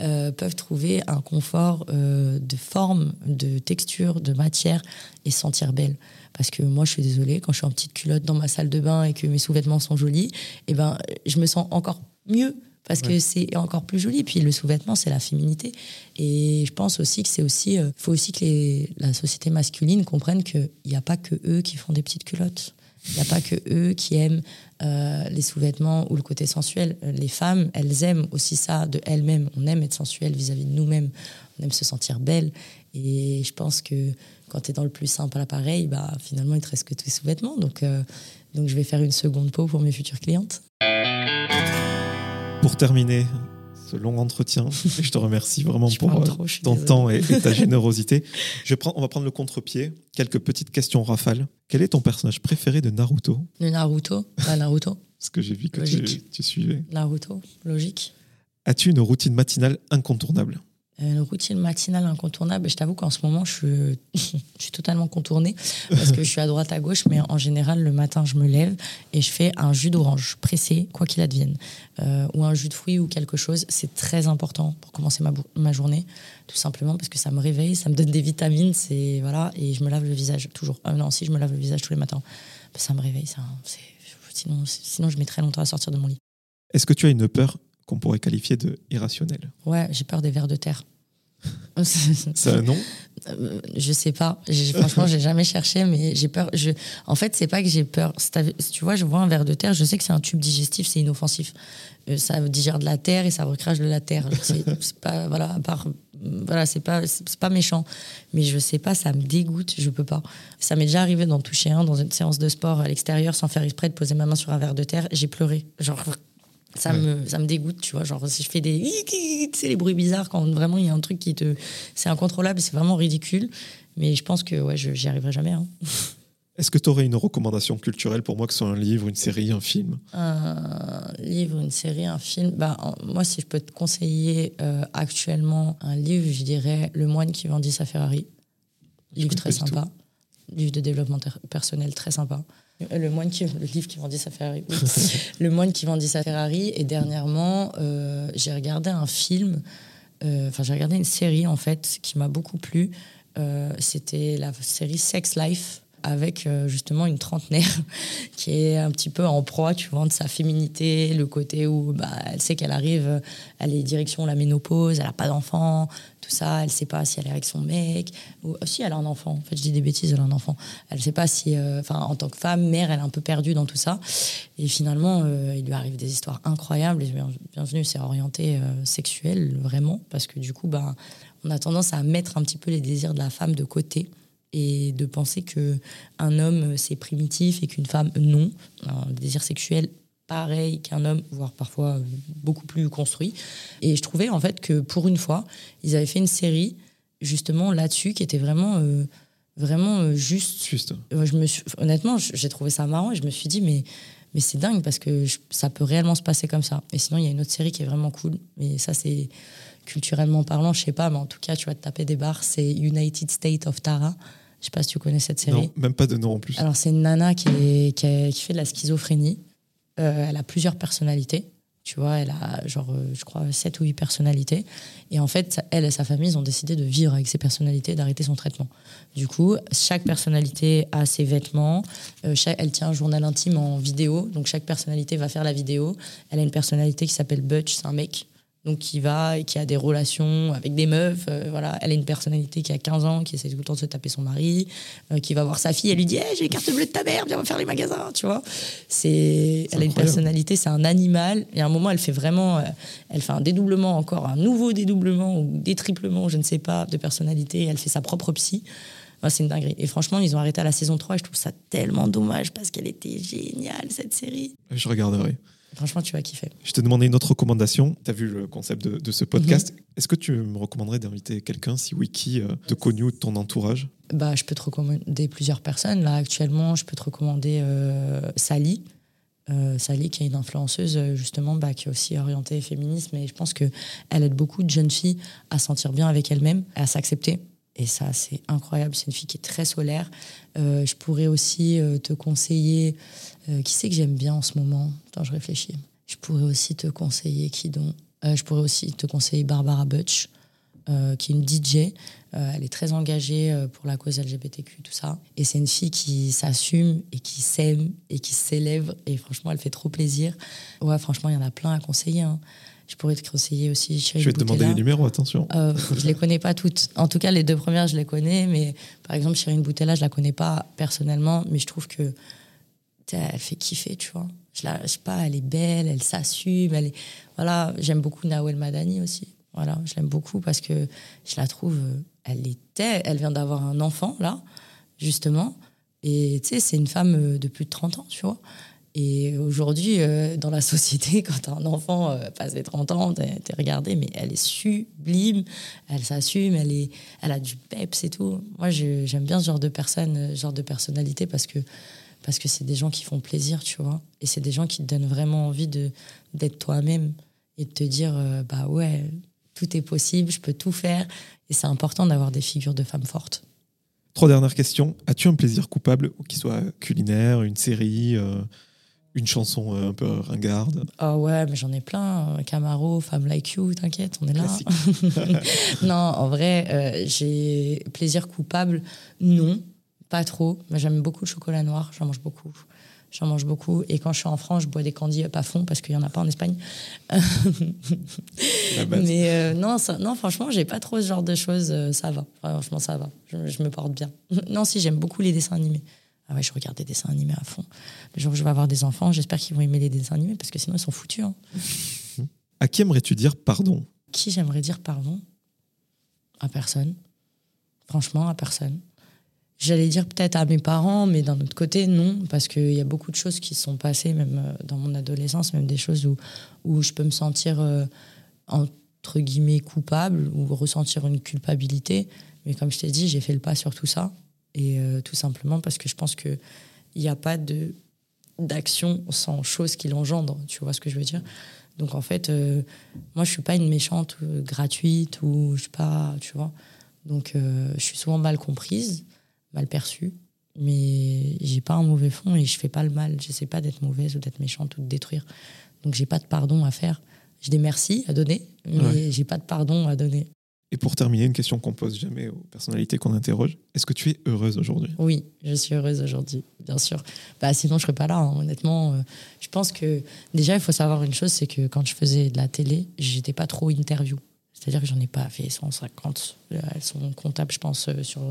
euh, peuvent trouver un confort euh, de forme, de texture, de matière et sentir belle. Parce que moi, je suis désolée, quand je suis en petite culotte dans ma salle de bain et que mes sous-vêtements sont jolis, eh ben, je me sens encore mieux parce que c'est encore plus joli. Puis le sous-vêtement, c'est la féminité. Et je pense aussi que c'est aussi, il faut aussi que les, la société masculine comprenne qu'il n'y a pas que eux qui font des petites culottes. Il n'y a pas que eux qui aiment euh, les sous-vêtements ou le côté sensuel. Les femmes, elles aiment aussi ça de elles-mêmes. On aime être sensuel vis-à-vis de nous-mêmes. On aime se sentir belle. Et je pense que quand tu es dans le plus simple à l'appareil, bah, finalement, il te reste que tes sous-vêtements. Donc, euh, donc, je vais faire une seconde peau pour mes futures clientes. Pour terminer, ce long entretien. (laughs) je te remercie vraiment pour euh, ton temps et, ta (laughs) générosité. Je prends, on va prendre le contre-pied. Quelques petites questions rafales. Quel est ton personnage préféré de Naruto? De Naruto Naruto. (laughs) Ce que j'ai vu que tu, tu, suivais. Naruto, logique. As-tu une routine matinale incontournable? Une routine matinale incontournable. Je t'avoue qu'en ce moment, (laughs) je suis, totalement contournée parce que je suis à droite, à gauche, mais en général, le matin, je me lève et je fais un jus d'orange pressé, quoi qu'il advienne, euh, ou un jus de fruits ou quelque chose. C'est très important pour commencer ma, journée, tout simplement parce que ça me réveille, ça me donne des vitamines, c'est voilà, et je me lave le visage toujours. Euh, non, si je me lave le visage tous les matins, ça me réveille. Ça, sinon, sinon, je mets très longtemps à sortir de mon lit. Est-ce que tu as une peur qu'on pourrait qualifier de irrationnel. Ouais, j'ai peur des vers de terre. (laughs) c'est un nom? Euh, Je sais pas. Franchement, j'ai jamais cherché, mais j'ai peur. Je... En fait, c'est pas que j'ai peur. Tu vois, je vois un ver de terre, je sais que c'est un tube digestif, c'est inoffensif. Euh, ça digère de la terre et ça recrache de la terre. (laughs) C'est pas voilà, à part voilà, c'est pas c'est pas méchant, mais je sais pas, ça me dégoûte, je peux pas. Ça m'est déjà arrivé d'en toucher un dans une séance de sport à l'extérieur sans faire exprès de poser ma main sur un ver de terre, j'ai pleuré. Genre ça, me, ça me dégoûte, tu vois. Genre, si je fais des. C'est les bruits bizarres quand vraiment il y a un truc qui te. C'est incontrôlable, c'est vraiment ridicule. Mais je pense que ouais, j'y arriverai jamais. Hein. (laughs) Est-ce que tu aurais une recommandation culturelle pour moi, que ce soit un livre, une série, un film? Un livre, une série, un film. Bah, moi, si je peux te conseiller euh, actuellement un livre, je dirais Le moine qui vendit sa Ferrari. Livre très sympa. Livre de développement personnel très sympa. Le moine qui, le livre qui vendit sa Ferrari. (laughs) le moine qui vendit sa Ferrari. Et dernièrement, euh, j'ai regardé un film, euh, enfin j'ai regardé une série en fait qui m'a beaucoup plu. Euh, c'était la série Sex Life avec justement une trentenaire (laughs) qui est un petit peu en proie, tu de sa féminité, le côté où bah, elle sait qu'elle arrive, elle est direction la ménopause, elle n'a pas d'enfant, tout ça. Elle sait pas si elle est avec son mec. Ou euh, si elle a un enfant. En fait, je dis des bêtises, elle a un enfant. Elle sait pas si, euh, enfin, en tant que femme, mère, elle est un peu perdue dans tout ça. Et finalement, euh, il lui arrive des histoires incroyables. Bienvenue, c'est orienté sexuel, vraiment, parce que du coup, bah, on a tendance à mettre un petit peu les désirs de la femme de côté et de penser que un homme c'est primitif et qu'une femme non. Un désir sexuel pareil qu'un homme, voire parfois beaucoup plus construit. Et je trouvais en fait que pour une fois, ils avaient fait une série justement là-dessus qui était vraiment, euh, vraiment euh, juste. Juste. je me suis, honnêtement, j'ai trouvé ça marrant et je me suis dit, mais, mais c'est dingue parce que ça peut réellement se passer comme ça. Et sinon, il y a une autre série qui est vraiment cool, mais ça, c'est culturellement parlant, je sais pas, mais en tout cas, tu vas te taper des barres, c'est United States of Tara. Je sais pas si tu connais cette série. Non, même pas de nom en plus. Alors, c'est une nana qui, qui, qui fait de la schizophrénie. Euh, elle a plusieurs personnalités. Tu vois, elle a genre, euh, je crois, 7 ou 8 personnalités. Et en fait, elle et sa famille, ils ont décidé de vivre avec ces personnalités, d'arrêter son traitement. Du coup, chaque personnalité a ses vêtements. Euh, elle tient un journal intime en vidéo. Donc, chaque personnalité va faire la vidéo. Elle a une personnalité qui s'appelle Butch, c'est un mec donc qui va et qui a des relations avec des meufs. Euh, voilà, elle a une personnalité qui a 15 ans, qui essaie tout le temps de se taper son mari, euh, qui va voir sa fille, elle lui dit hey, j'ai les cartes bleues de ta mère, viens faire les magasins, tu vois. C'est, elle a une personnalité, c'est un animal. Et à un moment, elle fait vraiment, euh, elle fait un dédoublement encore, un nouveau dédoublement ou détriplement, je ne sais pas, de personnalité. Elle fait sa propre psy. c'est une dinguerie. Et franchement, ils ont arrêté à la saison 3 et je trouve ça tellement dommage parce qu'elle était géniale, cette série. Je regarderai. Franchement, tu vas kiffer. Je te demandais une autre recommandation. Tu as vu le concept de, ce podcast. Mhm. Est-ce que tu me recommanderais d'inviter quelqu'un, si oui, qui euh, te connu ou de ton entourage? Bah, Je peux te recommander plusieurs personnes. Là, actuellement, je peux te recommander euh, Sally. Euh, Sally, qui est une influenceuse, justement, bah, qui est aussi orientée féminisme. Et je pense qu'elle aide beaucoup de jeunes filles à sentir bien avec elles-mêmes, à s'accepter. Et ça, c'est incroyable. C'est une fille qui est très solaire. je pourrais aussi te conseiller euh, qui c'est que j'aime bien en ce moment? Attends, je réfléchis. Je pourrais aussi te conseiller qui donc euh, Je pourrais aussi te conseiller Barbara Butch, euh, qui est une DJ. elle est très engagée pour la cause LGBTQ, tout ça. Et c'est une fille qui s'assume et qui s'aime et qui s'élève. Et franchement, elle fait trop plaisir. Ouais, franchement, il y en a plein à conseiller. Hein. Je pourrais te conseiller aussi Chérie Je vais te demander les numéros, attention. Je les connais pas toutes. En tout cas, les deux premières, je les connais. Mais par exemple, Chérine Boutella, je la connais pas personnellement. Mais je trouve que elle fait kiffer, tu vois. Je, la, je sais pas, elle est belle, elle s'assume. Elle est... Voilà, j'aime beaucoup Nawel Madani aussi. Voilà, je l'aime beaucoup parce que je la trouve, elle était, elle vient d'avoir un enfant là, justement. Et tu sais, c'est une femme de plus de 30 ans, tu vois. Et aujourd'hui, euh, dans la (laughs) société, quand un enfant euh, passé 30 ans, tu es, regardé, mais elle est sublime, elle s'assume, elle, est, elle a du peps et tout. Moi, j'aime bien ce genre de personne, euh, genre de personnalité parce que parce que c'est des gens qui font plaisir, tu vois. Et c'est des gens qui te donnent vraiment envie d'être toi-même et de te dire, bah ouais, tout est possible, je peux tout faire. Et c'est important d'avoir des figures de femmes fortes. Trois dernières questions. As-tu un plaisir coupable, qu'il soit culinaire, une série une chanson euh, un peu ringarde? Ah ouais, mais j'en ai plein. Camaro, Femme Like You, t'inquiète, on est là. (laughs) non, en vrai, euh, j'ai plaisir coupable, non, pas trop. Mais j'aime beaucoup le chocolat noir, j'en mange beaucoup. J'en mange beaucoup. Et quand je suis en France, je bois des candy up à fond parce qu'il n'y en a pas en Espagne. mais euh, non, ça, non, franchement, j'ai pas trop ce genre de choses. ça va. Franchement, ça va. Je, je me porte bien. (laughs) non, si, j'aime beaucoup les dessins animés. Ah ouais, je regarde des dessins animés à fond. Le jour où je vais avoir des enfants, j'espère qu'ils vont aimer les dessins animés parce que sinon ils sont foutus. Hein. (laughs) À qui aimerais-tu dire pardon? Qui j'aimerais dire pardon? À personne. Franchement, à personne. J'allais dire peut-être à mes parents, mais d'un autre côté, non, parce qu'il y a beaucoup de choses qui sont passées, même euh, dans mon adolescence, même des choses où, où je peux me sentir, euh, entre guillemets, coupable ou ressentir une culpabilité. Mais comme je t'ai dit, j'ai fait le pas sur tout ça. Et euh, tout simplement parce que je pense qu'il n'y a pas de d'action sans chose qui l'engendre, tu vois ce que je veux dire? Donc en fait, moi je suis pas une méchante gratuite ou je suis pas, tu vois. Donc je suis souvent mal comprise, mal perçue, mais j'ai pas un mauvais fond et je fais pas le mal. Je sais pas d'être mauvaise ou d'être méchante ou de détruire. Donc j'ai pas de pardon à faire. J'ai des merci à donner, mais j'ai pas de pardon à donner. Et pour terminer, une question qu'on pose jamais aux personnalités qu'on interroge. Est-ce que tu es heureuse aujourd'hui? Oui, je suis heureuse aujourd'hui, bien sûr. Bah, sinon, je serais pas là, hein, honnêtement. Euh, je pense que déjà, il faut savoir une chose, c'est que quand je faisais de la télé, j'étais pas trop interview. C'est-à-dire que j'en ai pas fait 150. Elles sont comptables, je pense, euh, sur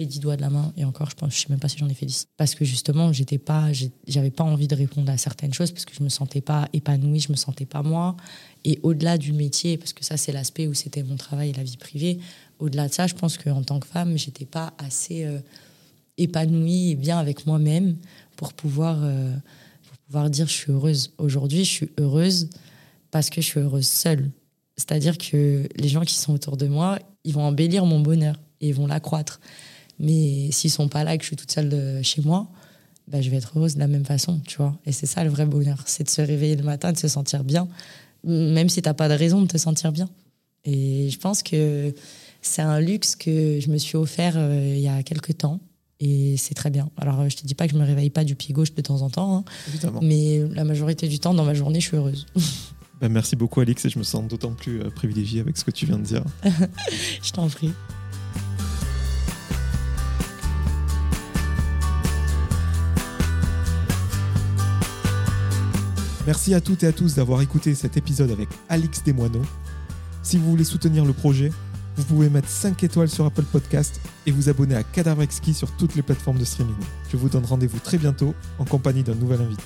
les 10 doigts de la main. Et encore, je pense, je sais même pas si j'en ai fait 10. Parce que justement, j'étais pas, j'avais pas envie de répondre à certaines choses parce que je me sentais pas épanouie, je me sentais pas moi. Et au-delà du métier, parce que ça, c'est l'aspect où c'était mon travail et la vie privée, au-delà de ça, je pense qu'en tant que femme, j'étais pas assez euh, épanouie et bien avec moi-même pour pouvoir, euh, pour pouvoir dire je suis heureuse. Aujourd'hui, je suis heureuse parce que je suis heureuse seule. C'est-à-dire que les gens qui sont autour de moi, ils vont embellir mon bonheur et ils vont l'accroître. Mais s'ils sont pas là et que je suis toute seule de chez moi, bah, je vais être heureuse de la même façon, tu vois. Et c'est ça le vrai bonheur, c'est de se réveiller le matin, de se sentir bien, même si tu n'as pas de raison de te sentir bien. Et je pense que c'est un luxe que je me suis offert euh, il y a quelques temps. Et c'est très bien. Alors, je te dis pas que je me réveille pas du pied gauche de temps en temps, hein, mais la majorité du temps, dans ma journée, je suis heureuse. (laughs) Ben, merci beaucoup, Alix, et je me sens d'autant plus euh, privilégiée avec ce que tu viens de dire. (laughs) je t'en prie. Merci à toutes et à tous d'avoir écouté cet épisode avec Alix Desmoineaux. Si vous voulez soutenir le projet, vous pouvez mettre 5 étoiles sur Apple Podcast et vous abonner à Cadavre sur toutes les plateformes de streaming. Je vous donne rendez-vous très bientôt en compagnie d'un nouvel invité.